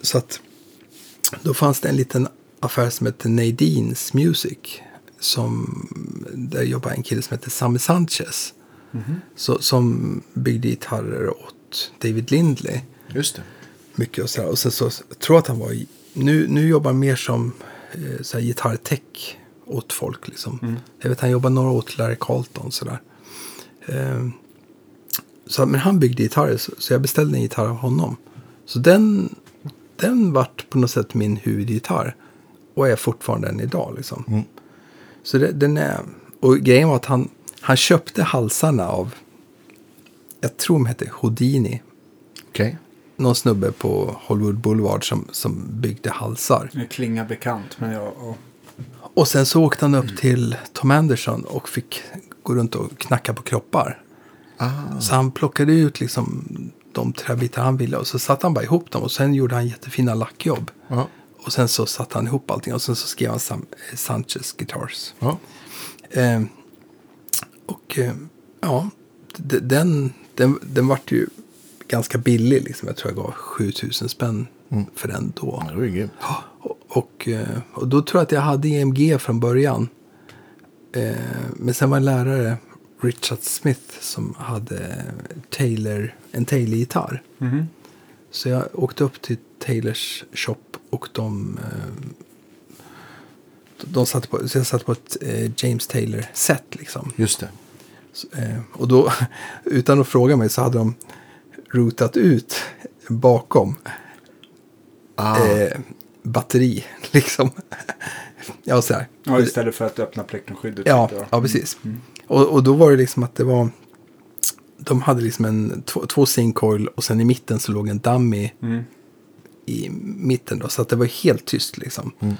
Så att då fanns det en liten affär som hette Nadines Music. Som, där jobbade en kille som hette Sami Sanchez. Så, som byggde gitarrer åt David Lindley
Just det.
mycket och sådär. Och sen så jag tror jag att han var nu, nu jobbar han mer som eh, så här gitarrtech åt folk liksom. Jag vet han jobbar några år åt Larry Carlton sådär. Eh, så, men han byggde gitarrer så, så jag beställde en gitarr av honom. Så den, den vart på något sätt min huvudgitarr. Och är fortfarande än idag liksom.
Mm.
Så det, den är, och grejen var att han, han köpte halsarna av, jag tror de hette Houdini
Okej.
Någon snubbe på Hollywood Boulevard som, som byggde halsar.
Det klingar bekant. Men jag, ja.
Och sen så åkte han upp till Tom Anderson och fick gå runt och knacka på kroppar.
Ah.
Så han plockade ut liksom de träbitar han ville och så satte han bara ihop dem och sen gjorde han jättefina lackjobb.
Ja.
Och sen så satte han ihop allting och sen så skrev han Sam, eh, Sanchez Guitars.
Ja.
Eh, och eh, ja, den, den, den vart ju ganska billig. Liksom. Jag tror jag gav 7000 spänn för den då.
Det var ju.
Och, och, eh, och då tror jag att jag hade EMG från början. Eh, men sen var en lärare, Richard Smith som hade Taylor, en Taylor-gitarr.
Mhm.
Så jag åkte upp till Taylors shop och de, eh, de satte på, så jag satte på ett James Taylor-set liksom.
Just det.
Så, och då, <laughs> utan att fråga mig, så hade de rotat ut bakom
Ah,
eh, batteri. <laughs> Liksom. ja, så här.
Ja, istället för att öppna plektrumskyddet.
Ja, ja precis. Och, och då var det liksom att det var... De hade liksom en, två, två sincoil och sen i mitten så låg en dummy
Mm.
i mitten då. Så att det var helt tyst liksom.
Mm.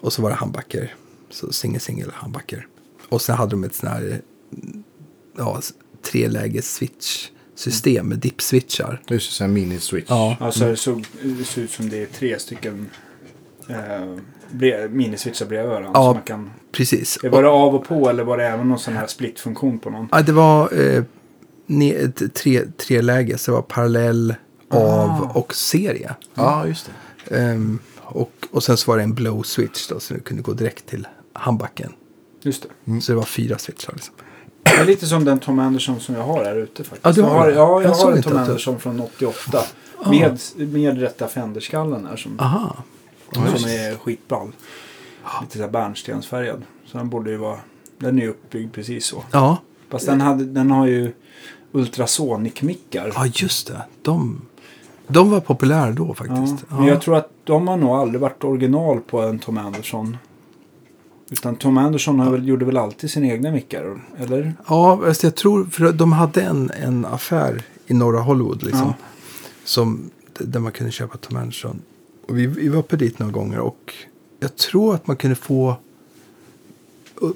Och så var det handbacker. Så singel, singel, handbacker. Och sen hade de ett sån här ja, treläges switch system med dip-switchar.
det är ju så här mini-switch.
Ja,
Alltså det, såg, det ser ut som det är tre stycken eh, bre- miniswitchar bredvid varandra.
Ja.
Så man kan,
precis.
var det av och på eller var det även någon sån här split-funktion på någon?
Ja, det var eh, ne, tre, tre läge. Så det var parallell, av
Ah.
och serie.
Ja, just det.
Ehm, och, och sen så var det en blow switch då, så du kunde gå direkt till handbacken.
Just det.
Så det var fyra switchar. Liksom.
Det är lite som den Tom Anderson som jag har här ute faktiskt.
Ja, du har
jag har, ja, jag,
Jag
har en Tom
att du-
Anderson från 88. Med, med rätta Fenderskallen här som,
Aha.
som är skitball. Lite så här bärnstensfärgad. Så den borde ju vara, den är ju uppbyggd precis så.
Ja,
Fast den, hade, den har ju ultrasonic-mickar.
ja just det. De, de var populära då
Ja,
faktiskt.
men jag tror att de har nog aldrig varit original på en Tom Anderson. Utan Tom Anderson har väl, gjorde väl alltid sina egna mickar? Eller?
Ja, alltså jag tror, för de hade en, en affär i norra Hollywood liksom.
Ja.
Som, där man kunde köpa Tom Anderson. Och vi, vi var uppe dit några gånger och jag tror att man kunde få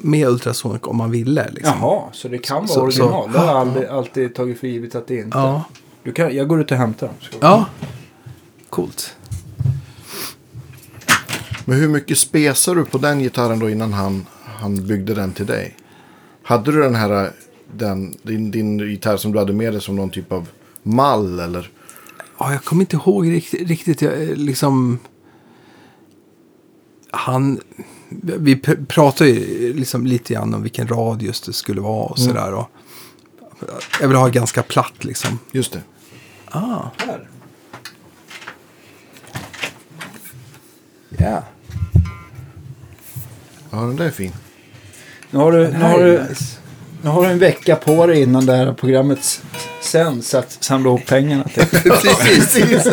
med Ultrasonic om man ville. Liksom.
Jaha, så det kan vara
Så-
original.
så-
det har jag aldrig, alltid tagit för givet att det inte
Ja,
du kan, Jag går ut och hämtar dem.
Ja. Coolt.
Men hur mycket spesar du på den gitarren då innan han, han byggde den till dig? Hade du den här, den, din, din gitarr som du hade med dig som någon typ av mall eller?
Ja, jag kommer inte ihåg riktigt. riktigt jag, eh, liksom, han, vi pr- pratade ju liksom lite grann om vilken radius det skulle vara och
Mm.
sådär. Och Jag vill ha ganska platt liksom.
Just det.
Ah,
Här.
ja.
Ja, den där är fin.
Nu har, du, nu, har du,
nice.
nu har du en vecka på dig innan det här programmet sänds att samla ihop pengarna till. <laughs>
Precis.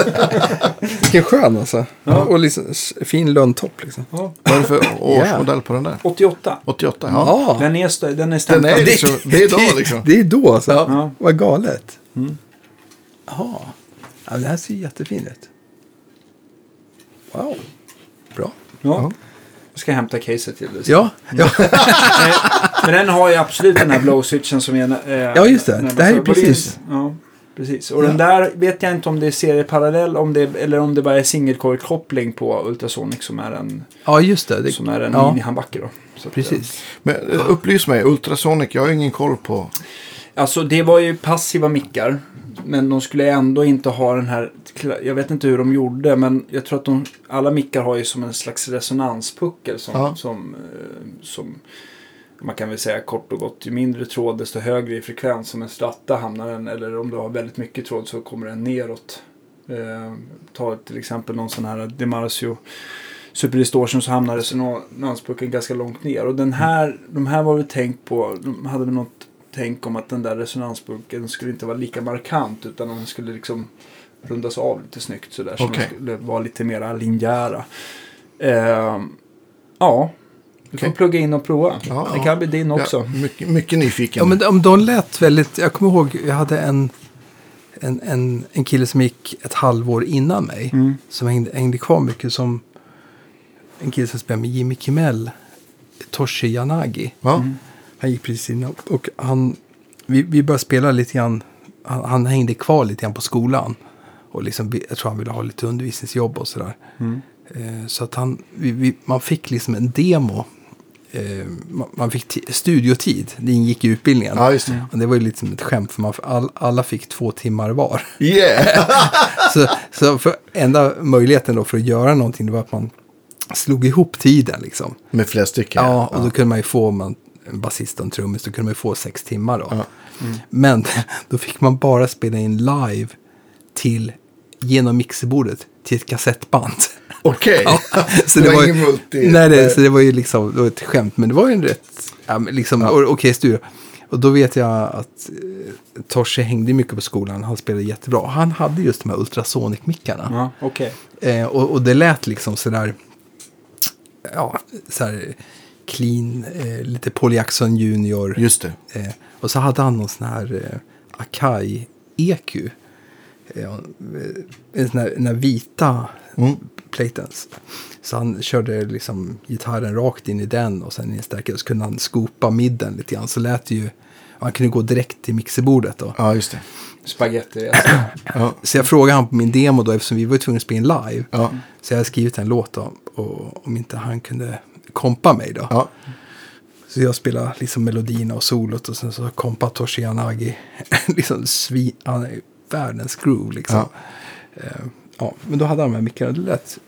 Vilken skön alltså.
Ja.
Och liksom, fin lönntopp liksom.
Ja.
Vad är det för årsmodell på den där?
88.
88? Ja.
Ja.
Den är, den är
Den
stämplad.
är liksom, det är idag liksom.
Det är då alltså.
Ja.
Vad galet.
Mm.
Jaha. Ja, det här ser jättefint ut. Wow. Bra.
Ja. Jag ska hämta caset till det.
Ja, ja. <laughs>
Eh, Men den har ju absolut den här blow switchen som är... Eh,
Ja, just det. Det här är precis-
Ja, precis. Och den där vet jag inte om det är serieparallell om det, eller om det bara är single coil koppling på Ultrasonic som är en,
ja just det. det
som är en
ja,
mini-handbacke då. Så att,
Precis.
Men eh, upplys mig, Ultrasonic, jag har ingen koll på.
eh, Alltså det var ju passiva mickar. Men de skulle ändå inte ha den här, jag vet inte hur de gjorde, men jag tror att de, alla mickar har ju som en slags resonanspuckel som,
Ja.
som, eh, som man kan väl säga kort och gott, ju mindre tråd desto högre i frekvens som en stratta hamnar den, eller om du har väldigt mycket tråd så kommer den neråt. Eh, ta till exempel någon sån här Demarcio Super Distortion så hamnar resonanspuckeln ganska långt ner. Och den här, de här var väl tänkt på, de hade väl något tänk om att den där resonanspuckeln skulle inte vara lika markant utan den skulle liksom rundas av lite snyggt sådär. Så
Okej.
de skulle vara lite mera linjära. Eh, ja, du får
Okej.
plugga in och prova.
Ja,
det
ja.
kan bli din också.
Ja, mycket, mycket nyfiken.
Ja, men om de lät väldigt... Jag kommer ihåg, jag hade en, en, en, en kille som gick ett halvår innan mig.
Mm.
Som hängde, hängde kvar mycket som... En kille som spelade med Jimmy Kimmel. Toshi Yanagi.
ja.
Mm.
Han gick precis innan. Och han... Vi, vi började spela lite grann. Han, han hängde kvar lite grann på skolan. Och liksom, jag tror han ville ha lite undervisningsjobb och sådär.
Mm.
Eh, så att han, vi, vi, man fick liksom en demo. Eh, man, man fick ti- studiotid. Det ingick i utbildningen.
ja, just det.
Och det var ju lite som ett skämt för man, all, alla fick två timmar var.
Yeah! <laughs>
så så för enda möjligheten då för att göra någonting var att man slog ihop tiden liksom.
Med flera stycken.
Ja, och då kunde man ju få, man en basist och en trummis, då kunde man ju få sex timmar då.
Ja.
Men <laughs> då fick man bara spela in live till, genom mixerbordet, till ett kassettband.
Okej. <laughs>
Ja, så
Det
det
var
var ju,
ingen multi-
nej, det, så det var ju liksom det var ett skämt, men det var ju en rätt, ja, liksom,
Ja.
okej studio. Och då vet jag att eh, Torse hängde mycket på skolan, han spelade jättebra. Han hade just de här ultrasonic-mickarna.
Ja, okej.
Eh, och, och det lät liksom sådär, ja, sådär clean, eh, lite Paul Jackson Junior.
Just det.
Eh, och så hade han någon sån här eh, Akai EQ. Eh, en sån här, den här vita
Mm.
platens. Så han körde liksom gitarren rakt in i den och sen i en stärkare. Så kunde han skopa midden lite grann. Så lät det ju, han kunde gå direkt till mixerbordet då.
Ja, just det.
Spaghetti. <clears throat>
Ja.
Så jag frågade han på min demo då, eftersom vi var tvungna att spela in live.
Ja.
Så jag hade skrivit en låt då, och om inte han kunde kompa mig då.
Ja.
Så jag spelade liksom melodierna och solot och sen så kompade Toshi Yanagi. <laughs> liksom svi, han är världens groove liksom.
Ja.
Eh, ja, men då hade han här mickarna det lät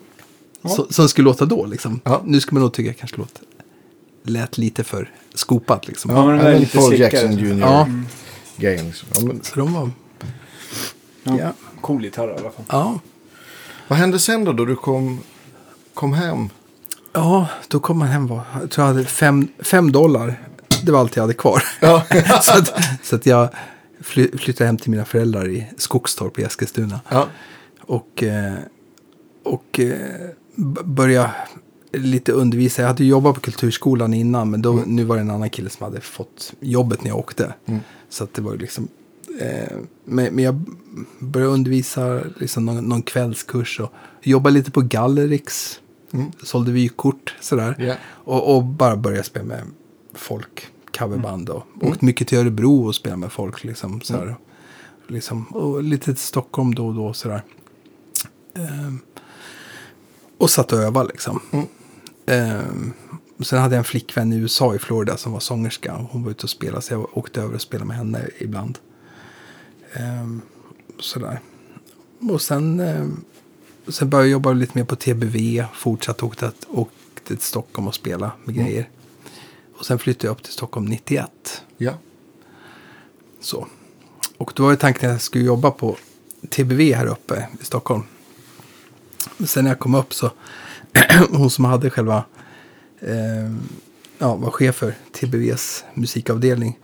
så, som skulle låta då liksom.
Ja.
Nu ska man nog tycka kanske låt lät lite för skopat liksom.
Ja, men det är
Även
lite
Paul. Jackson Jr.
Ja.
grejen. Liksom. Ja, men,
Så de var,
Ja.
ja.
Cool gitarr i alla fall.
ja.
vad hände sen då, då du kom, kom hem?
Ja, då kom man hem. var- Jag tror jag hade fem, fem dollar. Det var allt jag hade kvar.
Ja. <laughs>
så, att, så att jag fly, flyttade hem till mina föräldrar i Skogstorp i Eskilstuna.
ja.
Och, eh, och eh, b- börja lite undervisa. Jag hade jobbat på kulturskolan innan, men då, nu var det en annan kille som hade fått jobbet när jag åkte.
Mm.
Så att det var liksom... Eh, men, men jag började undervisa liksom någon, någon kvällskurs och jobba lite på Gallerix.
Mm.
Sålde vykort sådär.
Ja.
Och, och bara börja spela med folk, coverband och åkt mycket till Örebro och spela med folk liksom. Sådär. Liksom, och lite till Stockholm då och då sådär. Ehm, och satt och övade liksom.
Mm.
Ehm, sen hade jag en flickvän i USA i Florida som var sångerska. Hon var ute och spelade så jag åkte över och spelade med henne ibland. Ehm, sådär. Och sen, ehm, sen började jag jobba lite mer på TBV. Fortsatte åkte, åkte till Stockholm och spela med grejer. Och sen flyttade jag upp till Stockholm 91.
ja.
Så. Och då var ju tanken att jag skulle jobba på TBV här uppe i Stockholm. Men sen när jag kom upp så, <clears throat> hon som hade själva, eh, ja, var chef för TBVs musikavdelning.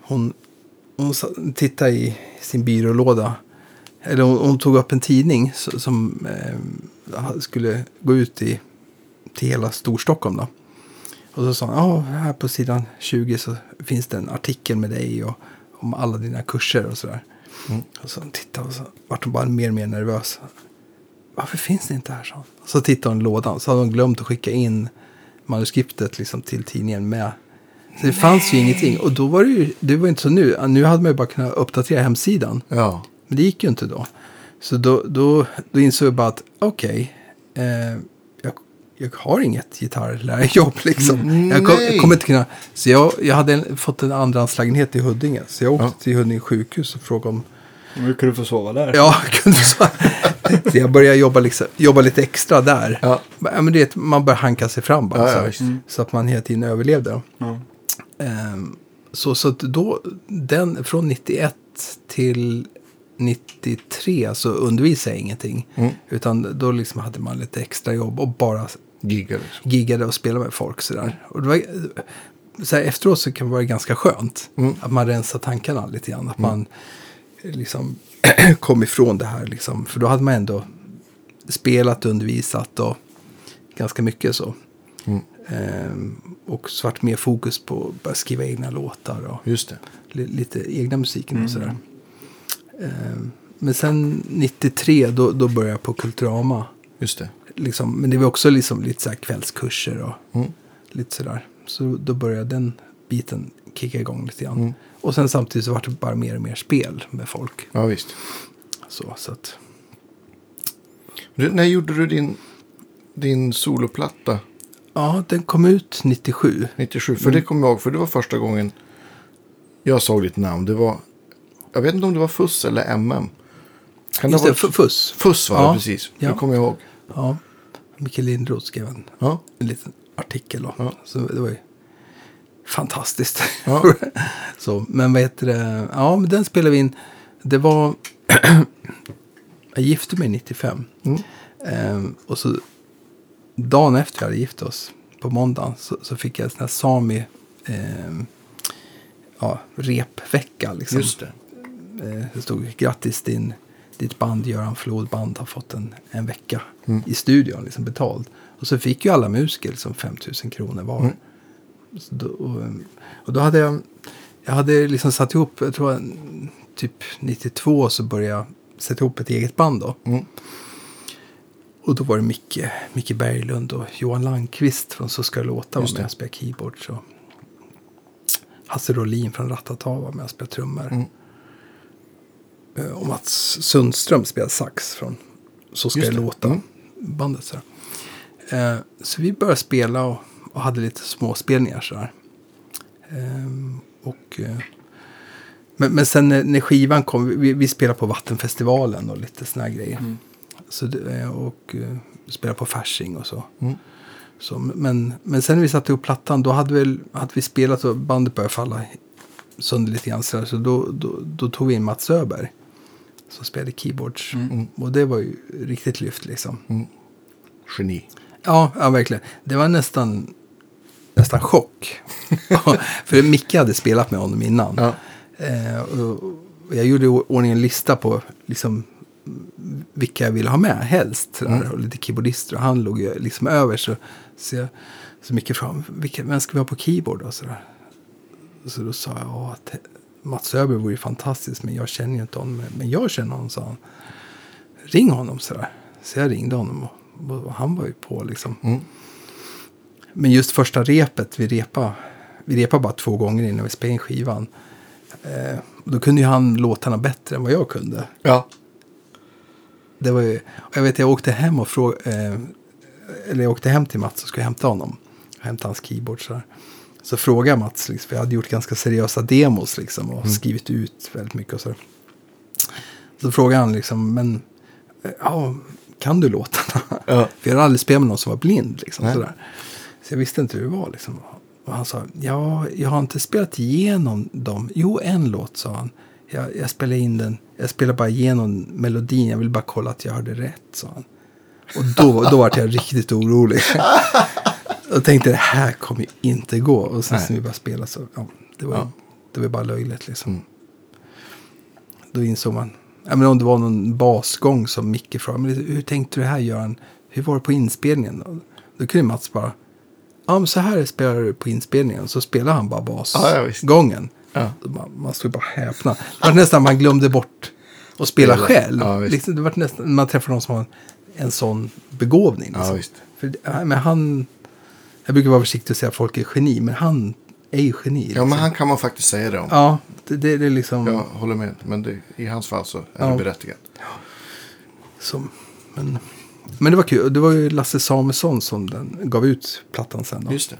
Hon, hon sa- tittade i sin byrålåda. Eller hon, hon tog upp en tidning som eh, skulle gå ut i, till hela Storstockholm. Då. Och så sa ja, här på sidan 20 så finns det en artikel med dig och om alla dina kurser och sådär.
Mm.
Och så tittade och så vart hon bara mer och mer nervös. Varför finns det inte här? Så, så tittade hon i lådan, så hade hon glömt att skicka in manuskriptet liksom till tidningen med. Så det fanns ju ingenting. Och då var det ju, det var inte så nu. Nu hade man ju bara kunnat uppdatera hemsidan.
Ja.
Men det gick ju inte då. Så då, då, då insåg jag bara att okej, eh, jag, jag har inget gitarrlärarjobb liksom.
Mm,
jag, kom, jag kommer inte kunna. Så jag, jag hade en, fått en andrahandslägenhet i Huddinge. Så jag åkte
Ja.
till Huddinge sjukhus och frågade om
Nu kan du få sova där.
Ja, kunde så. <laughs> så jag började jobba, liksom, jobba lite extra där.
Ja.
Men det, man börjar hanka sig fram bara.
Ja,
så,
visst.
så att man hela tiden överlevde.
Ja.
Ehm, så så då, den, från 91 till 93 så undervisade jag ingenting.
Mm.
Utan då liksom hade man lite extra jobb och bara
liksom.
giggade och spelade med folk. Sådär. Och det var, så här, efteråt så kan det vara ganska skönt.
Mm.
Att man rensar tankarna lite grann. Att man liksom <clears throat> kom ifrån det här. Liksom. För då hade man ändå spelat och undervisat och ganska mycket så.
Mm.
Ehm, och så vart mer fokus på att skriva egna låtar och lite egna musiken och sådär. Ehm, men sen 93 då, då började jag på Kulturama.
Just det.
Liksom, men det var också liksom lite så kvällskurser och
Mm.
lite sådär. Så då började den biten kicka igång lite grann.
Mm.
Och sen samtidigt så var det bara mer och mer spel med folk.
Ja, visst.
Så, så att,
Du, när gjorde du din, din soloplatta?
ja, den kom ut 97.
97. För det kommer jag ihåg, för det var första gången jag såg ditt namn. Det var, jag vet inte om det var Fuss eller MM. Kan
Just det,
varit-
F- Fuss.
Fuss var
Ja,
det precis.
ja.
Det kommer jag ihåg.
Ja, Mikael Lindroth skrev en,
Ja.
en liten artikel. Då.
Ja.
Så det var ju fantastiskt.
Ja. <laughs>
så, men vad heter det? Ja, men den spelade vi in. Det var... <clears throat> jag gifte mig 95.
Mm.
Ehm, och så dagen efter vi hade gift oss, på måndagen, så, så fick jag en sån här Sami ehm, ja, repvecka. Liksom.
Just det.
Eh, det stod grattis din, ditt band Göran Flodband har fått en, en vecka
Mm.
i studion liksom betald. Och så fick ju alla musiker liksom 5 000 kronor var.
Mm.
Då, och, eh, och då hade jag, jag hade liksom satt ihop, jag tror typ 92 så började jag sätta ihop ett eget band då.
Mm.
Och då var det Micke, Micke Berglund och Johan Landqvist från Så ska låta var med och spelade keyboard. Så. Hasse Rolin från Ratata var med och spelade trummor.
Mm.
Eh, Och Mats Sundström spelade sax från Så ska det låta. Bandet så. Eh, så vi började spela och, och hade lite småspelningar sådär. Ehm, och, eh, men, men sen när, när skivan kom, vi, vi spelade på Vattenfestivalen och lite sådana grejer.
Mm.
Så eh, och spelade på Fasching och så.
Mm.
så men, men sen när vi satte upp plattan, då hade vi, hade vi spelat och bandet började falla sönder lite grann. Så då, då, då tog vi in Mats Öberg. Som spelade keyboards.
Mm.
Och det var ju riktigt lyft liksom.
Geni.
Ja, ja, verkligen. Det var nästan, nästan chock. <laughs> För Micke hade spelat med honom innan.
Ja.
Eh, och jag gjorde i ordning en lista på liksom, vilka jag ville ha med helst.
Mm.
Och lite keyboardister. Och han låg ju liksom över. Så, så, jag, så mycket fram. Vilka, vem ska vi ha på keyboard? Och så, där. så då sa jag Mats Öberg vore ju fantastiskt. Men jag känner ju inte honom. Men- jag känner honom, sa han. Ring honom sådär. Så jag ringde honom. Och, och han var ju på liksom.
Mm.
Men just första repet, vi repade, vi repade bara två gånger innan vi spelade in skivan. Eh, då kunde ju han låtarna bättre än vad jag kunde.
Ja.
Det var ju, och jag vet jag åkte hem och frågade, eh, eller jag åkte hem till Mats och skulle hämta honom. Hämta hans keyboard så här. Så frågade jag Mats, liksom, för jag hade gjort ganska seriösa demos liksom och skrivit ut väldigt mycket och så. Så frågade han liksom, men ja, kan du låtarna? <laughs>
Ja.
För jag hade aldrig spelat med någon som var blind. Liksom, sådär. Så jag visste inte hur det var. Liksom. Och han sa, ja, jag har inte spelat igenom dem. Jo, en låt, sa han. Jag, jag spelade in den. Jag spelade bara igenom melodin. Jag vill bara kolla att jag hörde rätt, sa han. Och då, då var jag riktigt orolig. <laughs> och tänkte, det här kommer ju inte gå. Och sen när vi började spela så, ja, det var,
Ja.
det var bara löjligt liksom.
Mm.
Då insåg man, ja, men om det var någon basgång som Micke frågade, men hur tänkte du här Göran? Hur var det på inspelningen? Då, då kunde Mats bara, ja men så här spelar du på inspelningen. Så spelar han bara
Ja, ja,
basgången.
Ja.
Man, man stod bara häpna. Det var nästan man glömde bort att spela
Spela.
själv.
Ja,
liksom, det var nästan, man träffar någon som har en sån begåvning.
Ja,
Liksom.
visst.
För, ja, men han, jag brukar vara försiktig och säga att folk är geni, men han är ju geni.
Ja,
liksom.
men han kan man faktiskt säga det om.
Ja, det, det, det är liksom...
Jag håller med. Men det, i hans fall så är
Ja.
det berättigat.
Som, men, men det var kul. Det var ju Lasse Samuelsson som den gav ut plattan sen. Då,
Just det.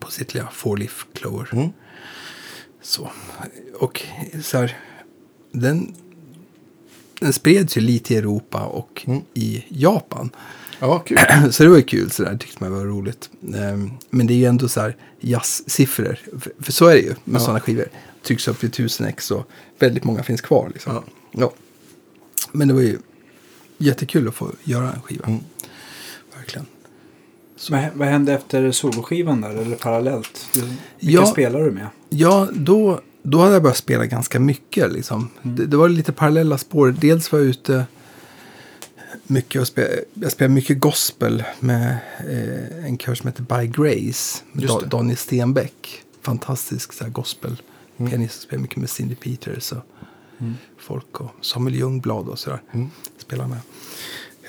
På sitt lilla Four Leaf Clover.
Mm.
Så. Och så här, den, den spreds ju lite i Europa och
Mm.
i Japan.
Ja, kul. <clears throat>
Så det var ju kul, så där tyckte man var roligt. Ehm, Men det är ju ändå så här jazzsiffror. För, för så är det ju med
Ja.
sådana skivor. Trycks upp vid 1000 ex och väldigt många finns kvar. Liksom.
Ja.
Ja. Men det var ju jättekul att få göra en skiva.
Mm.
Verkligen.
Vad, vad hände efter soloskivan där? Eller parallellt? Vilka
Ja.
spelar du med?
Ja, då, då hade jag börjat spela ganska mycket. Liksom. Det, det var lite parallella spår. Dels var jag ute mycket och spelade, jag spelade mycket gospel med eh, en kör som heter By Grace. Med da. Daniel Stenbeck. Fantastisk så här, gospel. Pianist som spelar mycket med Cindy Peters och folk. Och Samuel Ljungblad och sådär.
Mm.
Spelar med.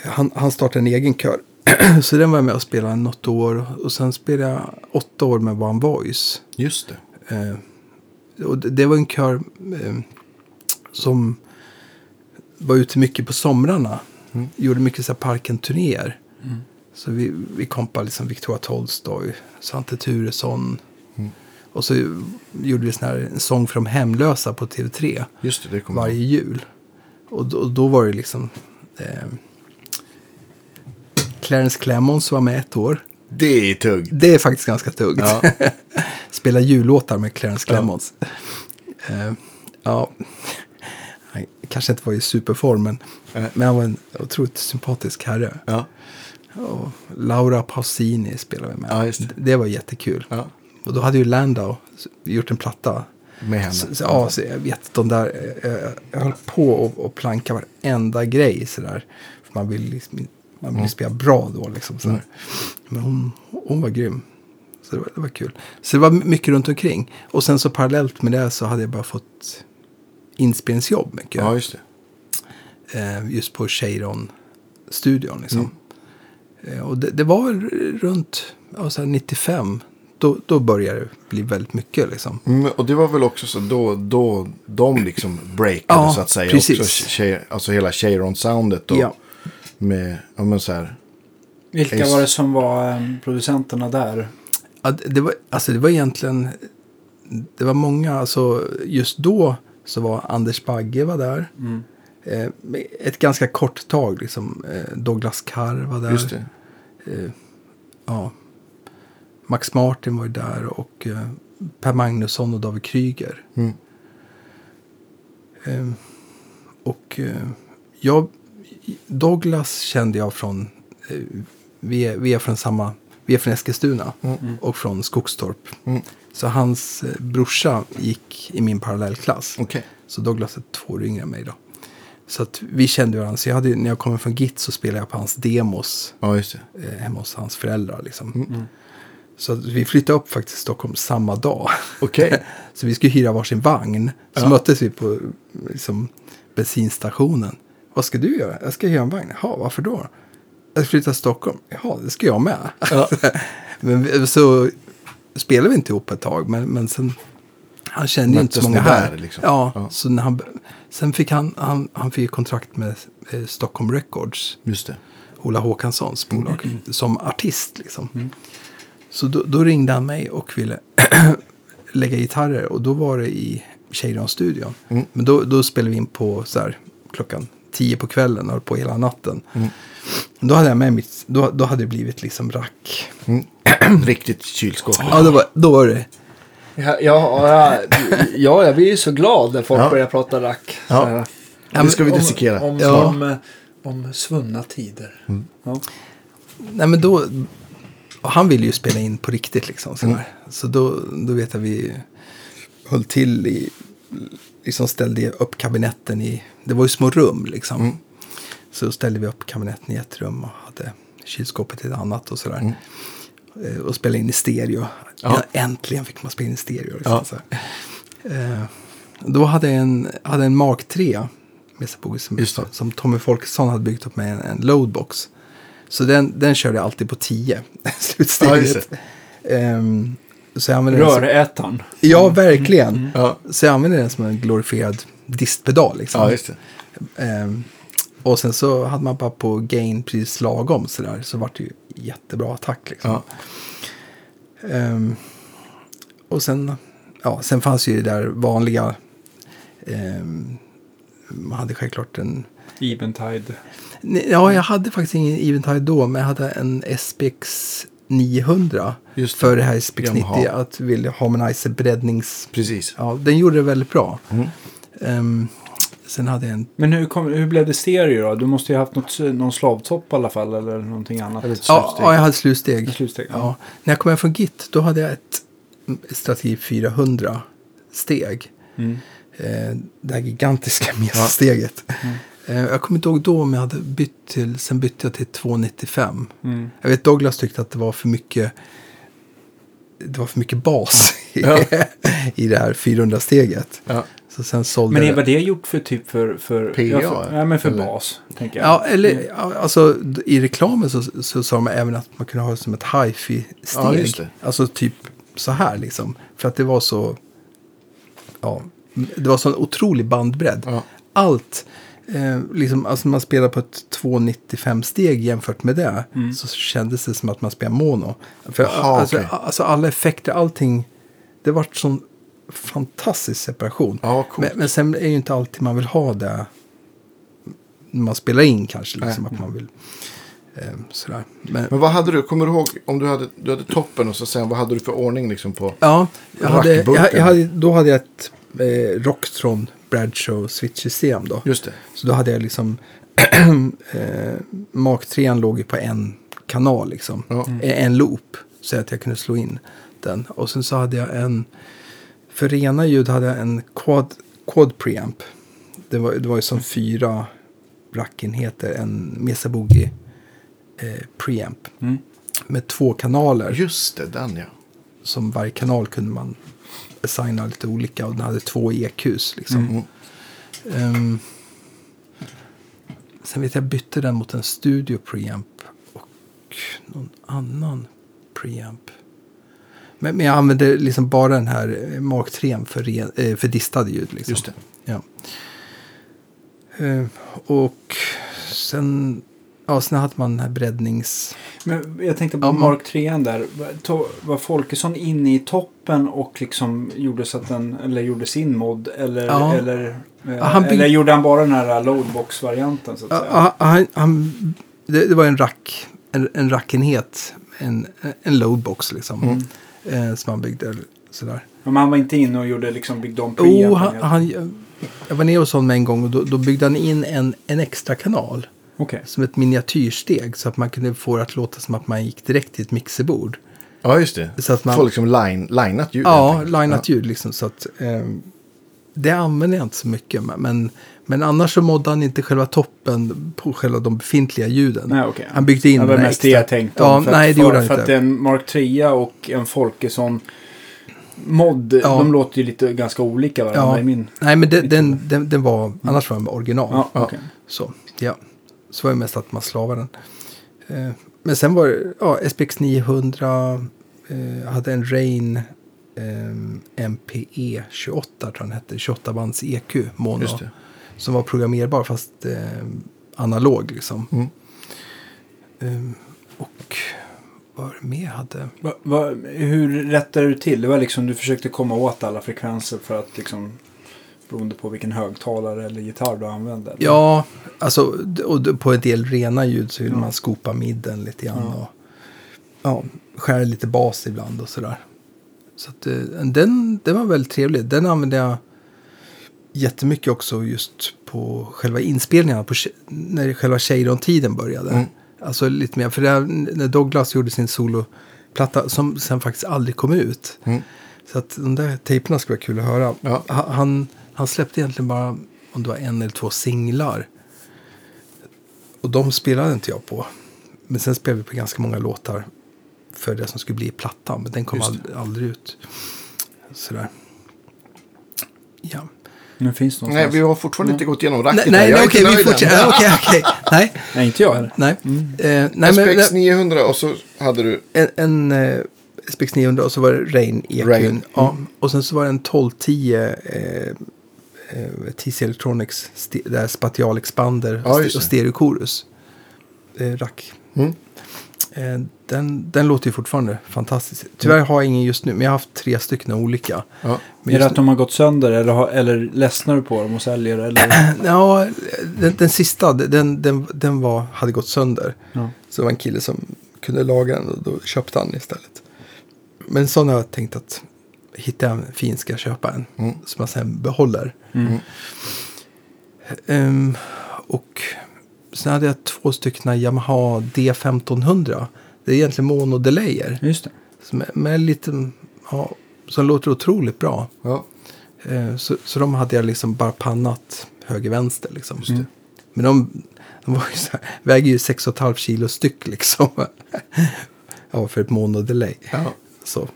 Han, han startade en egen kör. <clears throat> så den var jag med och spelade något år. Och sen spelade jag åtta år med One Voice.
Just det.
Eh, och det, det var en kör eh, som var ute mycket på somrarna.
Mm.
Gjorde mycket så här parken-turnéer. Så vi, vi kompade liksom Victoria Tolstoy, Svante Turesson.
Mm.
Och så gjorde vi sån här, en sång för de hemlösa på TV3
Just det, det kommer
varje jul. Och då, och då var det liksom... Eh, Clarence Clemons var med ett år.
Det är tugg.
Det är faktiskt ganska tungt.
Ja. <laughs>
spela jullåtar med Clarence Clemons. Eh, ja, han kanske inte var i superform, men,
Nej.
men han var en otroligt sympatisk herre.
Ja.
Och Laura Pausini spelade vi med.
Ja, det.
det var jättekul.
ja.
Och då hade ju Landau gjort en platta.
Med henne.
Så, så, ja, så jag vet de där, eh, jag höll på och, och planka varenda grej sådär. För man vill, liksom, man vill
Mm.
spela bra då liksom. Sådär. Men hon, hon var grym. Så det var, det var kul. Så det var mycket runt omkring. Och sen så parallellt med det så hade jag bara fått inspelningsjobb mycket.
Ja, just det.
Eh, just på Cheiron-studion liksom.
Mm.
Eh, och det, det var runt ja, så här 95. Då, då började det bli väldigt mycket liksom.
Mm, och det var väl också så då, då de liksom breakade
Ja,
så att säga.
precis.
Också, alltså hela Cheiron-soundet. Och
Ja.
Med, ja men så här.
Vilka var det som var eh, producenterna där?
Ja, det- det, var, alltså det var egentligen, det var många, alltså just då så var Anders Bagge var där.
Mm.
Eh, ett ganska kort tag, liksom, eh, Douglas Carr var där.
Just det.
Eh, ja. Max Martin var ju där och eh, Per Magnusson och David Kryger.
Mm.
Eh, och eh, jag, Douglas kände jag från, eh, vi, är, vi är från samma, vi är från Eskilstuna
Mm.
och från Skogstorp.
Mm.
Så hans eh, brorsa gick i min parallellklass.
Okej.
Så Douglas är två år yngre än mig då. Så att vi kände varandra. Så jag hade, när jag kom från Git så spelade jag på hans demos
Ja, just det.
eh, hemma hos hans föräldrar. Liksom.
Mm.
Så att vi flyttade upp faktiskt till Stockholm samma dag.
Okej. <laughs>
så vi skulle hyra varsin vagn. Så
Ja.
möttes vi på liksom, bensinstationen. Vad ska du göra? Jag ska hyra en vagn. Jaha, varför då? Jag ska flytta till Stockholm. Jaha, det ska jag med.
Ja. <laughs>
men så spelade vi inte ihop ett tag. Men, men sen, han kände ju inte så många här.
liksom?
Ja,
Ja.
Så när han, sen fick han, han, han fick kontrakt med eh, Stockholm Records.
Just det.
Ola Håkanssons bolag.
Mm.
Som artist liksom. Så då, då ringde han mig och ville <clears throat> lägga gitarrer. Och då var det i Cheiron-studion.
Mm.
Men då, då spelade vi in på så här, klockan tio på kvällen och höll på hela natten.
Mm.
Då hade jag med mitt, då, då hade det blivit liksom rack.
Mm. <clears throat> Riktigt kylskåp.
Ja, då var, då var det.
Ja, ja, ja, ja, jag blir ju så glad när folk
Ja.
börjar prata rack.
Ja.
Så här,
Ja, men
ska vi
Om,
dissekera.
om,
Ja.
om, eh, om svunna tider. Ja.
Nej, men då, och han ville ju spela in på riktigt liksom. Så,
Mm.
så då, då vet jag vi höll till i, liksom ställde upp kabinetten i, det var ju små rum liksom.
Mm.
Så ställde vi upp kabinetten i ett rum och hade kylskåpet i ett annat och sådär. Eh, Och spelade in i stereo.
Mm. Ja.
Ja. Äntligen fick man spela in i stereo. Liksom,
Ja.
Eh, Då hade jag en, hade en Mark 3 med sig som, som Tommy Folkesson hade byggt upp med en, en loadbox. Så den, den körde jag alltid på 10, <laughs>
Ja,
slutsteget. Ehm, så jag använde den som,
Rörätaren.
Ja, verkligen.
Ja.
Så jag använde den som en glorifierad distpedal. Liksom.
ja, just det.
Ehm, och sen så hade man bara på gain precis lagom sådär. Så vart det ju jättebra attack liksom.
Ja.
Ehm, och sen, ja, sen fanns ju det där vanliga. ehm, man hade självklart en...
Eventide.
Ja, jag hade faktiskt ingen Eventide då. Men jag hade en SPX 900.
Just det.
för det här SPX 90.
Yamaha.
Att vilja harmonize breddnings...
Precis.
Ja, den gjorde det väldigt bra.
Mm.
Ehm, sen hade jag en...
Men hur, kom, hur blev det stereo då? Du måste ju ha haft något, någon slavtopp i alla fall eller någonting annat.
Eller
Ja, ja, jag hade slutsteg.
Slutsteg, ja.
Ja. När jag kom hem från Git, då hade jag ett Strategy 400 steg.
Mm.
Eh, det här gigantiska <laughs> messteget. Eh, jag kommer inte ihåg då om jag hade bytt till, sen bytte jag till 295.
Mm.
Jag vet Douglas tyckte att det var för mycket, det var för mycket bas i,
Ja. <laughs>
i det här 400-steget.
Ja.
Så sen sålde
Men är vad det gjort för typ för... för
PA,
ja, för, ja, men för
eller?
bas. Tänker jag.
Ja, eller ja, alltså i reklamen så, så sa de även att man kunde ha det som ett hifi-steg.
Ja.
Alltså typ så här liksom. För att det var så, ja, det var sån otrolig bandbredd. Allt, eh, liksom, alltså man spelar på ett 295-steg jämfört med det. Så kändes det som att man spelar mono. För
Mm. Jaha,
alltså,
okej.
alltså alla effekter, allting, det var sån fantastisk separation.
Ja,
men, men sen är ju inte alltid man vill ha det när man spelar in kanske. Liksom,
Nej.
att man vill. Eh, sådär. Men,
Men vad hade du, kommer du ihåg, om du hade, du hade toppen och så sen, vad hade du för ordning liksom på?
ja, jag hade, jag, jag hade, då hade jag ett eh, Rocktron Bradshaw switch-system då.
Just det.
Så då hade jag liksom <clears throat> eh, Mark 3 låg ju på en kanal liksom.
Ja.
Eh, En loop. Så att jag kunde slå in den. Och sen så hade jag en, för rena ljud hade jag en quad, quad preamp. Det var, det var ju som fyra rackenheter. En Mesa Boogie eh, preamp.
Mm.
Med två kanaler.
Just det, den ja.
Som varje kanal kunde man assigna lite olika. Och den hade två EQs liksom.
Mm.
Ehm, sen vet jag bytte den mot en Studio preamp och någon annan preamp. Men, men jag använde liksom bara den här eh, Mark 3 för, eh, för distade ljud. Liksom.
Just det.
Ja. Ehm, och sen, ja, sen hade man den här breddnings...
Men jag tänkte på
Ja,
Mark 3 där. Var Folkesson inne i toppen och liksom gjorde så att den, eller gjorde sin mod? Eller,
Ja.
eller, eh,
Ja, han
eller gjorde han bara den här loadbox-varianten så att säga?
Ja, han, han, det, det var en rack, en, en rackenhet, en, en loadbox liksom.
Mm.
Eh, som han byggde sådär.
Men han var inte inne och gjorde liksom byggde om
Jo,
preampen
han, han, jag var nere hos honom en gång och då, då byggde han in en, en extra kanal.
Okej.
Som ett miniatyrsteg så att man kunde få det att låta som att man gick direkt till ett mixerbord.
Ja, just det.
Så att man-
Få liksom line, linat ljud.
Ja, linat ljud liksom. Så att, eh, det använder jag inte så mycket. men- Men, annars så moddade han inte själva toppen på själva de befintliga ljuden.
Nej, okej.
Han byggde in
Det var mest det jag tänkte
Ja,
om. För
nej,
att,
det gjorde
för,
han
för
inte.
att en Mark 3 och en Folkesson mod,
Ja.
de låter ju lite ganska olika varandra
Ja.
min...
Nej, men den, den, den, den var, annars var den original.
Ja,
Ja.
okej.
Så, ja. Så var det mest att man slavade den. Eh, men sen var det, ja, SPX 900, eh, hade en Rain eh, MPE 28, tror jag den hette, 28 bands EQ, mono.
Just det.
Som var programmerbar fast eh, analog liksom.
Mm.
Eh, och vad var det mer hade?
Va, va, hur rättade du till? Det var liksom du försökte komma åt alla frekvenser för att liksom beroende på vilken högtalare eller gitarr du använde.
Ja, alltså och på en del rena ljud så vill
Ja.
man skopa midden lite grann.
Ja.
Och, ja, skära lite bas ibland och sådär. Så att, eh, den, den var väldigt trevlig. Den använde jag jättemycket också just på själva inspelningarna. På, när själva Shadon-tiden började.
Mm.
Alltså lite mer, för det, när Douglas gjorde sin soloplatta som sen faktiskt aldrig kom ut.
Mm.
Så att de där tejperna skulle vara kul att höra.
Ja.
Ha- Han, han släppte egentligen bara om det var en eller två singlar. Och de spelade inte jag på. Men sen spelade vi på ganska många låtar för det som skulle bli plattan. Men den kom aldrig, aldrig ut. Sådär. Ja.
Nu finns det
Nej,
någonstans.
vi har fortfarande inte gått igenom
Nej,
racket.
nej,
är
okej, vi fortsätter. Okej, okej. <laughs> Nej,
Nej, inte jag heller.
nej. Eh, nej men,
SPX 900 och så hade du...
en, en eh, SPX 900 och så var det Rain EQn.
Rain.
Ja, och sen så var det en 1210 eh, eh, TC Electronics st- där Spatial Expander
Ja,
och. Stereo Chorus. Eh, rack.
Mm.
Eh, den, den låter ju fortfarande fantastiskt. Tyvärr har jag ingen just nu, men jag har haft tre stycken olika.
Ja.
Men
är det att de har gått sönder eller, har, eller ledsnar du på dem och säljer? Eller? <clears throat>
Ja, den, den sista, den, den, den var, hade gått sönder.
Ja.
Så det var en kille som kunde laga den och då köpte han istället. Men sån har jag tänkt att hittar jag en fin ska jag köpa en.
Mm.
Som man sen behåller.
Mm.
Ehm, och sen hade jag två stycken Yamaha D1500. Det är egentligen monodelayer.
Just det.
Som, är- med lite, ja, som låter otroligt bra.
Ja.
Eh, Så, så de hade jag liksom bara pannat höger-vänster. Liksom.
Just det.
Men de, de var ju så här, väger ju 6,5 kilo styck liksom. <laughs> ja, för ett monodelay.
Ja.
Så.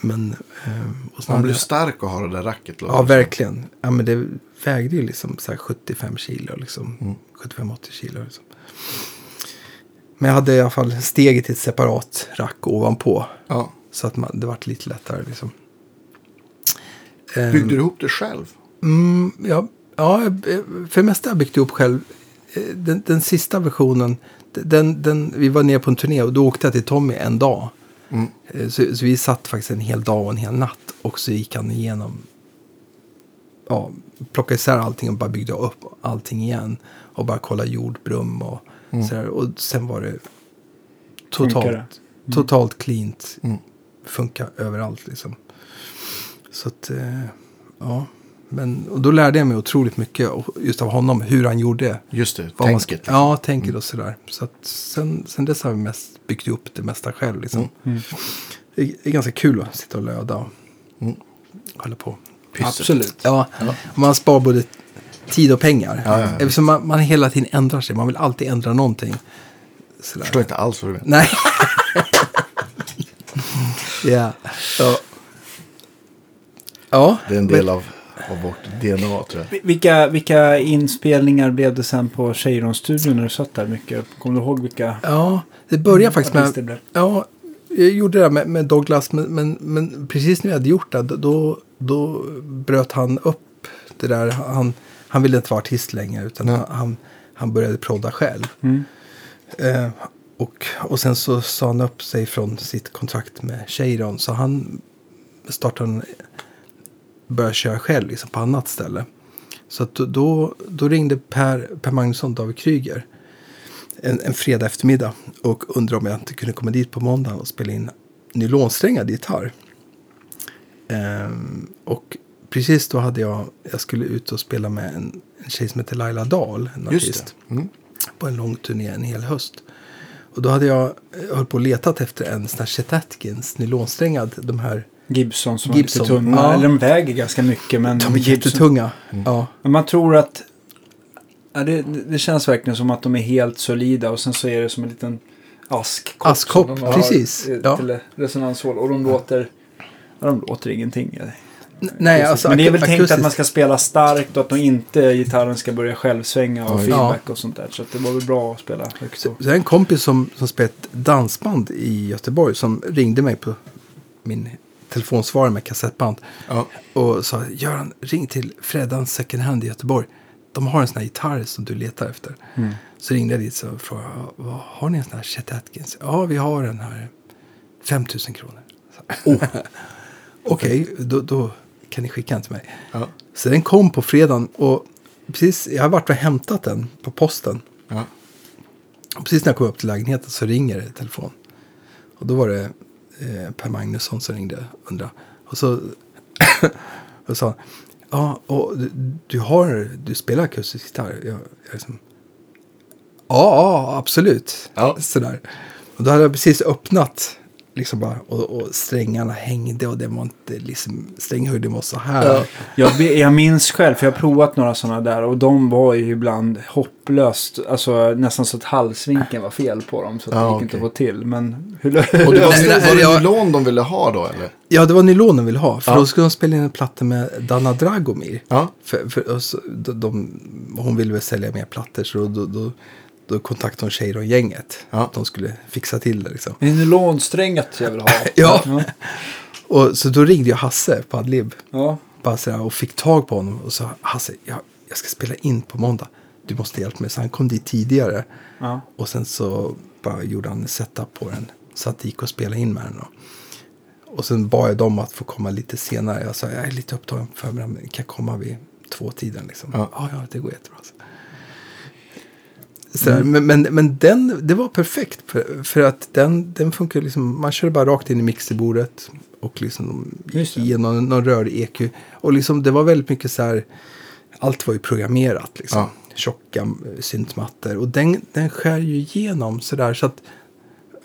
Men, eh, och
Man blir stark att ha det där racket.
Ja,
det som.
verkligen. Ja, men det vägde ju liksom så här 75 kilo. Liksom.
Mm.
75-80 kilo. Liksom. Men jag hade i alla fall steget till ett separat rack ovanpå.
Ja.
Så att man, det vart lite lättare liksom. Ehm,
Byggde du ihop det själv?
Mm, ja, ja, för det mesta har jag byggt ihop själv. Eh, Den, den sista versionen, den, den, vi var nere på en turné och då åkte jag till Tommy en dag.
Mm.
Så, så vi satt faktiskt en hel dag och en hel natt och så gick han igenom, ja, plockade isär allting och bara byggde upp allting igen. Och bara kolla jordbrum och
Mm.
sådär. Och sen var det totalt,
det?
totalt cleant.
Mm.
Funkar överallt liksom. Så att, eh, ja. Men, och då lärde jag mig otroligt mycket och- just av honom, hur han gjorde.
Just det,
vad man ska-
tänket.
Ja, tänket och sådär. Så att sen, sen dess har jag mest byggt upp det mesta själv. Liksom.
Mm.
Det, är, det är ganska kul att sitta och löda och
Mm.
hålla på.
Pyssel.
Absolut.
Ja, man spar både tid och pengar.
Ja, ja, ja.
Eftersom man, man hela tiden ändrar sig. Man vill alltid ändra någonting. Sådär.
Förstår inte alls vad du menar.
Nej. <laughs> ja. ja. Ja.
Det är en del av, av vårt DNA tror jag.
Vilka, vilka inspelningar blev det sen på Cheiron-studion när du satt där mycket? Kommer du ihåg vilka
Ja, det började faktiskt med...
det blev?
Ja, jag gjorde det med, med Douglas. Men, men, men precis när jag hade gjort det, då, då bröt han upp det där. Han, han ville inte vara artist längre, utan han, han, han började prodda själv.
Mm.
Eh, och, och sen så sa han upp sig från sitt kontrakt med Cheiron. Så han startade en, började köra själv liksom, på annat ställe. Så då- då, ringde Per, per Magnusson, David Kryger, en, en fredag eftermiddag och undrade om jag inte kunde komma dit på måndag och spela in nylonsträngad gitarr. Ehm, och precis då hade jag, jag skulle ut och spela med en, en tjej som heter Laila Dahl, en artist
Just det. Mm.
på en lång turné en hel höst. Och då hade jag eh, höll på och letat efter en sån här Chet Atkins nylonsträngad. De här,
Gibson som
Gibson,
är lite tunga.
ja.
Eller de väger ganska mycket. Men
de är jättetunga. Ja,
Men man tror att... Ja, det, det känns verkligen som att de är helt solida och sen så är det som en liten askkopp.
Askkopp,
har,
precis, ja.
Till resonanshål. Och de låter... Ja, de låter ingenting.
Nej, alltså
men det är väl tänkt att man ska spela starkt och att de inte, gitarren ska börja självsvänga och
Ja,
feedback och sånt där. Så att det var väl bra att spela högt
Så,
så.
har en kompis som, som spelar ett dansband i Göteborg som ringde mig på min telefonsvarare med kassettband.
Ja.
Och sa, Göran, ring till Freddans second hand i Göteborg. De har en sån här gitarr som du letar efter.
Mm.
Så ringde jag dit och frågade, "Vad- har ni en sån här Chet Atkins? Ja, vi har den här. 5 000 kronor.
Oh. <laughs>
Okej, då, då kan ni skicka den till mig.
Ja.
Så den kom på fredagen och precis, jag har varit och hämtat den på posten.
Ja.
Och precis när jag kom upp till lägenheten så ringer det i telefon. Och då var det eh, Per Magnusson som ringde och undrade. Och så <coughs> och sa ja, och du, du har, du spelar akustisk gitarr? Jag, jag liksom, ja, ja, absolut.
Ja.
Sådär. Och då hade jag precis öppnat liksom bara, och, och strängarna hängde och det var inte liksom, stränghöjden var så här.
Ja.
Jag, jag minns själv, för jag har provat några sådana där och de var ju ibland hopplöst, alltså nästan så att halsvinkeln var fel på dem så att
Ja,
det gick inte
okej.
att få till. Men hur
Och det var, <laughs> var det
jag-
nylon de ville ha då eller?
Ja, det var nylon de ville ha. För
Ja.
då skulle de spela in en platta med Dana Dragomir.
Ja.
För, för, och så, de, de, hon ville väl sälja mer plattor så då, då, då, då kontaktade hon Cheiron-gänget.
Ja.
Att de skulle fixa till det liksom.
Det är nylonsträngat jag vill ha. <laughs>
Ja.
ja.
Och så då ringde jag Hasse på Adlib.
ja.
Bara sådär, och fick tag på honom och sa Hasse, jag, jag ska spela in på måndag. Du måste hjälpa mig. Så han kom dit tidigare.
ja.
Och sen så bara gjorde han en setup på den. Så att det gick att spela in med den. Då. Och sen bad jag dem att få komma lite senare. Jag sa jag är lite upptagen på förmiddagen. men Kan jag komma vid två-tiden? Liksom.
Ja.
Ja. ja, det går jättebra. Sådär, men, men, men den, det var perfekt. För, för att den, den funkar liksom. Man kör bara rakt in i mixerbordet. Och liksom
Just det.
genom någon rörig EQ. Och liksom det var väldigt mycket så här. Allt var ju programmerat liksom.
Ja.
Tjocka eh, syntmattor. Och den, den skär ju igenom sådär. Så att,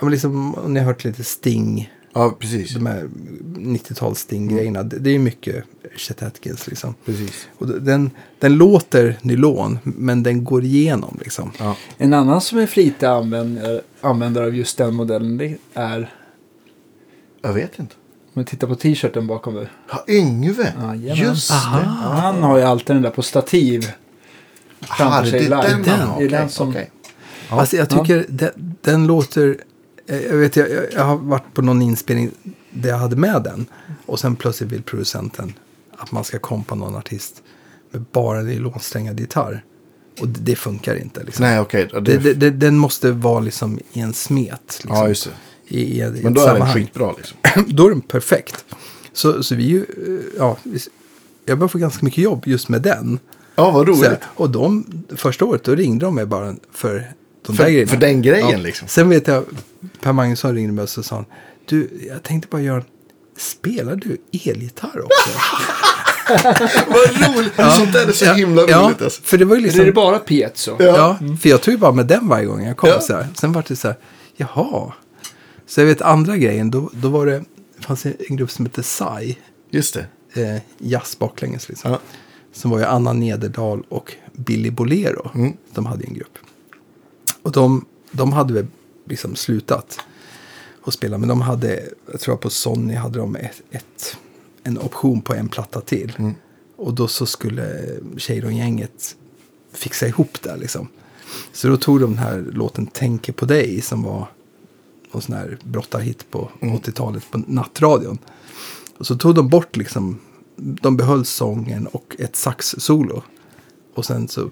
liksom, om ni har hört lite Sting.
Ja, precis.
De här 90-tals Sting-grejerna. Det, det är mycket Chet Atkins liksom.
precis.
Och den, den låter nylon. Men den går igenom liksom.
Ja.
En annan som är flitig använd, eh, användare av just den modellen det är,
Jag vet inte.
om vi tittar på t-shirten bakom dig.
Ja, Yngve.
Jajamän.
Just
Aha.
det.
Han har ju alltid den där på stativ.
Aha,
framför
det
sig
är
live.
den,
Den.
Det är den som-
okej.
Ja.
Alltså jag tycker den, den låter... eh, Jag vet, jag, jag- har varit på någon inspelning där jag hade med den. Och sen plötsligt vill producenten att man ska kompa någon artist med bara nylonsträngad gitarr. Och det, det funkar inte. Liksom.
Nej. Ja,
det,
det-
det, den måste vara liksom i en smet. Liksom,
Ja, just det.
I, i, i
Men då är den skitbra liksom. <clears throat>
då är den perfekt. Så, så vi ju, eh, ja, jag började få ganska mycket jobb just med den.
Ja, vad
Så,
roligt.
och de, första året då ringde de mig bara för de
För- för den grejen, liksom.
Sen vet jag, Per Magnusson ringde mig och så sa han, du, jag tänkte bara göra spelar du elgitarr också? <laughs>
Vad roligt! Sånt där är så himla roligt.
ja,
Alltså.
för det var ju liksom...
är det bara piezo?
Ja, för jag tog ju bara med den varje gång jag kom.
Ja.
Så här. Sen var det så här, jaha. Så jag vet andra grejen, då, då var det, fanns en grupp som hette Sai,
Just det.
eh, jazz baklänges liksom.
Ja.
Som var ju Anna Nederdal och Billy Bolero.
Mm.
De hade en grupp. Och de, de hade väl liksom slutat att spela. Men de hade, jag tror på Sony hade de ett, ett, en option på en platta till.
Mm.
Och då så skulle Shadon-gänget fixa ihop det liksom. Så då tog de den här låten Tänker på dig som var någon sån här brottarhit på 80-talet på nattradion. Och så tog de bort liksom, de behöll sången och ett sax-solo. Och sen så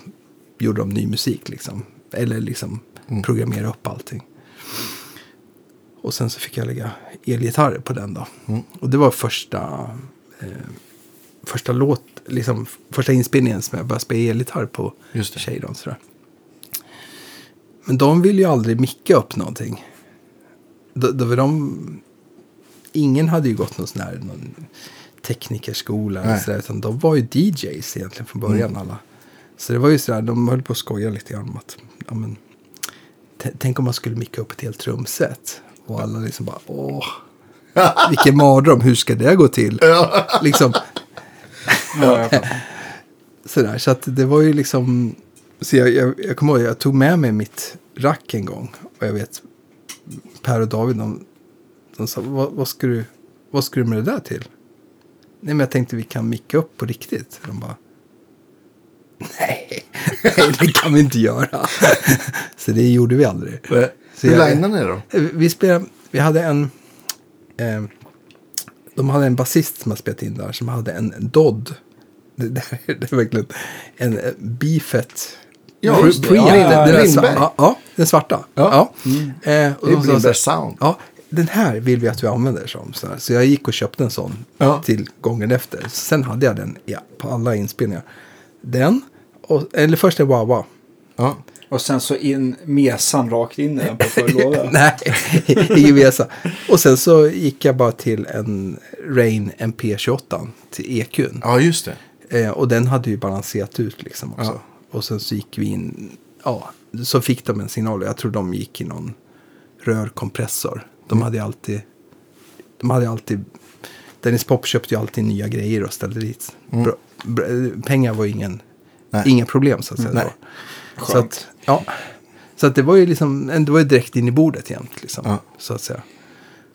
gjorde de ny musik liksom. Eller liksom programmera upp allting. Och sen så fick jag lägga elgitarrer på den då. Och det var första, eh, första låt, liksom första inspelningen som jag började spela elgitarr på
Just det.
Shadon. Sådär. Men de ville ju aldrig micka upp någonting. Då, då var de, ingen hade ju gått någon sån här någon teknikerskola. Eller sådär, utan de var ju DJs egentligen från början alla. Så det var ju sådär, de höll på att skoja lite grann om att, ja men, tänk om man skulle micka upp ett helt trumset. Och alla liksom bara, åh, vilken mardröm, hur ska det gå till? Liksom,
Ja,
sådär, så att det var ju liksom, så jag, jag, jag kommer ihåg, jag tog med mig mitt rack en gång. Och jag vet, Per och David, de, de sa, vad, vad, ska du, vad ska du med det där till? Nej, men jag tänkte vi kan micka upp på riktigt. De bara, nej, nej <laughs> det kan vi inte göra. <laughs> så det gjorde vi aldrig. Så
Hur linear ni då?
vi spelade, vi hade en, eh, de hade en basist som har spelat in där som hade en Dodd. Det, det, är- <laughs> det är verkligen en eh, Beefet.
Ja, just det.
Pre-
Ja,
den- den
Lindberg.
sva- Ja, ja, den svarta.
Ja.
Ja. Eh, och
Det är Lindbergs sound.
Ja, den här vill vi att vi använder som. Så, här. så jag gick och köpte en sån
Ja.
till gången efter. Sen hade jag den ja, på alla inspelningar. Den, och, eller först en Wawa.
Ja.
Och sen så in mesan rakt in i den på förlådan. <laughs>
Nej, ingen vesa. Och sen så gick jag bara till en Rain MP28 till EQn.
ja, just det.
Eh, och den hade ju balanserat ut liksom också. Och sen så gick vi in, ja, så fick de en signal. Jag tror de gick i någon rörkompressor. De hade ju alltid, de hade alltid, Dennis Pop köpte ju alltid nya grejer och ställde dit. Bra, bra, pengar var ju ingen,
Nej.
inga problem så att säga.
Nej.
då. Så att, ja. Så att det var ju liksom, det var ju direkt in i bordet jämt liksom.
Ja.
Så att säga.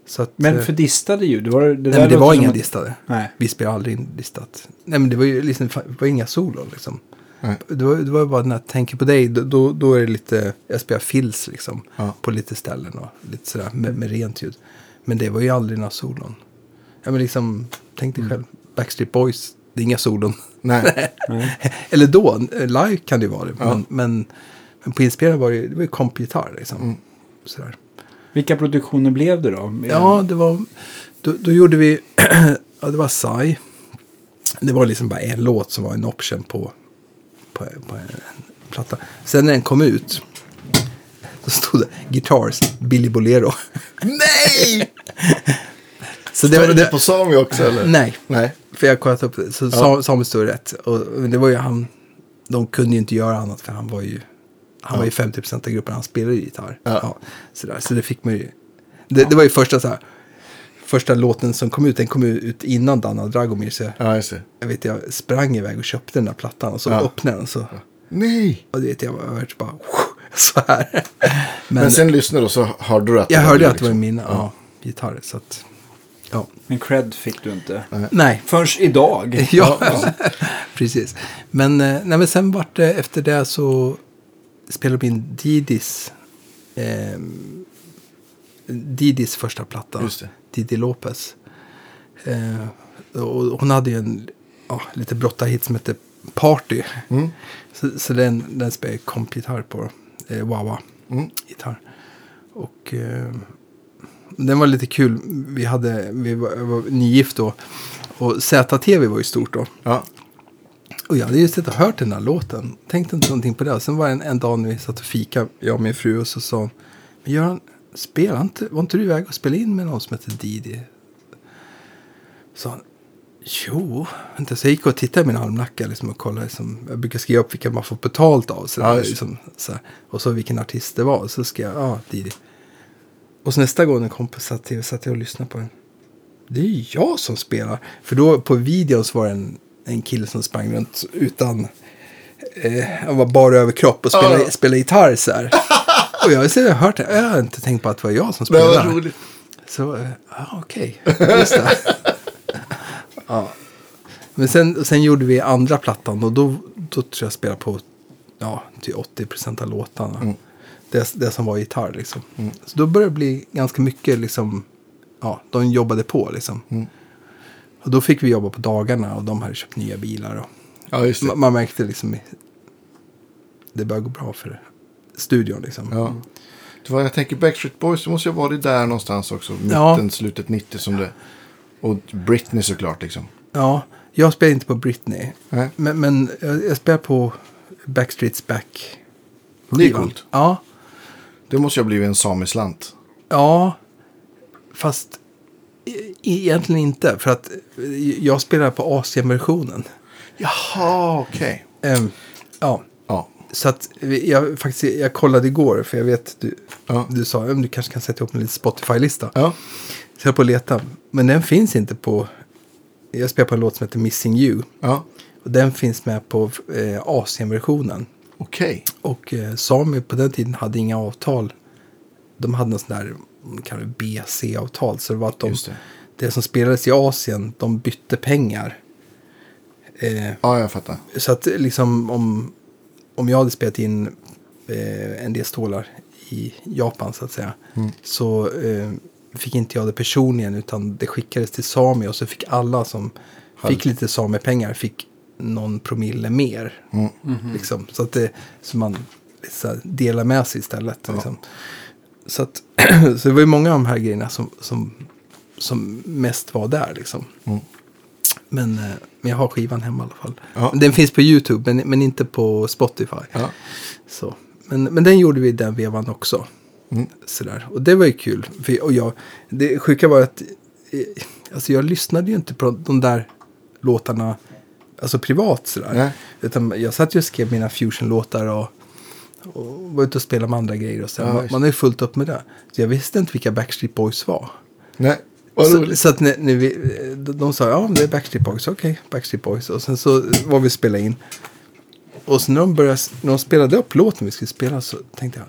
Så att,
Men
eh,
för distade ljud, det var det
Nej, men det var inga
att-
distade.
Nej.
Vi spelade aldrig in distat. Nej, men det var ju liksom, det var inga solon liksom.
Nej.
Det var, det var bara när jag tänker på dig, då- då, då är det lite, jag spelar fills liksom.
Ja.
På lite ställen och lite sådär med, med rent ljud. Men det var ju aldrig några solon. Ja men liksom, tänk dig själv, Backstreet Boys, det är inga solon.
Nej. <laughs>
Eller då, live kan det ju vara det. Men, men, men på inspelningen var det, det var ju kompgitarr liksom. Sådär.
Vilka produktioner blev det då?
Ja, det var... Då, då gjorde vi... <clears throat> ja, det var Sai. Det var liksom bara en låt som var en option på, på, på en, platta. Sen när den kom ut. Då stod det Guitars, Billy Bolero. <laughs>
Nej!
Så
Det var
det,
på Sami också eller?
nej,
Nej.
för jag har kollat upp det. Så ja. Samuel stod rätt. Och det var ju han... De kunde ju inte göra annat för han var ju... Han var ju 50% av gruppen, han spelade ju gitarr.
Ja.
sådär. Så det fick man ju... Det, det var ju första så här... Första låten som kom ut, den kom ut innan Dana Dragomir. Så jag,
Ja, det.
jag vet, jag sprang iväg och köpte den där plattan och så
Ja.
öppnade den. Så,
Nej!
och det vet jag, jag var bara <laughs> så här. Men,
Men, sen lyssnade du och så hörde du att
jag hörde att det var
liksom.
mina ja. gitarrer. Så att, ja.
Men cred fick du inte.
Nej.
Förrän idag. <laughs>
Ja, <laughs> precis. Men, eh, nej, men sen vart det, efter det så spelade vi in Didis, eh, Didis första platta. Didi Lopez. Eh, och hon hade ju en ja, lite brottarhit som hette Party.
Mm.
Så, så den, den spelade jag kompgitarr på. Eh, Wawa
Mm.
gitarr. Och eh, den var lite kul. Vi, hade, vi var, var nygift då. Och ZTV var ju stort då.
Ja.
Och jag hade just inte hört den där låten. Tänkte inte någonting på det. Sen var det en, en dag när vi satt och fika, jag och min fru. Och så sa men Göran, spela inte, var inte du iväg och spela in med någon som heter Didi? Så han, jo, vänta, så jag gick och tittade i min almanacka liksom, och kollade. Liksom, jag brukar skriva upp vilka man får betalt av. Så
Ja,
där, liksom, så här, och så vilken artist det var. Så skrev jag, ja, Didi. Och så nästa gång en kompis satt, till, satt jag och lyssnade på den. Det är ju jag som spelar. För då på videon så var det en, en kille som sprang runt utan... Eh, var bara överkropp och spelade,
Ja.
spelade gitarr så här. <laughs> Och jag har hört det. Jag har inte tänkt på att det var jag som
Det
spelade.
var roligt.
Så, eh, ja okej. Just det. <laughs> ja. Men sen, sen gjorde vi andra plattan och då, då tror jag spelade på ja, till 80% av låtarna.
Mm.
Det, det som var gitarr liksom. Så då började det bli ganska mycket liksom, ja, de jobbade på liksom.
Mm.
Och då fick vi jobba på dagarna och de hade köpt nya bilar. Och
Ja, just
man, man märkte liksom, det började gå bra för studion liksom.
Ja. Det var, jag tänker Backstreet Boys, det måste ha varit där någonstans också. Mitten,
Ja.
slutet 90 som det. Och Britney såklart liksom.
Ja, jag spelar inte på Britney.
Nej.
Men, men jag, spelar på Backstreets Back.
Det är coolt.
Ja,
Det måste ju ha blivit en samislant.
ja. Fast egentligen inte. För att jag spelar på Asien-versionen.
Jaha, okej.
Ehm, ja,
Ja.
så att jag, faktiskt, jag kollade igår. För jag vet, du,
Ja.
du sa att du kanske kan sätta ihop en liten Spotify-lista.
Ja.
Så jag höll på att leta. Men den finns inte på... Jag spelar på en låt som heter Missing You.
Ja.
Och den finns med på eh, Asien-versionen.
Okej.
Och eh, Sami på den tiden hade inga avtal. De hade någon sån där kan det BC-avtal. Så det var att de, det. som spelades i Asien, de bytte pengar. Eh,
Ja, jag fattar.
så att liksom om, om jag hade spelat in eh, en del stålar i Japan så att säga. Så eh, fick inte jag det personligen utan det skickades till Sami. Och så fick alla som fick lite Sami-pengar fick någon promille mer.
Mm.
Liksom. Så att det, så man så här, delar med sig istället. Liksom. Så, att, <clears throat> så det var ju många av de här grejerna som, som, som mest var där. Liksom.
Mm.
Men, eh, men jag har skivan hemma i alla fall.
Ja.
Den finns på YouTube men, men inte på Spotify.
Ja.
Så. Men, men den gjorde vi i den vevan också.
Mm.
Sådär. Och det var ju kul. För, och jag, det sjuka var att eh, alltså jag lyssnade ju inte på de där låtarna alltså privat sådär.
Nej.
Utan jag satt ju och skrev mina fusion-låtar och, och var ute och spelade med andra grejer. Och så.
Ja,
man, man har ju fullt upp med det. Så jag visste inte vilka Backstreet Boys var.
Nej.
Så, så att när, när vi, de sa ja det är Backstreet Boys, okej Backstreet Boys. Och sen så var vi och spelade in. Och sen när de, började, när de spelade upp låten vi skulle spela så tänkte jag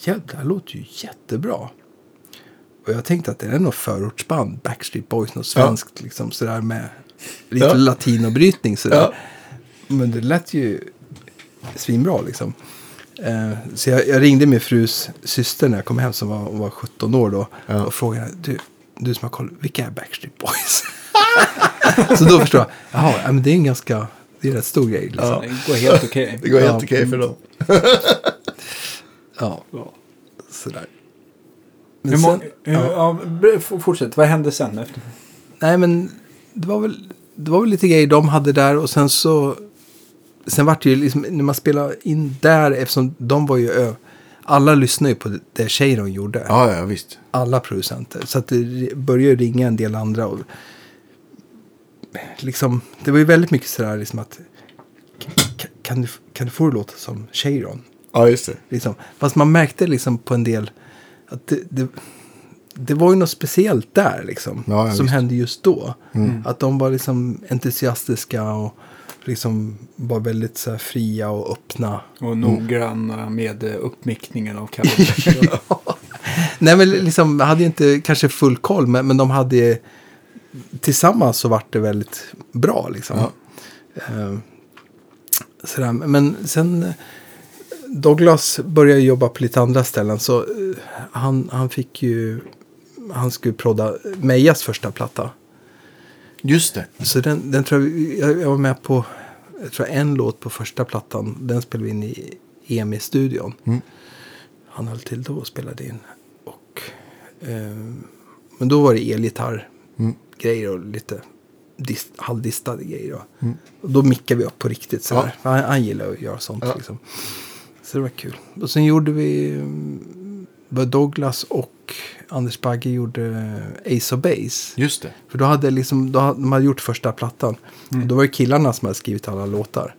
jävlar det här låter ju jättebra. Och jag tänkte att det är något förortsband, Backstreet Boys, något svenskt liksom sådär med lite
Ja.
latinobrytning sådär.
Ja.
Men det lät ju svinbra liksom. Eh, så jag, jag ringde min frus syster när jag kom hem som var, var 17 år då.
Ja.
Och frågade, du, du som har koll, vilka är Backstreet Boys? <laughs> så då förstår jag, jaha, ja, men det är en ganska, det är en rätt stor grej. Liksom.
Ja.
Det går helt okej. <laughs>
Det går
Ja.
helt okej för dem. <laughs>
Ja. Sådär. Men
Hur
sen,
ja. f- fortsätt, vad hände sen? Efter?
nej men det var väl, det var väl lite grejer de hade där och sen så, sen vart det ju liksom, när man spelade in där, eftersom de var ju ö, alla lyssnade ju på det Cheiron gjorde.
Ja, ja, visst.
alla producenter. Så att det började ringa en del andra. Och liksom, det var ju väldigt mycket sådär liksom att kan, du, kan du få det låta som Cheiron?
Ja, just det.
Liksom. Fast man märkte liksom på en del att det, det, det var ju något speciellt där liksom.
Ja, ja,
som
visst.
hände just då.
Mm.
Att de var liksom entusiastiska och liksom var väldigt så här, fria och öppna.
Och noggranna med eh, uppmickningen av Kalle. <laughs>
Nej men liksom, hade inte kanske full koll, men, men de hade tillsammans så vart det väldigt bra liksom.
Ja.
Eh, sådär. Men sen eh, Douglas började jobba på lite andra ställen så eh, han, han fick ju, han skulle prodda Mejas första platta.
Just det.
Så den, den tror jag, jag, var med på, jag tror en låt på första plattan. Den spelade vi in i EMI-studion.
Mm.
Han höll till då och spelade in. Och, eh, men då var det elgitarr
Mm.
grejer och lite dist, halvdistade grejer. Och,
Mm.
och då mickade vi upp på riktigt. Så
Ja.
Han, han gillar att göra sånt.
Ja.
Liksom. Så det var kul. Och sen gjorde vi var Douglas och Anders Bagge gjorde eh, Ace of Base.
Just det.
För då hade liksom, då hade, de hade gjort första plattan. Och då var det killarna som hade skrivit alla låtar.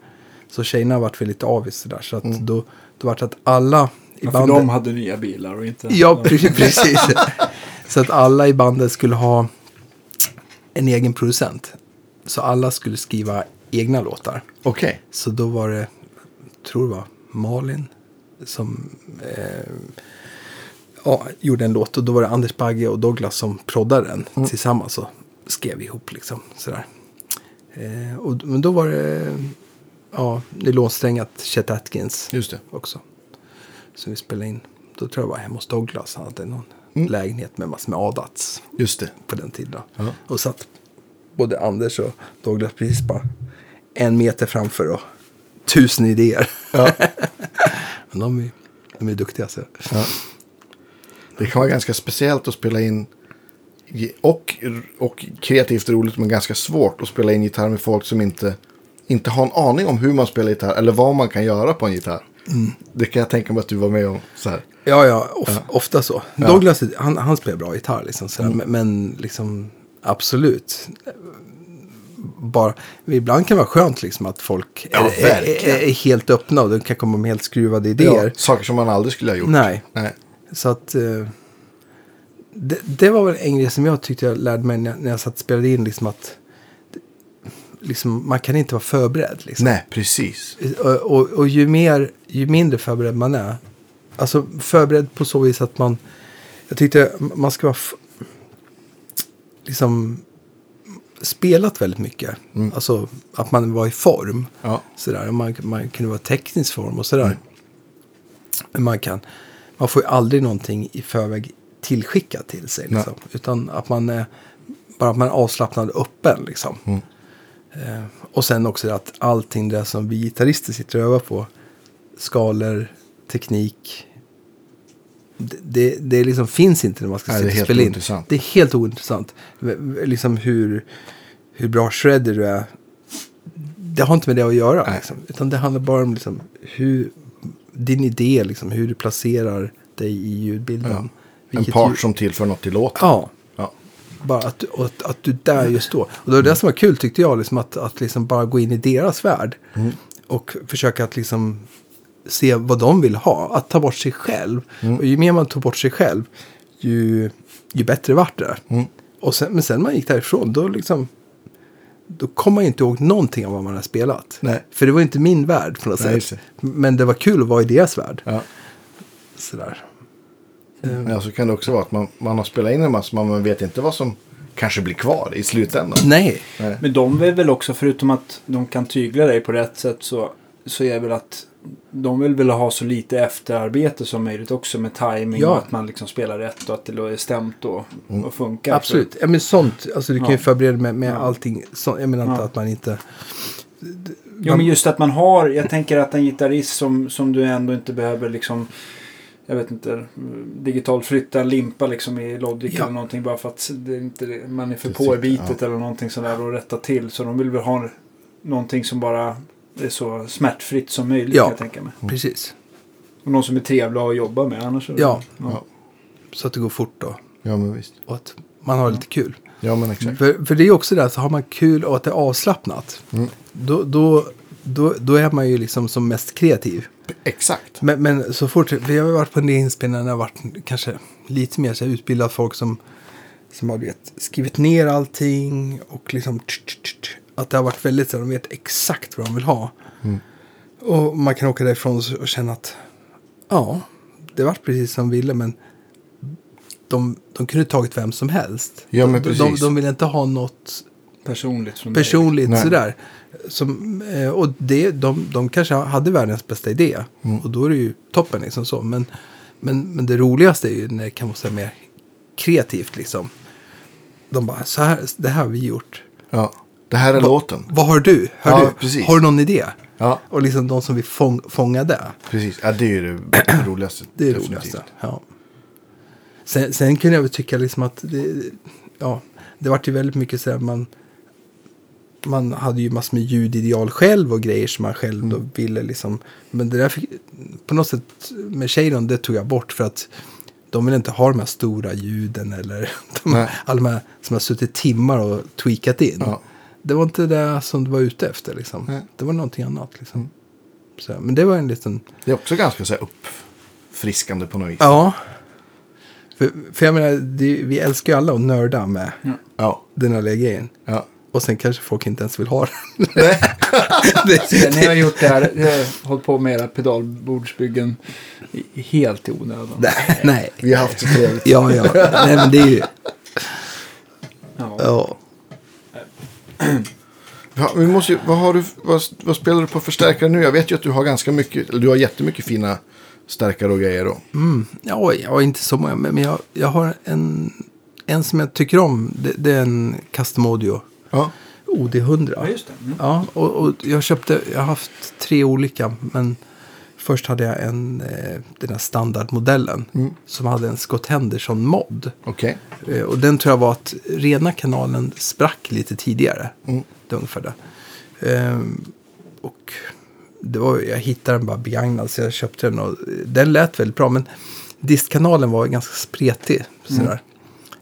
Så tjejerna vart väl lite avis sådär. Så att då, då vart det att alla i
Ja, för
bandet...
de hade nya bilar och inte...
Ja, pre- <laughs> precis. Så att alla i bandet skulle ha en egen producent. Så alla skulle skriva egna låtar.
Okej.
Så då var det, tror det var Malin som eh, ja, gjorde en låt. Och då var det Anders Bagge och Douglas som proddade den tillsammans och skrev ihop liksom sådär. Eh, och, men då var det ja, nylonsträngat Chet Atkins
Just det.
också. Som vi spelade in. Då tror jag det var hemma hos Douglas. Han hade någon
Mm.
lägenhet med massor med adats
Just det.
på den tiden.
Ja.
Och satt både Anders och Douglas precis bara en meter framför och tusen idéer.
Ja. <laughs>
Men de är, de är duktiga. Så.
Ja. Det kan vara ganska speciellt att spela in och, och kreativt roligt men ganska svårt att spela in gitarr med folk som inte, inte har en aning om hur man spelar gitarr eller vad man kan göra på en gitarr. Det kan jag tänka mig att du var med om. Så här.
Ja, ja, of, ofta så.
Ja.
Douglas, han, han spelar bra gitarr liksom. Sådär, men, men liksom absolut. Bara, ibland kan det vara skönt liksom att folk
Ja,
är, är, är helt öppna och de kan komma med helt skruvade idéer.
Ja, saker som man aldrig skulle ha gjort.
Nej.
Nej.
Så att eh, det, det var väl en grej som jag tyckte jag lärde mig när, när jag satt och spelade in. Liksom att liksom, man kan inte vara förberedd. Liksom.
Nej, precis.
Och, och, och ju, mer, ju mindre förberedd man är. Alltså förberedd på så vis att man. Jag tyckte man ska vara liksom spelat väldigt mycket.
Mm.
Alltså att man var i form.
Ja.
Sådär. Man, man kunde vara i teknisk form och sådär. Men man kan. Man får ju aldrig någonting i förväg tillskickat till sig. Liksom. Utan att man är bara att man är avslappnad öppen. Liksom.
Mm.
Eh, och sen också att allting det som vi gitarrister sitter och övar på. Skalor, teknik. Det, det, det liksom finns inte när man ska
Nej,
sitta och spela in. Det är helt ointressant. Liksom hur, hur bra shredder du är. Det har inte med det att göra. Liksom. Utan det handlar bara om liksom hur, din idé, liksom, hur du placerar dig i ljudbilden.
Ja. En part
ljud-
som tillför något till låten.
Ja,
Ja.
bara att, att, att du där just då. Och det var det som var kul tyckte jag, liksom, att, att liksom bara gå in i deras värld.
Mm.
Och försöka att liksom se vad de vill ha. Att ta bort sig själv.
Mm.
Och ju mer man tog bort sig själv, ju, ju bättre vart det.
Mm.
Och sen, men sen man gick därifrån, då liksom... Då kom man inte ihåg någonting av vad man hade spelat.
Nej.
För det var inte min värld på något
Nej,
sätt. Men det var kul att vara i deras värld.
Ja.
Sådär.
Ja, så kan det också vara att man, man har spelat in en massa, men man vet inte vad som kanske blir kvar i slutändan.
Nej.
Nej.
Men de är väl också, förutom att de kan tygla dig på rätt sätt så, så är väl att de vill väl ha så lite efterarbete som möjligt också med timing
Ja.
och att man liksom spelar rätt och att det är stämt och, och funkar.
Absolut. Ja, men sånt. Alltså, du kan ju förbereda med, med
Ja.
allting. Så, jag menar inte
Ja.
att man inte...
Jo men just att man har, jag tänker att en gitarrist som, som du ändå inte behöver liksom jag vet inte, digitalt flytta en limpa liksom i Logic
Ja.
eller någonting bara för att det är inte, man är för på i bitet eller någonting sådär och rätta till. Så de vill väl ha någonting som bara är så smärtfritt som möjligt
Ja.
kan jag tänka mig.
Precis.
Och någon som är trevlig att jobba med annars. det-
Ja.
Ja.
Så att det går fort då.
Ja, men visst.
Och att man har lite kul.
Ja, men exakt.
För, för det är också det, att har man kul och att det är avslappnat.
Mm.
Då, då, då, då är man ju liksom som mest kreativ.
Exakt.
Men, men så fort, jag har varit på en del inspelningar när jag har varit kanske lite mer så här, utbildad folk som, som har vet, skrivit ner allting och liksom tch, tch, tch. Att det har varit väldigt så de vet exakt vad de vill ha.
Mm.
Och man kan åka därifrån och känna att ja, det var precis som de ville men de, de kunde tagit vem som helst.
Ja, men
de, de,
precis.
de ville inte ha något
Personligt från
personligt sådär. Som, eh, och det, de, de kanske hade världens bästa idé.
Mm.
Och då är det ju toppen liksom så. Men, men, men det roligaste är ju när det kan vara mer kreativt liksom. De bara, så här, det här har vi gjort.
Ja. Det här är låten.
Vad har du? Har,
Ja,
du?
precis.
har du någon idé?
Ja,
Och liksom de som vill fång, fånga det.
precis. Ja, det är ju det <clears throat> roligaste.
Det är det roligaste. Ja. Sen, sen kunde jag väl tycka liksom att det, ja, det vart ju väldigt mycket så här man man hade ju massor med ljudideal själv och grejer som man själv
Mm.
då ville liksom. Men det där fick, på något sätt med Shadon det tog jag bort för att De vill inte ha de här stora ljuden eller <laughs> de, alla de här som har suttit timmar och tweakat in.
Ja.
Det var inte det som du var ute efter liksom.
Nej.
Det var någonting annat liksom. Så, men det var en liten...
Det är också ganska så här uppfriskande på något vis.
Ja. För, för jag menar, det, vi älskar ju alla att nörda med
Ja.
den här grejen.
ja.
Och sen kanske folk inte ens vill ha den. <laughs> Det,
Ni har gjort det här, hållit på med era pedalbordsbyggen helt i onödan.
nej, nej.
Vi har haft så trevligt.
Ja, ja. Nej, men det är ju...
Ja.
Ja.
Ja, vi måste ju, vad, har du, vad, vad spelar du på för stärkare nu? Jag vet ju att du har ganska mycket, eller du har jättemycket fina stärkare och grejer då.
Mm, ja, ja, inte så många. Men men jag, jag har en, en som jag tycker om. Det, det är en Custom Audio
Ja,
OD100.
Ja, just det. Mm.
Ja, och, och jag köpte, jag har haft tre olika. Men först hade jag en, eh, den här standardmodellen. Som hade en Scott Henderson mod.
okej.
Eh, och den tror jag var att rena kanalen sprack lite tidigare.
Mm.
Det är ungefär det. Ehm, och det var, jag hittade den bara begagnad så jag köpte den. Och den lät väldigt bra. Men distkanalen var ganska spretig. Sådär.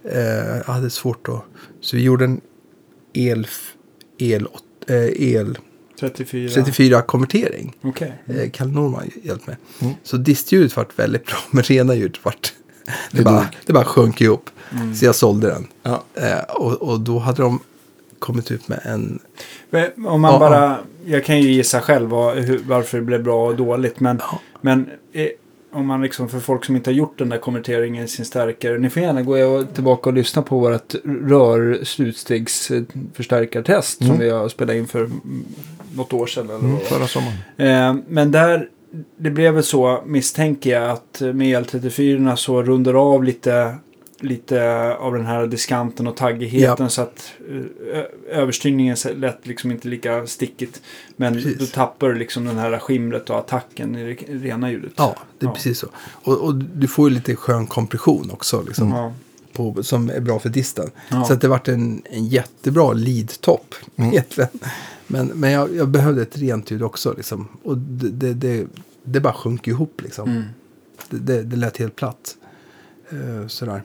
Eh, jag hade svårt att... Så vi gjorde en el, el, eh, el
34.
34-konvertering.
Okej.
Eh, Kalle Norman hjälpt mig.
Mm.
Så distljudet vart väldigt bra, men rena ljudet vart... Det,
Det
bara, det bara sjönk ihop. Så jag sålde den.
Ja.
Eh, och, och då hade de kommit ut med en...
Om man
Ja,
bara, jag kan ju gissa själv vad, hur, varför det blev bra och dåligt. Men,
Ja.
men eh, om man liksom för folk som inte har gjort den där konverteringen i sin stärkare. Ni får gärna gå tillbaka och lyssna på vårt rör slutstegsförstärkartest. Som
Mm.
vi har spelat in för mm, något år sedan. Eller var.
Förra sommaren.
Eh, men där, det blev väl så misstänker jag att med L34 så rundar av lite, lite av den här diskanten och taggigheten så att eh, överstyrningen lät liksom inte lika stickigt. Men
Precis.
då tappar du liksom den här skimret och attacken i det rena ljudet.
Ja, det är
Ja.
precis så. Och, och du får ju lite skön kompression också. Liksom,
Ja.
på, som är bra för disten.
Ja.
Så att det vart en, en jättebra lead-topp. egentligen. Men, men jag, jag behövde ett rent ljud också. Liksom. Och det, det, det, det bara sjönk ihop. Liksom.
Mm.
Det, det, det lät helt platt. Eh, sådär.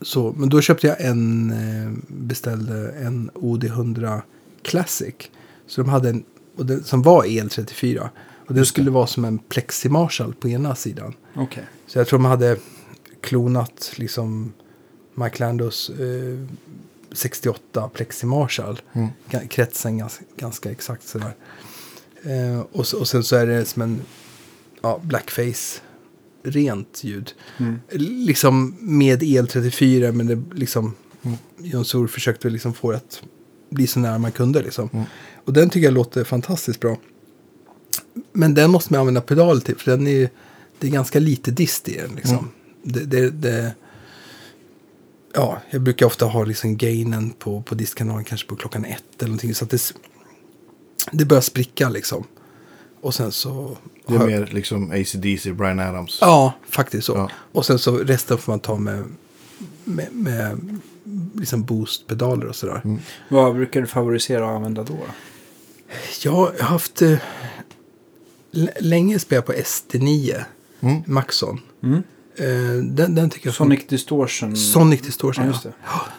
Så, men då köpte jag en, eh, beställde en OD100 Classic. Så de hade en, och den, som var EL34. Och den skulle vara som en Plexi Marshall på ena sidan.
Okej.
Så jag tror de hade klonat liksom Mike Landos eh, 68 Plexi Marshall.
Mm.
Kretsen ganska, ganska exakt sådär. Eh, och, och sen så är det som en ja, blackface rent ljud.
Mm.
Liksom med EL34 men det liksom
Mm.
Jon Sur försökte liksom få det att bli så nära man kunde liksom.
Mm.
Och den tycker jag låter fantastiskt bra. Men den måste man använda pedal till för den är ju, det är ganska lite dist i den liksom.
Mm.
Det, det, det, ja, jag brukar ofta ha liksom gainen på, på distkanalen kanske på klockan ett eller någonting. Så att det, det börjar spricka liksom. Och sen så...
Det är mer liksom ACDC, Brian Adams.
Ja, faktiskt så.
Ja.
Och sen så resten får man ta med, med, med liksom boostpedaler och sådär.
Mm.
Vad brukar du favorisera att använda då?
Jag har haft... Eh, länge spelat på ST9,
Mm.
Maxon.
Mm.
Eh, den, den tycker jag...
Sonic Distortion.
Sonic Distortion,
Ja,
ja.
just det.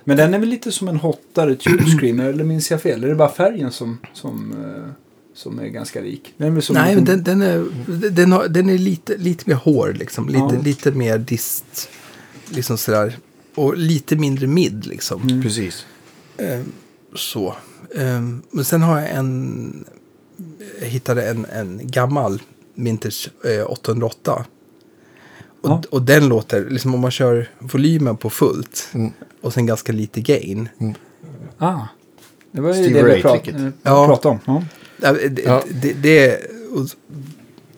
Men den är väl lite som en hottare tube screamer, <clears throat> eller minns jag fel? Är det bara färgen som, som, eh, som är ganska lik? Den är som
Nej,
liten-
den, den är, den har, den är lite, lite mer hår, liksom. Lite,
Ja.
lite mer dist, liksom sådär. Och lite mindre mid, liksom.
Mm.
Precis.
Eh, så. Men sen har jag en... Jag hittade en, en gammal Vintage eh, 808. Och,
Ja.
och den låter, liksom om man kör volymen på fullt
Mm.
och sen ganska lite gain.
Ah, det var ju
Steve
det vi
Ray
prat,
tricket.
eh,
Ja.
pratade om. Ja.
Ja, Det, det, det, och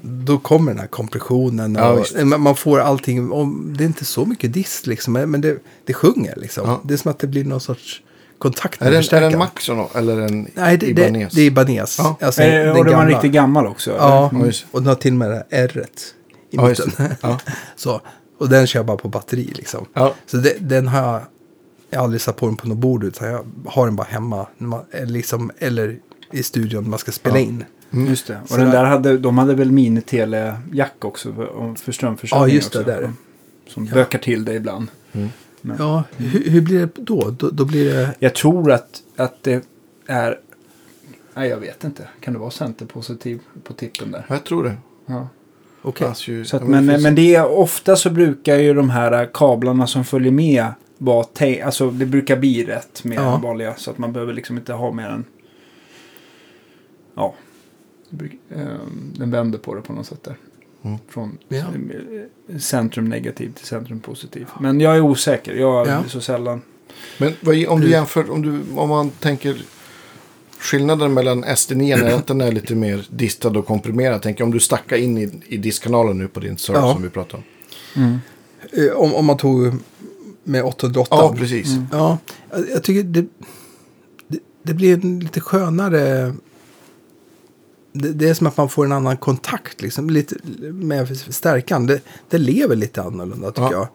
då kommer den här kompressionen.
Ja,
Och
visst.
man får allting. Och det är inte så mycket dist liksom. Men det, det sjunger liksom.
Ja.
Det är som att det blir någon sorts kontakt
Är
med
det, en- är det en Maxon eller en
Nej, det, det,
Ibanez?
det är Ibanez.
Ja.
Alltså,
Eh,
den
och den var
gamla.
riktigt gammal också.
Ja,
just.
och den har till och med det här R-et i
Ja,
mitten.
Ja. <laughs>
så, och den kör jag bara på batteri liksom.
Ja.
Så det, den har jag, jag har aldrig satt på den på något bord utan jag har den bara hemma. När man, eller, liksom, eller i studion när man ska spela
Ja.
in.
Mm.
Just det. Och
Så
den
där-
hade, de hade väl mini-tele-jack också för, för strömförsörjning
Ja, just det.
också.
Där.
som
Ja.
bökar till det ibland.
Ja, hur, hur blir det då? då? Då blir det...
Jag tror att, att det är... Nej, jag vet inte. Kan det vara centerpositiv på tippen där?
Jag tror det.
Ja.
Okej.
Ju-
Så att, men,
finns-
men det är ofta så brukar ju de här kablarna som följer med vara te- alltså det brukar bli rätt med
Ja.
vanliga så att man behöver liksom inte ha mer än ja ehm, den vänder på det på något sätt där.
Mm.
Från
Ja.
eh, centrum negativ till centrum positiv. Men jag är osäker. Jag är
Ja.
så sällan.
Men vad, om du
Du-
jämför, om, du, om man tänker skillnaden mellan SD9 är att den är lite mer distad och komprimerad. Tänk om du stackar in i, i diskkanalen nu på din server
Ja.
som vi pratade om.
Mm.
Eh, Om, om man tog med 808.
Ja, precis.
Ja, jag, tycker det, det, det blir en lite skönare... Det, det är som att man får en annan kontakt liksom, lite med stärkan. Det, det lever lite annorlunda tycker
Ja.
jag.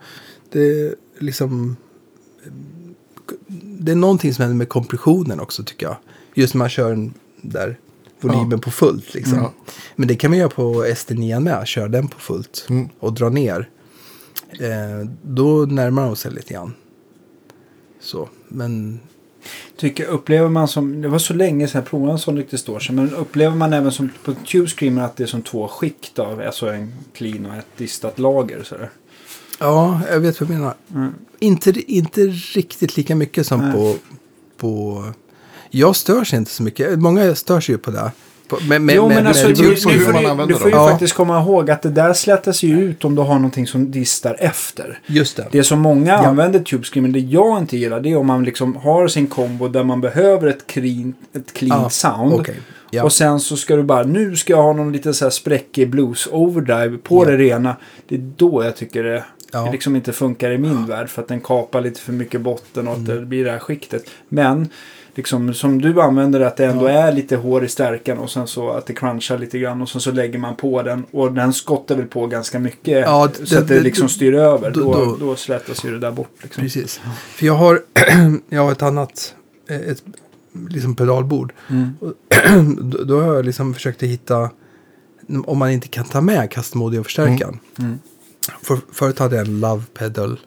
Det är liksom... Det är någonting som händer med kompressionen också tycker jag. Just när man kör den där volymen på fullt. Liksom.
Ja.
Men det kan man göra på SD9 med. Köra den på fullt
Mm.
och dra ner. Eh, då närmar de sig lite grann. Så, men
Tycker, upplever man som, det var så länge sedan jag provade en sån riktigt står sig. Men upplever man även som på Tube Screamer att det är som två skikt av, alltså en clean och ett distat lager sådär.
ja, jag vet vad du menar.
Mm.
Inte, inte riktigt lika mycket som
Nej.
på, på... Jag störs inte så mycket. Många stör sig ju på det. På, med, med,
jo
med,
men alltså
med,
du, du, får ju, du får ju.
Ja.
faktiskt komma ihåg att det där slätas ju ut om du har någonting som distar efter.
Just det.
Det som många
Ja.
använder Tube Screamer, det jag inte gillar, det är om man liksom har sin kombo där man behöver ett clean, ett clean
Ja,
sound.
okej. Ja.
Och sen så ska du bara, nu ska jag ha någon liten så här spräckig blues overdrive på
Ja.
det rena. Det är då jag tycker det,
Ja.
det liksom inte funkar i min värld. För att den kapar lite för mycket botten och
Mm.
det blir det här skiktet. Men liksom som du använder att det ändå
Ja.
är lite hår i stärkan och sen så att det crunchar lite grann och sen så lägger man på den och den skottar väl på ganska mycket
Ja,
så
det-
att det,
det-
liksom styr över.
då-
Då,
då-
slätas ju det där bort. Liksom.
Precis. För jag har, <clears throat> jag har ett annat eh, ett, liksom pedalbord.
Mm. <clears throat>
då, då har jag liksom försökt att hitta, om man inte kan ta med custom audio-förstärkaren.
Mm.
För, förut hade jag en Love Pedal,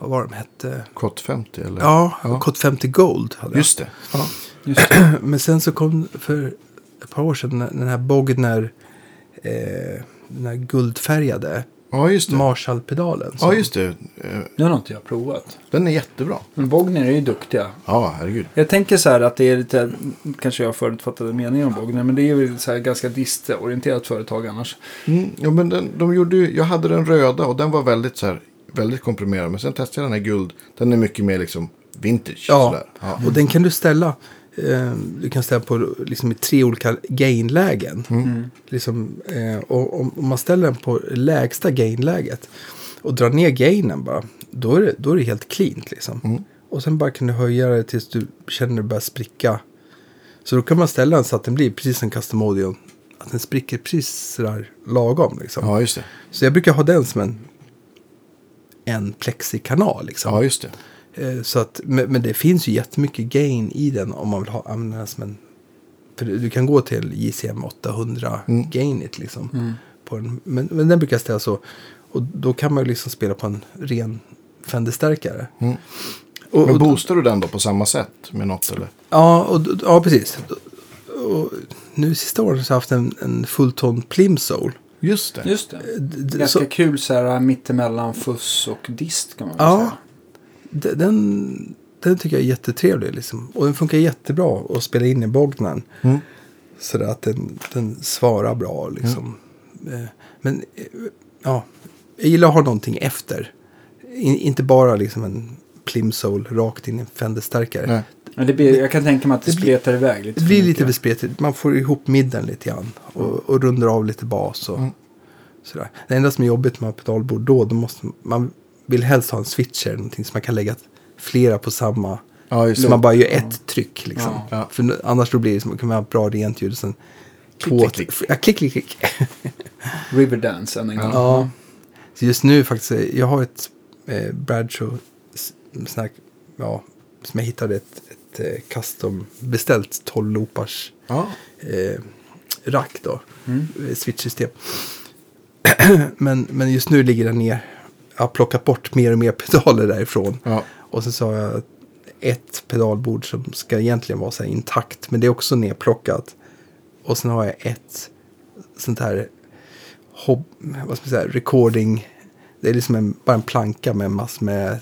vad var de hette?
Kott 50 eller?
Ja,
Ja.
Kod 50 Gold hade jag.
Just det. Ja.
Just det. <clears throat>
Men sen så kom för ett par år sedan den- den här Bogner, eh, den här guldfärgade
ja, just det.
Marshall-pedalen.
Ja, just det. Eh,
Nu har inte jag provat.
Den är jättebra.
Men Bogner är ju duktiga.
Ja, herregud.
Jag tänker så här att det är lite, kanske jag har förutfattade meningar om Bogner, men det är väl så här ganska distorienterat företag annars.
Mm, ja, men den, de gjorde ju, jag hade den röda och den var väldigt så här, väldigt komprimerad. Men sen testade jag den här guld. Den är mycket mer liksom vintage.
Ja,
Sådär. ja.
och den kan du ställa. Eh, du kan ställa på liksom, i tre olika gainlägen.
Mm.
Liksom, eh, och om, om man ställer den på lägsta gainläget och drar ner gainen bara. Då är det, då är det helt cleant liksom.
Mm.
Och sen bara kan du höja det tills du känner det börjar spricka. Så då kan man ställa den så att den blir precis som custom audio. Att den spricker precis sådär lagom liksom.
ja, just det.
Så jag brukar ha den som en, en plexikanal liksom.
Ja, just det.
Eh, Så att, men, det finns ju jättemycket gain i den om man vill ha, använda den som en... För du kan gå till JCM 800
Mm.
gainit liksom.
Mm.
På den, men, men den brukar ställa så. Och då kan man ju liksom spela på en ren Fender-stärkare.
Mm.
Och,
Men boostar du den då på samma sätt med något eller?
ja, och, ja, precis. Och nu sista åren så har jag haft en, en fullton Plimsoll.
Just det.
Just det.
D-
Ganska
så-
kul så här mittemellan fuss och dist kan man väl
Ja,
säga.
den, den tycker jag är jättetrevlig. Liksom. Och den funkar jättebra att spela in i Bognan.
Mm.
Så att den, den svarar bra liksom. Eh, Men eh, ja, jag gillar att ha någonting efter. In, inte bara liksom en plimsoll rakt in i en Fender-stärkare.
Nej.
Men det blir, jag kan tänka mig att det,
Det blir-
spretar iväg lite
Det blir lite bespretigt. Man får ihop midden lite grann. Och, och rundar av lite bas och
Mm.
sådär. Det enda som är jobbigt med pedalbord då, då måste man vill helst ha en switcher. Någonting som man kan lägga flera på samma.
Ja,
Så man bara gör ett tryck liksom.
Ja.
Ja.
För annars då blir det som att man ha bra rent ljud. och Sen
Klick,
två,
klick, klick.
Ja, klick, klick, klick.
Riverdance än en gång.
Ja. Så just nu faktiskt, jag har ett eh, Bradshaw sån här, ja, som jag hittade ett, ett eh, custom beställt 12 loopars
Ja.
eh, rack då,
Mm.
eh, switch-system. <clears throat> men, men just nu ligger den ner. jag har plockat bort mer och mer <laughs> pedaler därifrån.
Ja.
Och så sa jag ett pedalbord som ska egentligen vara så intakt. Men det är också nedplockat. Och sen har jag ett sånt här hob, vad ska man säga, recording. Det är liksom en, bara en planka med massor med...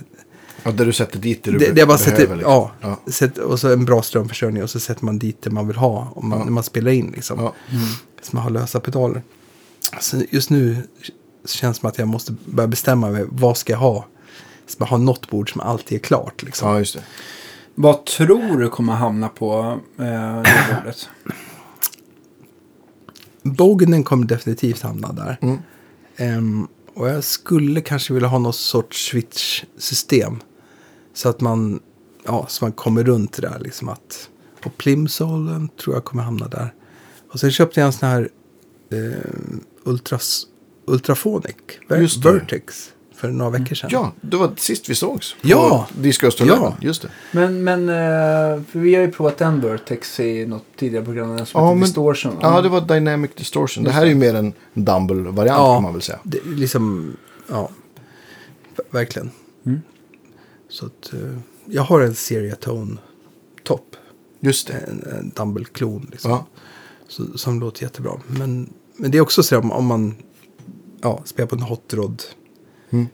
Ja, där du sätter dit det du
Det, det är bara
behöver.
sätter,
liksom.
ja,
ja.
Sätt, och så en bra strömförsörjning och så sätter man dit det man vill ha om man,
Ja.
när man spelar in. Liksom.
Ja.
Så man har lösa pedaler. Så just nu känns det som att jag måste börja bestämma mig. Vad ska jag ha? Så man har något bord som alltid är klart. Liksom.
ja, just det.
Vad tror du kommer hamna på eh, det bordet?
Bognen kommer definitivt hamna där.
Mm.
Ehm, och jag skulle kanske vilja ha någon sorts switch-system. Så att man, ja, så man kommer runt det där. Liksom att, och Plimsollen tror jag kommer hamna där. Och sen köpte jag en sån här eh, ultras, Ultrafonic, Ver-. Vertex, för några veckor sedan.
Ja, det var sist vi sågs. på
Ja.
Disco.
Ja.
Just det.
Men, men eh, för vi har ju provat en Vertex i något tidigare program. Den som
Ja, men-
Distortion.
Ja, det var Dynamic Distortion. Det här är ju mer en Dumble-variant
Ja.
kan man väl säga.
Det, liksom, ja, ver- verkligen.
Mm.
Så att, eh, jag har en Seriatone-topp.
Just det.
En, en Dumble-klon liksom.
Ja.
Så, som låter jättebra. Men, men det är också så om, om man ja, spelar på en hot rod.
Mm.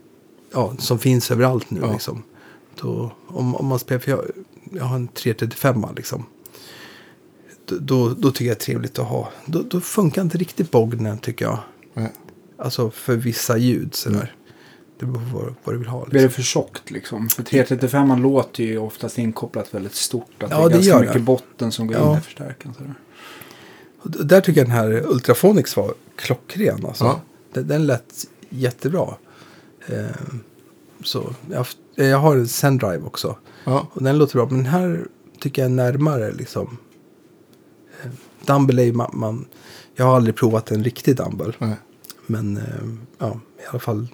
Ja, som finns överallt nu
Ja.
liksom. Då, om, om man spelar, för jag, jag har en 335 liksom. Då, då, då tycker jag det är trevligt att ha. Då, då funkar inte riktigt bognen tycker jag.
Nej.
Alltså för vissa ljud sådär. Det beror på vad, vad du vill ha.
Blir det
Liksom.
för tjockt liksom? För 335 man låter ju oftast inkopplat väldigt stort. Att
Ja,
det är
det
ganska mycket
det.
botten som går
Ja.
in i förstärkaren. sådär.
Och där tycker jag den här Ultraphonics var klockren. Alltså.
Ja.
Den, den lät jättebra. Ehm, så jag, har haft- jag har en Sendrive också.
Ja.
Och den låter bra. Men den här tycker jag är närmare liksom. Eh, Dumble man, man, Jag har aldrig provat en riktig Dumble.
Nej.
Men ehm, ja, i alla fall.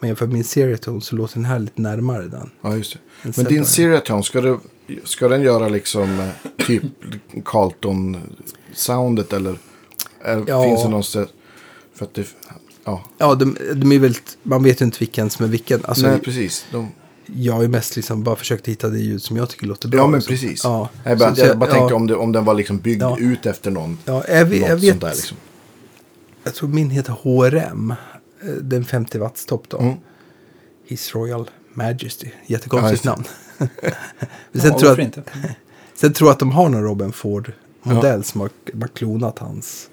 Men med min Seriatone så låter den här lite närmare den.
Ja, just det.
En
Men din Seriatone, ska, ska den göra liksom eh, typ Carlton-soundet eller? eller
Ja.
Finns det någonstans? För att det, ja.
Ja, de, de är väl, man vet ju inte vilken som är vilken. Alltså,
Nej, precis. De,
Jag har ju mest liksom bara försökt hitta det ljud som jag tycker låter bra.
ja, men
liksom.
precis.
Ja.
Jag bara, jag
så-
bara
ja,
tänkte om, det, om den var liksom byggd
Ja.
ut efter någon.
Ja, jag, vet- jag vet.
där liksom.
Jag tror min heter HRM. Eh, Den 50 watts topp då.
Mm.
His Royal Majesty.
Ja,
Jättekonstigt namn. Men <laughs>
Ja,
sen, tror jag,
inte? <laughs>
sen tror jag att de har någon Robin Ford modell som har, har klonat hans.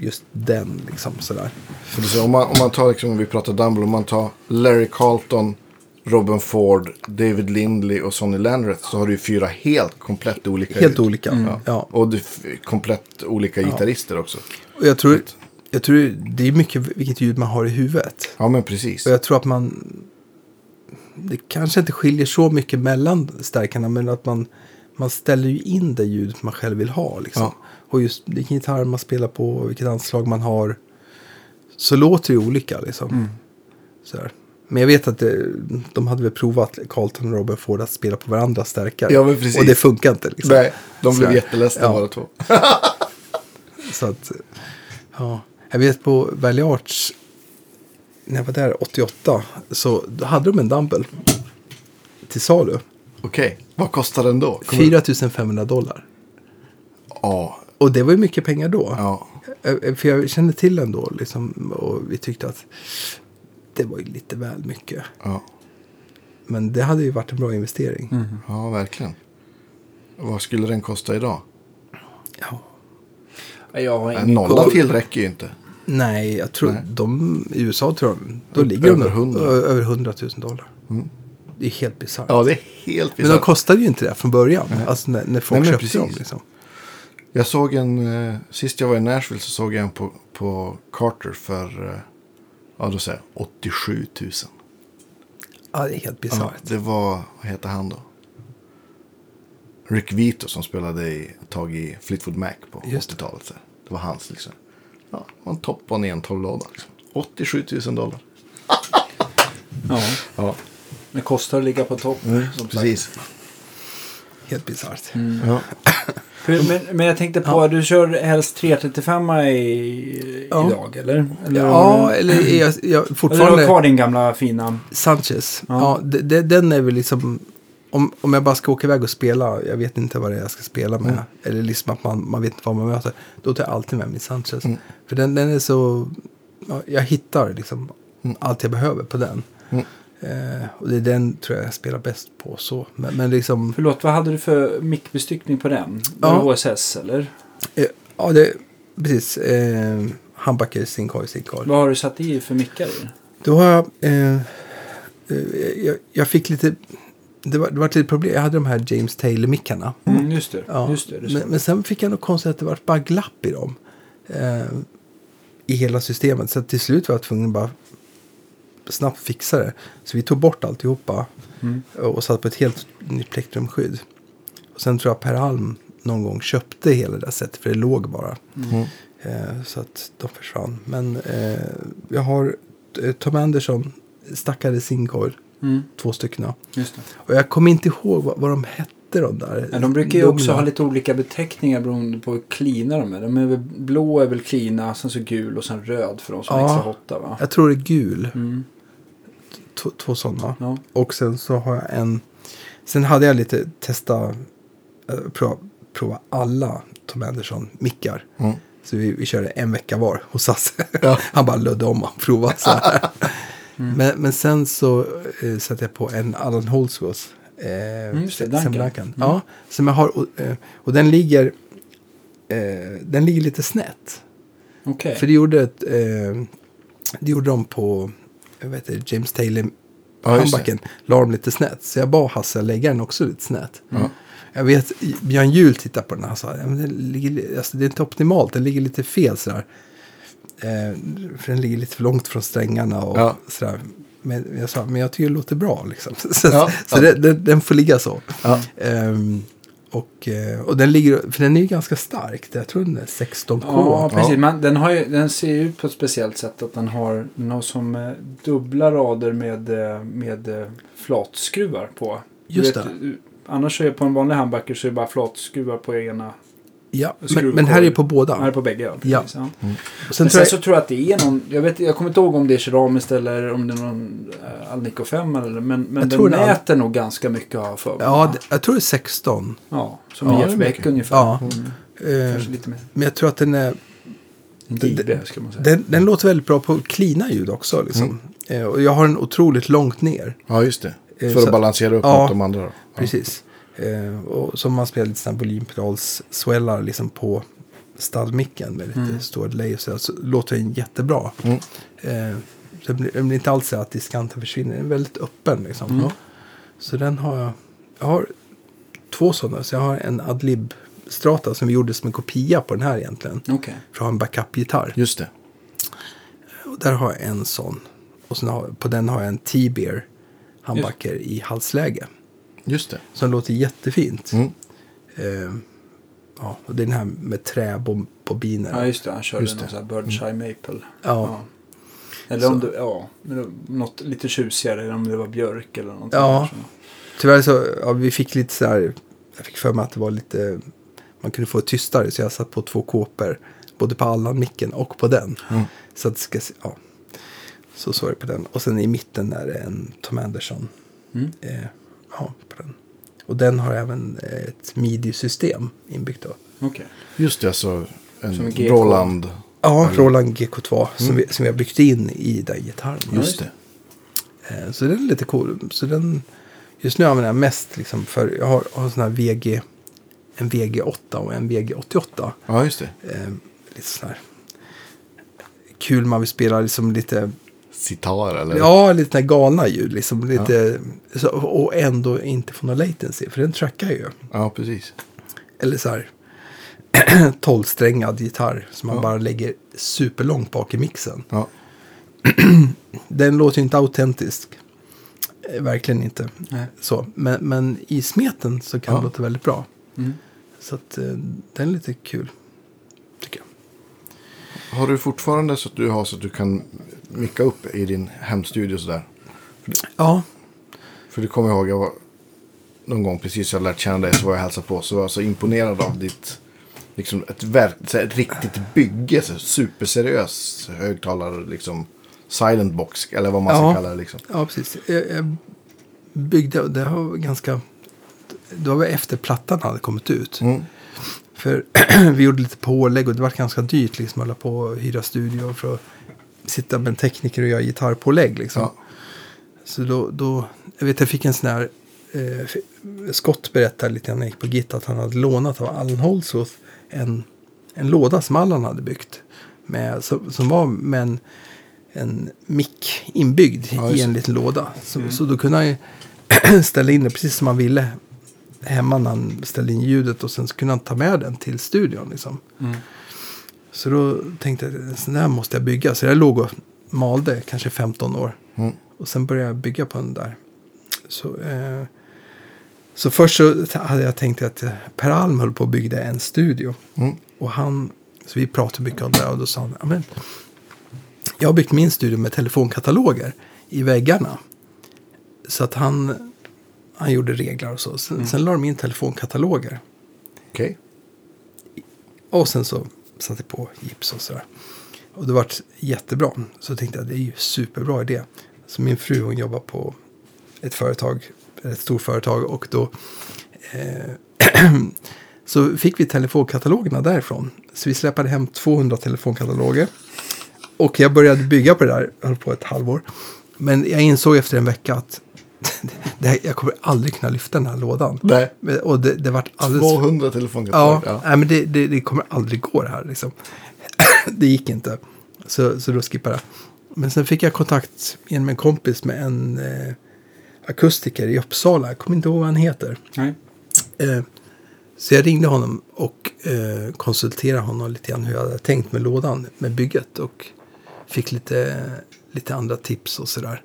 Just den liksom sådär.
Om, man, om man tar, liksom, om vi pratar Dumble, om man tar Larry Carlton, Robin Ford, David Lindley och Sonny Landreth så har du ju fyra helt komplett olika
Helt olika.
Ja.
Ja.
Och komplett olika gitarrister också.
Och jag tror, jag tror det är mycket vilket ljud man har i huvudet.
Ja, men precis.
Och jag tror att man... Det kanske inte skiljer så mycket mellan stärkarna. Men att man, man ställer ju in det ljudet man själv vill ha. Liksom.
Ja.
Och just vilken gitarr man spelar på. Vilket anslag man har. Så låter det ju olika liksom. Så här. Men jag vet att det, de hade väl provat Carlton och Robin Ford att spela på varandras stärkare.
Ja, men precis.
Och det funkar inte. Liksom.
Nej, de blev jätteledsna
Ja.
båda två. <laughs>
Så att, ja. Jag vet på Valley Arts, när jag var där 88, så då hade de en dumbbell till salu.
Okej, vad kostar den då? Kommer-
4 500 dollar.
Ja,
Och det var ju mycket pengar då.
ja.
Eh, För jag kände till den då liksom, och vi tyckte att det var ju lite väl mycket.
ja.
Men det hade ju varit en bra investering.
Ja, verkligen. Vad skulle den kosta idag?
Ja.
Jag har
En
ingen
nolla
koll.
till räcker ju inte.
Nej, jag tror
Nej.
de i USA tror jag, då
Ö-
ligger de
över
nog
100.
ö- över 100 000 dollar.
Mm.
Det är helt bisarrt.
Ja, det är helt
Men de
bisarrt.
kostade ju inte det från början. Alltså när, när folk
Nej,
köpte dem.
precis.
Liksom.
Jag såg en, eh, sist jag var i Nashville så såg jag en på, på Carter för, eh, ja då säger jag 87 000.
Ja, det är helt
Ja,
bisarrt.
det var, vad heter han då? Rick Vito som spelade i, tag i Fleetwood Mac på
Just det.
80-talet. så här. Det var hans liksom. Ja, det var en topp och en 112-låda. Liksom. 87 000 dollar.
Ja,
Ja,
det kostar att ligga på topp. sagt.
precis.
Helt bisarrt.
Ja.
Hur, men, men jag tänkte på, du kör helst 335 i,
Ja.
idag eller? eller
Ja, eller jag, jag
Eller du har
fortfarande...
kvar din gamla fina...
Sanchez.
Ja.
Ja. de, de, den är väl liksom... Om, om jag bara ska åka iväg och spela, jag vet inte vad det är jag ska spela med.
Mm.
Eller liksom att man, man vet inte vad man möter. Då tar jag alltid med min Sanchez.
Mm.
För den, den är så... Ja, jag hittar liksom
Mm.
allt jag behöver på den.
Mm.
Eh, och det är den tror jag jag spelar bäst på så. Men, men liksom...
Förlåt, vad hade du för mickbestyckning på den?
Ja.
Det HSS eller?
Eh, ja, det... Precis. Eh, Humbucker, Sinkhoj, Sinkhoj.
Vad har du satt i för mickar?
Då har jag, eh, eh, jag... Jag fick lite... Det var, det var ett litet problem. Jag hade de här James Taylor-mickarna.
Mm, just det.
Ja,
Just det, det
men, men sen fick jag nog konstigt att det var bara glapp i dem. Eh, I hela systemet. Så till slut var jag tvungen att bara snabbt fixa det. Så vi tog bort alltihopa.
Mm.
Och satte på ett helt nytt plektrumskydd. Och sen tror jag Per Alm någon gång köpte hela det där sättet. För det låg bara.
Mm.
Eh, så att de försvann. Men eh, jag har eh, Tom Anderson stackade Sinkhoj.
Mm,
Två stycken.
just det.
Och jag kommer inte ihåg vad, vad de hette de där.
Ja, de brukar ju också
Dumma.
ha lite olika beteckningar beroende på hur klina de är. De är väl, blå är väl klina, sen så gul och sen röd för de som är
Ja.
extra hotta va?
Jag tror det är gul.
Mm.
Två, sådana.
Ja.
Och sen så har jag en. Sen hade jag lite testa. eh, Prova, prova alla Tom Anderson mickar.
Mm.
Så vi, vi körde en vecka var hos Sasse.
Ja. <laughs>
Han bara lödde om och provade så här. <laughs>
Mm.
men, men sen så eh, satte jag på en Allan Holdsworth. Eh,
det, Duncan. Mm.
Ja, som jag har. Och, eh, och den ligger. Eh, den ligger lite snett.
Okej.
För det gjorde, ett, eh, det gjorde de på jag vet inte, James Taylor
Ja,
handbacken. La dem lite snett. Så jag bad Hasse lägga den också lite snett.
Ja.
Jag vet, Björn Juhl tittade på den och han sa ligger, alltså, det är inte optimalt, den ligger lite fel sådär. Eh, för den ligger lite för långt från strängarna och
Ja.
sådär. Men jag sa, men jag tycker det låter bra liksom. <laughs> Så,
Ja,
så
ja.
Det, den, den får ligga så.
Ja.
Ehm, och, eh, och den ligger, för den är ju ganska stark. Jag tror den är 16K.
Ja, precis.
Ja.
Man, den, har ju, den ser ju ut på ett speciellt sätt att den har, har som eh, dubbla rader med, med flatskruvar på.
Just
vet, eh, Annars är det på en vanlig handbacker så är det bara flatskruvar på ena.
Ja, men, men här är på båda.
Här är på bägge. Ja,
Ja.
precis, ja.
Och sen
Men sen
jag,
så tror jag att det är någon, jag, vet, jag kommer inte ihåg om det är keramiskt eller om det är någon uh, Alnico 5 eller men, men
Jag
den
tror det är-
mäter nog ganska mycket jag för
ja, det- jag tror det är 16.
ja, som
Ja,
Jeff Beck ungefär.
Ja.
Mm.
Eh,
Kanske lite mer.
men jag tror att den är...
GB ska man säga.
Den, den låter väldigt bra på klina ljud också. Liksom. Eh, och jag har den otroligt långt ner.
ja, just det.
Eh,
För
så-
att balansera upp
Ja.
mot de andra. Då. Ja.
Precis. Eh, och så man spelar lite sådana volympedals-swellar liksom på stallmicken med lite
Mm.
stor delay så, så låter den jättebra.
Mm.
Eh, det blir, blir inte alls så att diskanten försvinner. Den är väldigt öppen liksom.
Mm.
Så den har jag. Jag har två sådana. Så jag har en Adlib Strata som vi gjorde som en kopia på den här egentligen.
Okej.
För att ha en backup-gitarr.
Just det.
Och där har jag en sån. Och sen har, på den har jag en T-bear handbacker i halsläge.
Just det.
Som låter jättefint.
Mm.
Eh, ja, och det är den här med träbobiner.
Ja, just det. Han körde
Just
någon
det.
sån här Bird's Eye Maple.
Ja.
Eller om
Så.
det, ja, något lite tjusigare. Eller om det var björk eller någonting.
Ja.
där, så.
Tyvärr så, ja, vi fick lite så här, jag fick för mig att det var lite, man kunde få det tystare. Så jag satt på två kåpor. Både på Allan-micken och på den.
Mm.
Så att det ska, se- ja. Så så är det på den. Och sen i mitten är det en Tom Anderson.
Mm.
Eh, ja, på den. Och den har även eh, ett midi-system inbyggt då.
Okej.
Just det, alltså en
Som.
Roland.
Ja,
Eller-
Roland GK2 som, vi, som vi har byggt in i den gitarren.
Just det.
Eh, Så den är lite cool. Så den, just nu använder jag mest liksom för jag har, har sån här VG, en VG8 och en VG88.
Ja, just det.
Eh, lite sån här kul man vill spela liksom lite,
Sitar eller?
ja lite galna ljud liksom. Lite, så, och ändå inte få någon latency. För den trackar ju.
Ja, precis.
Eller så här <clears throat> 12-strängad gitarr som man
Ja.
bara lägger superlångt bak i mixen.
Ja. <clears throat>
Den låter ju inte autentisk. Eh, Verkligen inte.
Nej.
Så. Men, men i smeten så kan
Ja.
det låta väldigt bra.
Mm.
Så att, eh, den är lite kul. Tycker jag.
Har du fortfarande så att du har så att du kan micka upp i din hemstudio sådär?
Ja,
För du kommer ihåg, jag var, någon gång precis jag lärt känna dig så var jag hälsade på. Så var jag så imponerad av ditt, liksom ett, verk, ett riktigt bygge. Så superseriös högtalare, liksom silent box eller vad man ska
Ja.
kalla det liksom.
Ja, precis. Jag, jag byggde, det var ganska... Det var väl efter plattan hade kommit ut.
Mm.
För <clears throat> vi gjorde lite pålägg och det var ganska dyrt liksom att hålla på och hyra studio för att sitta med en tekniker och göra gitarrpålägg liksom.
Ja.
Så då, då, jag vet jag fick en sån här, eh, Scott berättade lite när jag gick på Git att han hade lånat av Allan Holsworth en, en låda som Allan hade byggt. Med, som, som var med en, en mick inbyggd
Ja,
i en liten låda. Så, så då kunde han ju <clears throat> ställa in det precis som han ville hemma när han ställde in ljudet och sen så kunde han ta med den till studion. Liksom. Så då tänkte jag, så där måste jag bygga. Så jag låg och malde kanske 15 år.
Mm.
Och sen började jag bygga på den där. Så, eh, så först så hade jag tänkt att eh, Per Alm höll på att bygga en studio.
Mm.
Och han, så vi pratade mycket om det och då sa han, "Ja, men, jag har byggt min studio med telefonkataloger i väggarna. Så att han, han gjorde regler och så. Sen, sen la de in telefonkataloger.
Okej.
Och sen så satte på gips och sådär. Och det vart jättebra. Så tänkte jag det är ju superbra idé. Så min fru hon jobbar på ett företag, ett stort företag och då eh, <clears throat> så fick vi telefonkatalogerna därifrån. Så vi släpade hem 200 telefonkataloger. Och jag började bygga på det där, höll på ett halvår. Men jag insåg efter en vecka att <laughs> det jag kommer aldrig kunna lyfta den här lådan.
Nej.
Och det, det vart alldeles
200
Ja,
telefonkataloger. Ja.
Nej, men det, det, det kommer aldrig gå det här. Liksom. <clears throat> det gick inte. Så, så då skippade jag. Men sen fick jag kontakt genom en kompis med en eh, akustiker i Uppsala. Jag kommer inte ihåg vad han heter.
Nej.
Eh, så jag ringde honom och eh, konsulterade honom lite grann hur jag hade tänkt med lådan, med bygget. Och fick lite, lite andra tips och sådär.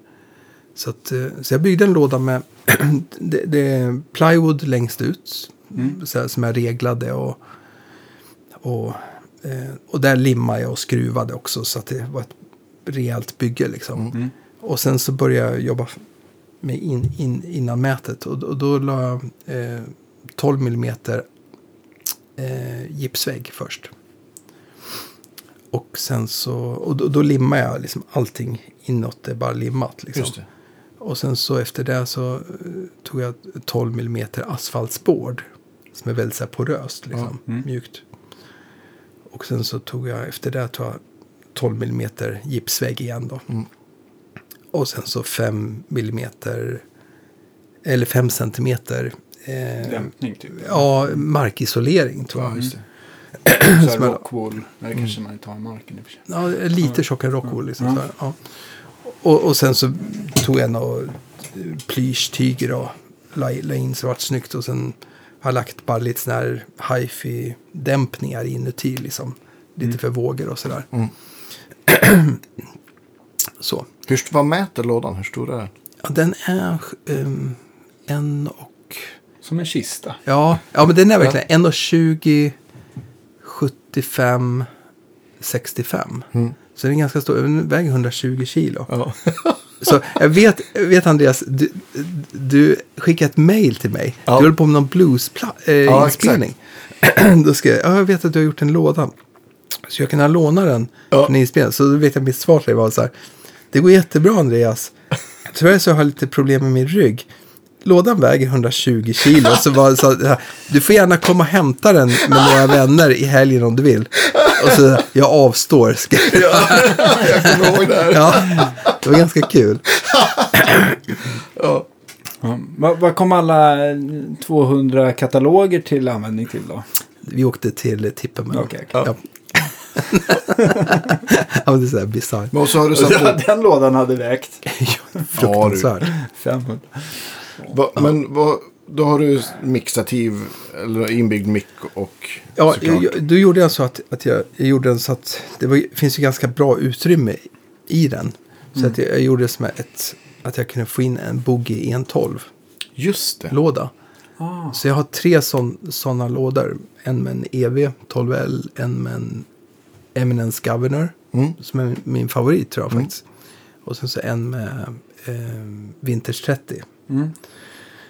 Så, att, eh, så jag byggde en låda med <clears throat> det, det är plywood längst ut. Så här, som jag reglade och, och, eh, och där limmade jag och skruvade också. Så att det var ett rejält bygge liksom. Och sen så började jag jobba med in, in, innanmätet. Och, och då la jag eh, 12 millimeter eh, gipsvägg först. Och sen så, och då, då limmar jag liksom allting inåt, det är bara limmat. Liksom.
Just det.
Och sen så efter det så eh, tog jag 12 mm asfaltsboard. Som är väldigt så här poröst, liksom, mjukt. Och sen så tog jag, efter det tog jag 12 mm gipsvägg igen då. Och sen så 5 mm, eller 5 centimeter. Eh,
Dämpning typ.
ja, markisolering tror jag.
Ja, just det. <clears throat>
Så här rockwool. Det kanske man i marken i och för sig.
Ja, lite tjockare rockwool. Liksom,
Ja.
så här, ja. Och, och sen så tog jag några plyschtyger och la, la in så det vart snyggt. Och sen har jag lagt bara lite sådana här hifi-dämpningar inuti. Liksom. Lite för vågor och sådär.
Mm. <clears throat>
så.
Hur, vad mäter lådan? Hur stor är den?
Ja, den är ehm, en och...
Som en kista.
Ja, ja men den är verkligen 1,20, 75, 65. Så den är ganska stor. Den väger 120 kilo.
Ja. <laughs>
Så jag vet, vet Andreas, du, du skickade ett mail till mig.
Ja.
Du höll på med någon blues-inspelning. Eh,
Ja. <clears throat>
Då skrev jag, ja, jag vet att du har gjort en låda. Så jag kan låna den
Ja.
från inspelningen. Så då vet jag mitt svar till dig var så här. Det går jättebra Andreas. Tyvärr så har jag lite problem med min rygg. Lådan väger 120 kilo. Så var, så, här, du får gärna komma och hämta den med några vänner i helgen om du vill. Och så, jag avstår. skrev jag.
Kommer ihåg det här.
Ja, det var ganska kul.
Ja.
Ja. Vad, vad kom alla 200 kataloger till användning till då?
Vi åkte till Tipperman.
Okej, okej.
Ja. ja, <laughs> det är så här bisarrt.
Men så har du satt
Den lådan hade vägt <laughs>
Fruktansvärt.
500.
Va, men vad, då har du mixtativ eller inbyggd mick och
Ja, jag, då gjorde jag så att, att jag, jag gjorde den så att det var, finns ju ganska bra utrymme i den. Så
Mm.
att jag, jag gjorde det som ett, att jag kunde få in en Boogie 112-låda.
Just det.
Ah.
Så jag har tre sådana lådor. En med en EV 12L, en med en Eminence Governor.
Mm.
Som är min favorit tror jag faktiskt. Och sen så en med eh, Vintage 30.
Mm.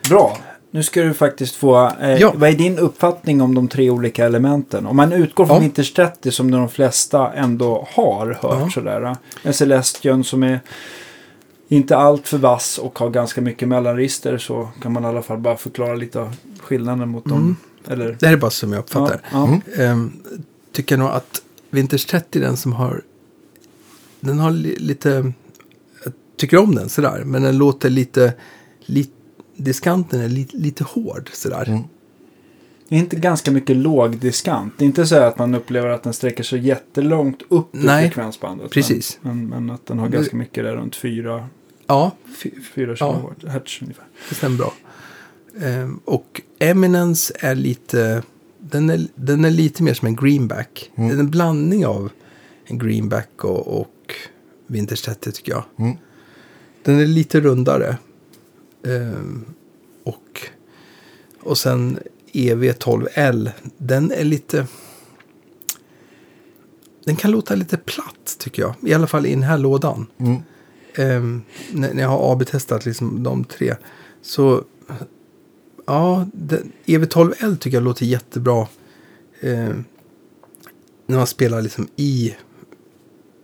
Bra. Nu ska du faktiskt få... Eh,
Ja.
Vad är din uppfattning om de tre olika elementen? Om man utgår från
Ja.
30 som de flesta ändå har hört
Ja.
sådär. eh, En Celestion som är inte allt för vass och har ganska mycket mellanregister så kan man i alla fall bara förklara lite av skillnaden mot dem. Eller,
Det här är bara som jag uppfattar
ja, ja.
Ehm, tycker jag nog att Winters 30 är den som har... Den har li, lite... Jag tycker om den sådär. Men den låter lite... lite diskanten är lite, lite hård sådär.
Mm.
Det är inte ganska mycket låg diskant. Det är inte så här att man upplever att den sträcker sig jättelångt upp i
Nej,
frekvensbandet.
precis.
Men, men, att den har ganska mycket där runt 4,
Ja,
4
Ja.
kHz ungefär.
det stämmer bra. Ehm, och Eminence är lite... Den är, den är lite mer som en greenback.
Mm.
Det är en blandning av en greenback och, och Winters 30 tycker jag.
Mm.
Den är lite rundare. Ehm, och, och sen EV12L. Den är lite... Den kan låta lite platt tycker jag. I alla fall i den här lådan.
Mm.
Ehm, när, jag har AB-testat liksom de tre. Så ja, den, EV12L tycker jag låter jättebra. ehm, när man spelar liksom i,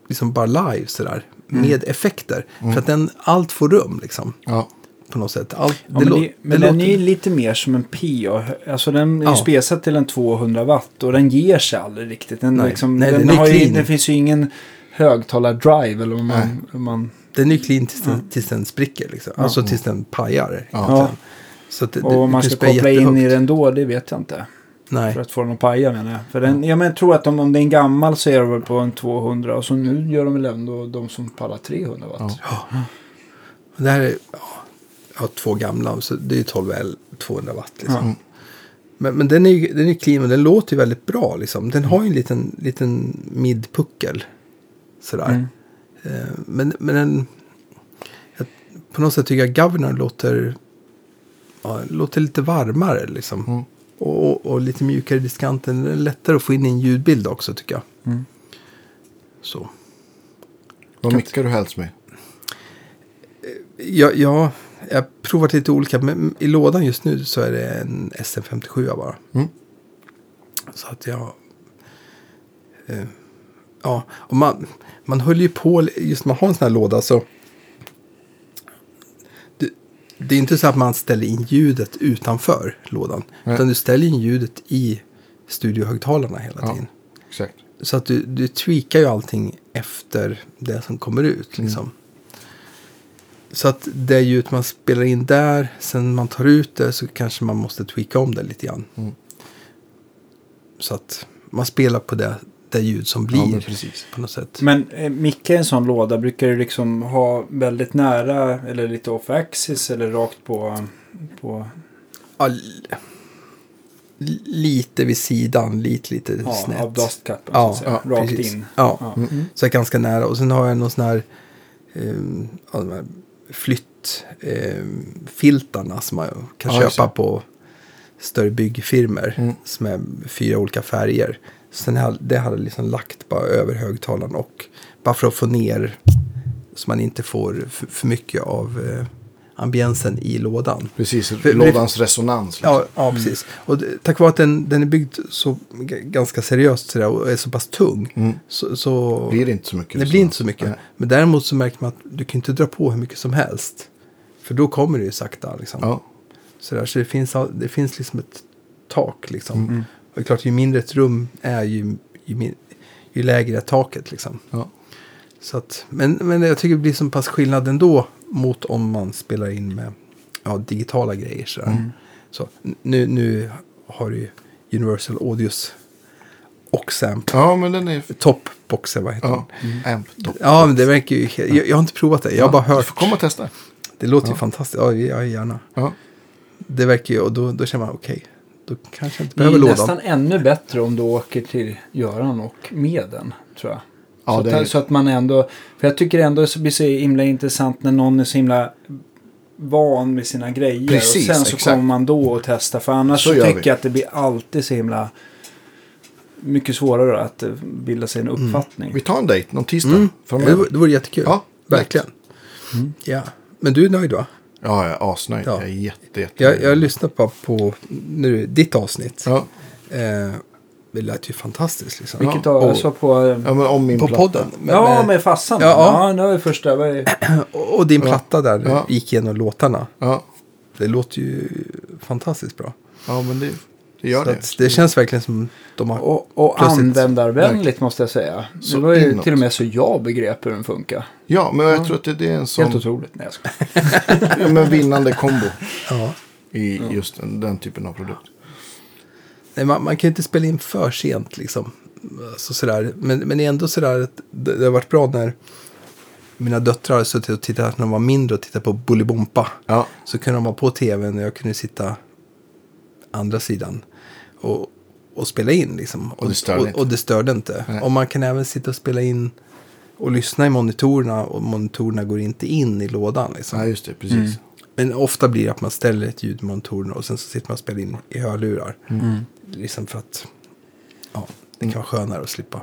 liksom bara live sådär. Med effekter. För att den, allt får rum liksom.
Ja.
På något sätt. Allt,
Ja, men det, men den
låter-
är lite mer som en PA. Alltså den är ju
Ja.
spesad till en 200 watt och den ger sig aldrig riktigt. Den,
Nej.
liksom,
Nej,
den,
den
har ju, det finns ju ingen högtalar-drive eller vad man...
Nej.
vad man
Den är ju clean tills den, tills den spricker. Liksom. Alltså tills den pajar.
Ja.
Så det,
och om man ska koppla in i
jättehögt.
den då, det vet jag inte.
Nej.
För att få den att paja menar jag. För den, ja, men jag tror att om, om det är gammal så är det väl på en 200 och så nu gör de väl ändå de som pallar 300 watt.
Ja.
Det här är ja, jag har två gamla, så det är ju 12 L 200 watt. Liksom.
Ja.
Men, men den är ju den är clean och den låter ju väldigt bra. Liksom. Den har ju en liten, liten midpuckel. Sådär.
Mm.
Eh, men, men den, jag, på något sätt tycker jag Governor låter, ja, låter lite varmare. Liksom.
Mm.
Och, och, och lite mjukare i diskanten. Den är lättare att få in i en ljudbild också tycker jag.
Mm.
Så.
Vad mickar du helst med?
Ja, ja, jag har provat lite olika. Men i lådan just nu så är det en SM57 bara.
Mm.
Så att jag... Eh, ja, och man, man höll ju på, just när man har en sån här låda så... Det, det är inte så att man ställer in ljudet utanför lådan.
Nej.
Utan du ställer in ljudet i studiohögtalarna hela
Ja.
tiden.
Exakt.
Så att du, du tweakar ju allting efter det som kommer ut. Liksom. Så att det ljud man spelar in där, sen man tar ut det så kanske man måste tweaka om det lite grann.
Mm.
Så att man spelar på det, det ljud som
Ja, men
blir
precis.
på något sätt.
Men eh, micka i en sån låda brukar du liksom ha väldigt nära eller lite off axis eller rakt på... på
Ja, l- lite vid sidan, lite, lite
ja,
snett.
av dustkappen
Ja,
så att säga.
ja,
rakt
precis.
in.
Ja.
Ja.
Mm.
Så jag är ganska nära. Och sen har jag någon sån här um, flyttfiltarna som man kan
Ja,
köpa på större byggfirmor.
Mm.
Som är fyra olika färger. Sen det hade jag liksom lagt bara över högtalaren och bara för att få ner så man inte får för, för mycket av eh, ambiensen i lådan.
Precis,
För-
lådans resonans. Liksom.
Ja, ja precis. Och det, tack vare att den, den är byggd så ganska seriöst sådär, och är så pass tung.
Mm.
Så, så
Blir det inte så mycket
det
resonans.
blir inte så mycket.
Nej.
Men däremot så märker man att du kan inte dra på hur mycket som helst. För då kommer det ju sakta. Liksom.
Ja,
Sådär, så det finns, det finns liksom ett tak. Liksom.
Mm.
Och det är klart, ju mindre ett rum är, ju, ju, min, ju lägre är taket. Liksom.
ja.
Så att, men, men jag tycker det blir så pass skillnad ändå mot om man spelar in med ja, digitala grejer. Sådär.
Mm.
Så, nu, nu har du ju Universal Audios Oxamp.
ja, men den är...
Topboxer, vad heter
Ja,
den?
amp top.
Ja, men det verkar ju... Jag, jag har inte provat det. Jag har bara
Du
hört.
får komma och testa.
Det låter ju
Ja.
fantastiskt. Ja, ja, gärna.
Ja.
Det verkar ju... Och då, då känner man, okej. då kanske jag inte
Det är
behöver lådan.
nästan ännu bättre om du åker till Göran och med den, tror jag.
Ja,
så,
det
att,
är-
så att man ändå... För jag tycker ändå det blir så himla intressant när någon är så himla van med sina grejer.
Precis,
och sen så
exakt.
kommer man då och testar. För annars
Så
så tycker
vi.
jag att det blir alltid så himla mycket svårare att eh, bilda sig en uppfattning.
Vi tar en dejt någon tisdag.
Mm.
Från
Det, vore- det vore jättekul.
Ja,
Verkligen. Ja. Men du är nöjd va?
Ja, jag är asnöjd.
Ja.
Jag är jätte, jätte
Jag, jag lyssnade på, på nu, ditt avsnitt.
Ja.
Eh, det lät ju fantastiskt. Liksom.
Vilket av,
och-
alltså på...
ja, men om min
På
platta.
podden. Men-
ja,
men-
med farsan.
Ja,
Ja,
ja.
det var ju första. Var ju,
och, din platta där,
Ja.
gick igenom låtarna.
Ja,
Det låter ju fantastiskt bra.
ja men det, det gör det.
det känns verkligen som de har...
och och
Plötsligt-
användarvänligt måste jag säga.
Så
det var ju
inåt.
till och med så jag begrep hur den funkar.
Ja, men jag tror att det, det är en
Helt
sån
otroligt. Nej, jag <laughs>
ja, men vinnande kombo
Ja.
i just den, den typen av produkt.
Nej, man, man kan ju inte spela in för sent liksom. Alltså, sådär. Men, men ändå sådär att det, det har varit bra när mina döttrar har suttit och tittat när de var mindre och tittat på Bolibompa.
Ja,
Så kunde de vara på tvn och jag kunde sitta andra sidan och, och spela in. Liksom.
Och det störde
och,
inte.
och det störde inte.
Nej.
Och man kan även sitta och spela in och lyssna i monitorerna och monitorerna går inte in i lådan. Liksom.
ja just det, precis.
Mm.
Men ofta blir det att man ställer ett ljud i monitorerna och sen så sitter man och spelar in i hörlurar.
Mm.
Liksom för att ja, det kan vara skönare att slippa.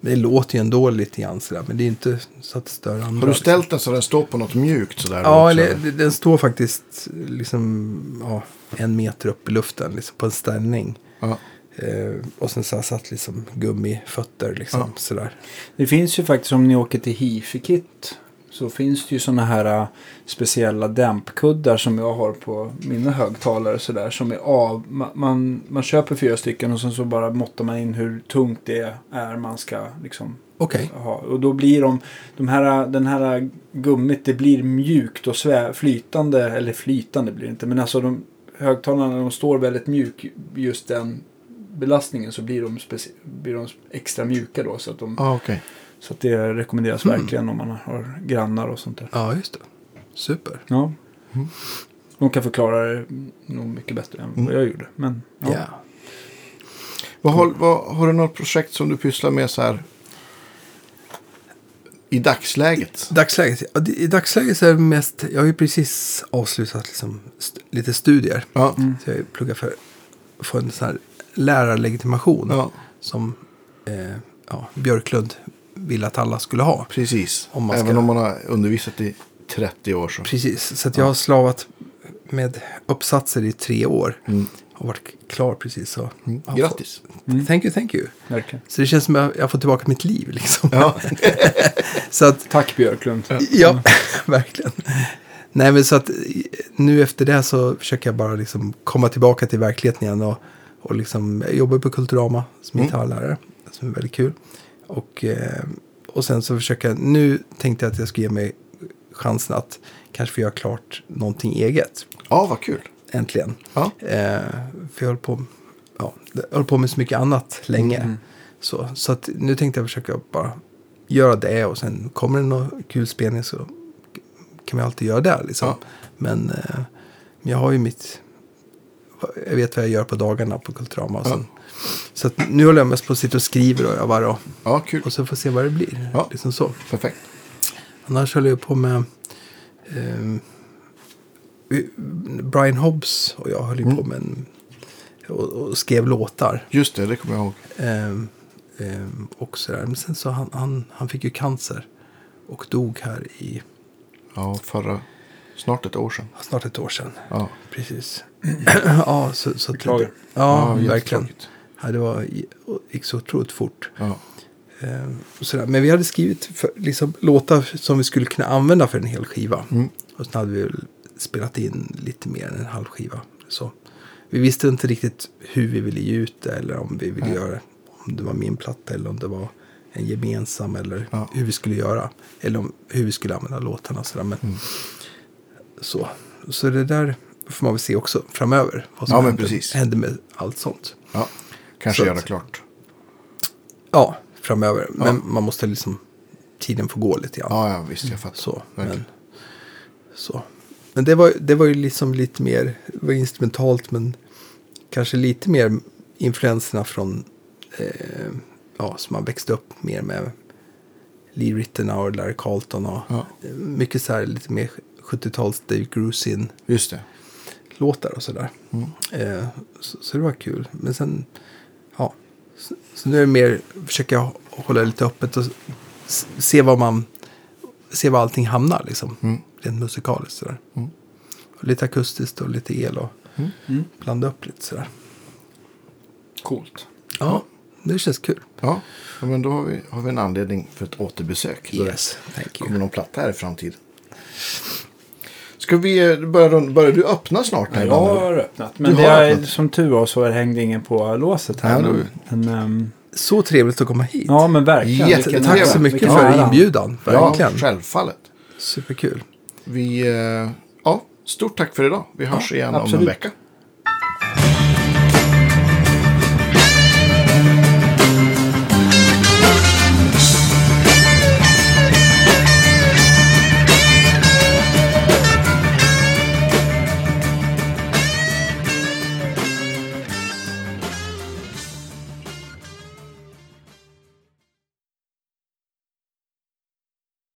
Men det låter ju ändå lite grann sådär. Men det är inte så att det stör andra.
Har du
liksom.
ställt den så den står på något mjukt sådär?
Ja,
också?
eller, den står faktiskt liksom ja, en meter upp i luften liksom, på en ställning.
Ja.
Eh, och sen så har jag satt liksom gummifötter liksom
Ja.
sådär.
Det finns ju faktiskt om ni åker till Hifi-kit. Så finns det ju sådana här äh, speciella dämpkuddar som jag har på mina högtalare sådär. Som är av. Man, man, man köper fyra stycken och sen så bara måttar man in hur tungt det är man ska liksom
Okej.
ha. Och då blir de, de här, den här gummit det blir mjukt och svä, flytande. Eller flytande blir det inte. Men alltså de högtalarna de står väldigt mjuk just den belastningen så blir de, blir de extra mjuka då. Så att de
Ja, okej.
Så det rekommenderas
Mm.
verkligen om man har grannar och sånt där.
Ja, just det. Super.
Ja.
Mm.
De kan förklara det nog mycket bättre än
Mm.
vad jag gjorde. Men
Ja.
ja.
Vad, har, vad, har du något projekt som du pysslar med så här i dagsläget?
Dagsläget. I dagsläget så är det mest, jag har ju precis avslutat liksom st- lite studier.
Ja,
Så jag pluggar för att få en sån här lärarlegitimation.
ja
Som eh, ja, Björklund ville att alla skulle ha.
precis.
Om man
Även
ska-
om man har undervisat i 30 år så.
Precis, så att jag har slavat med uppsatser i tre år.
Mm.
Och varit klar precis så.
Mm. Grattis.
Mm.
Thank you, thank you.
verkligen.
Så det känns som att jag får tillbaka mitt liv liksom.
Ja. <laughs>
så att,
Tack Björklund.
ja, <laughs> verkligen. Nej, men så att nu efter det så försöker jag bara liksom komma tillbaka till verkligheten igen. Och, och liksom, jag jobbar på Kulturama som
Mm.
gitarrlärare. Som är väldigt kul. Och, eh, och sen så försöker jag, nu tänkte jag att jag skulle ge mig chansen att kanske få göra klart någonting eget.
ja, vad kul.
Äntligen.
Ja.
Eh, för jag höll på, ja, höll på med så mycket annat länge.
Mm.
Så, så att nu tänkte jag försöka bara göra det och sen kommer det någon kul spelning så kan vi alltid göra det. Liksom.
Ja.
Men eh, jag har ju mitt, jag vet vad jag gör på dagarna på Kulturama. Och sen, Så att nu håller jag mest på att sitta och skriver och övar och,
Ja, kul.
och så får vi se vad det blir.
Ja.
Liksom så.
Perfekt.
Annars höll jag på med vi- Brian Hobbs och jag höll ju
Mm.
på med en, och, och skrev låtar.
Just det, det kommer jag ihåg.
Ehm, ehm, och sådär. Men sen så han, han, han fick ju cancer och dog här i
Ja, förra, snart ett år sedan.
snart ett år sedan.
Ja,
Precis. <clears throat> ja, så, så att-
Beklagar.
Ja, verkligen.
jättetråkigt.
Ja, det var, gick så otroligt fort.
Ja.
Ehm. Men vi hade skrivit för, liksom, låtar som vi skulle kunna använda för en hel skiva.
Mm.
Och sen hade vi väl spelat in lite mer än en halv skiva. Så. Vi visste inte riktigt hur vi ville ge ut det eller om vi ville
Nej.
göra om det var min platta eller om det var en gemensam eller
Ja.
hur vi skulle göra. Eller om, hur vi skulle använda låtarna. Sådär. Men,
Mm.
så. så det där får man väl se också framöver. Vad som
Ja,
händer, händer med allt sånt.
ja. Kanske
Så
göra
att-
klart.
Ja, framöver. Men
Ja.
man måste liksom, tiden får gå lite grann.
Ja, ja visst, jag fattar.
Så,
Verkligen.
men, så. men det var, det var ju liksom lite mer, det var instrumentalt men kanske lite mer influenserna från, eh, ja, som man växte upp mer med Lee Rittenauer, Larry Carlton och
Ja,
eh, mycket så här lite mer 70-tals Dave Grusin
just det.
låtar och sådär.
Mm.
Eh, så, så det var kul. Men sen. Så, nu är det mer, försöka hålla lite öppet och se var man, se var allting hamnar liksom.
Mm.
Rent musikaliskt sådär.
Mm.
lite akustiskt och lite el och
Mm.
blanda upp lite sådär.
Coolt.
Ja, det känns kul.
Ja, ja men då har vi, har vi en anledning för ett återbesök.
Yes, thank
det kommer
you.
någon platta här i framtiden. Ska vi börja, börjar du öppna snart?
Ja,
Här
jag har öppnat. Men
har
är,
öppnat.
som tur var så hängde ingen på låset här.
Ja,
men, ehm,
Så trevligt att komma hit.
ja, men verkligen.
Jätte-
Vilken
Tack så mycket för
ära.
inbjudan. Verkligen.
Ja, självfallet.
Superkul.
Vi, eh, ja, stort tack för idag. Vi hörs igen om en
absolut.
vecka.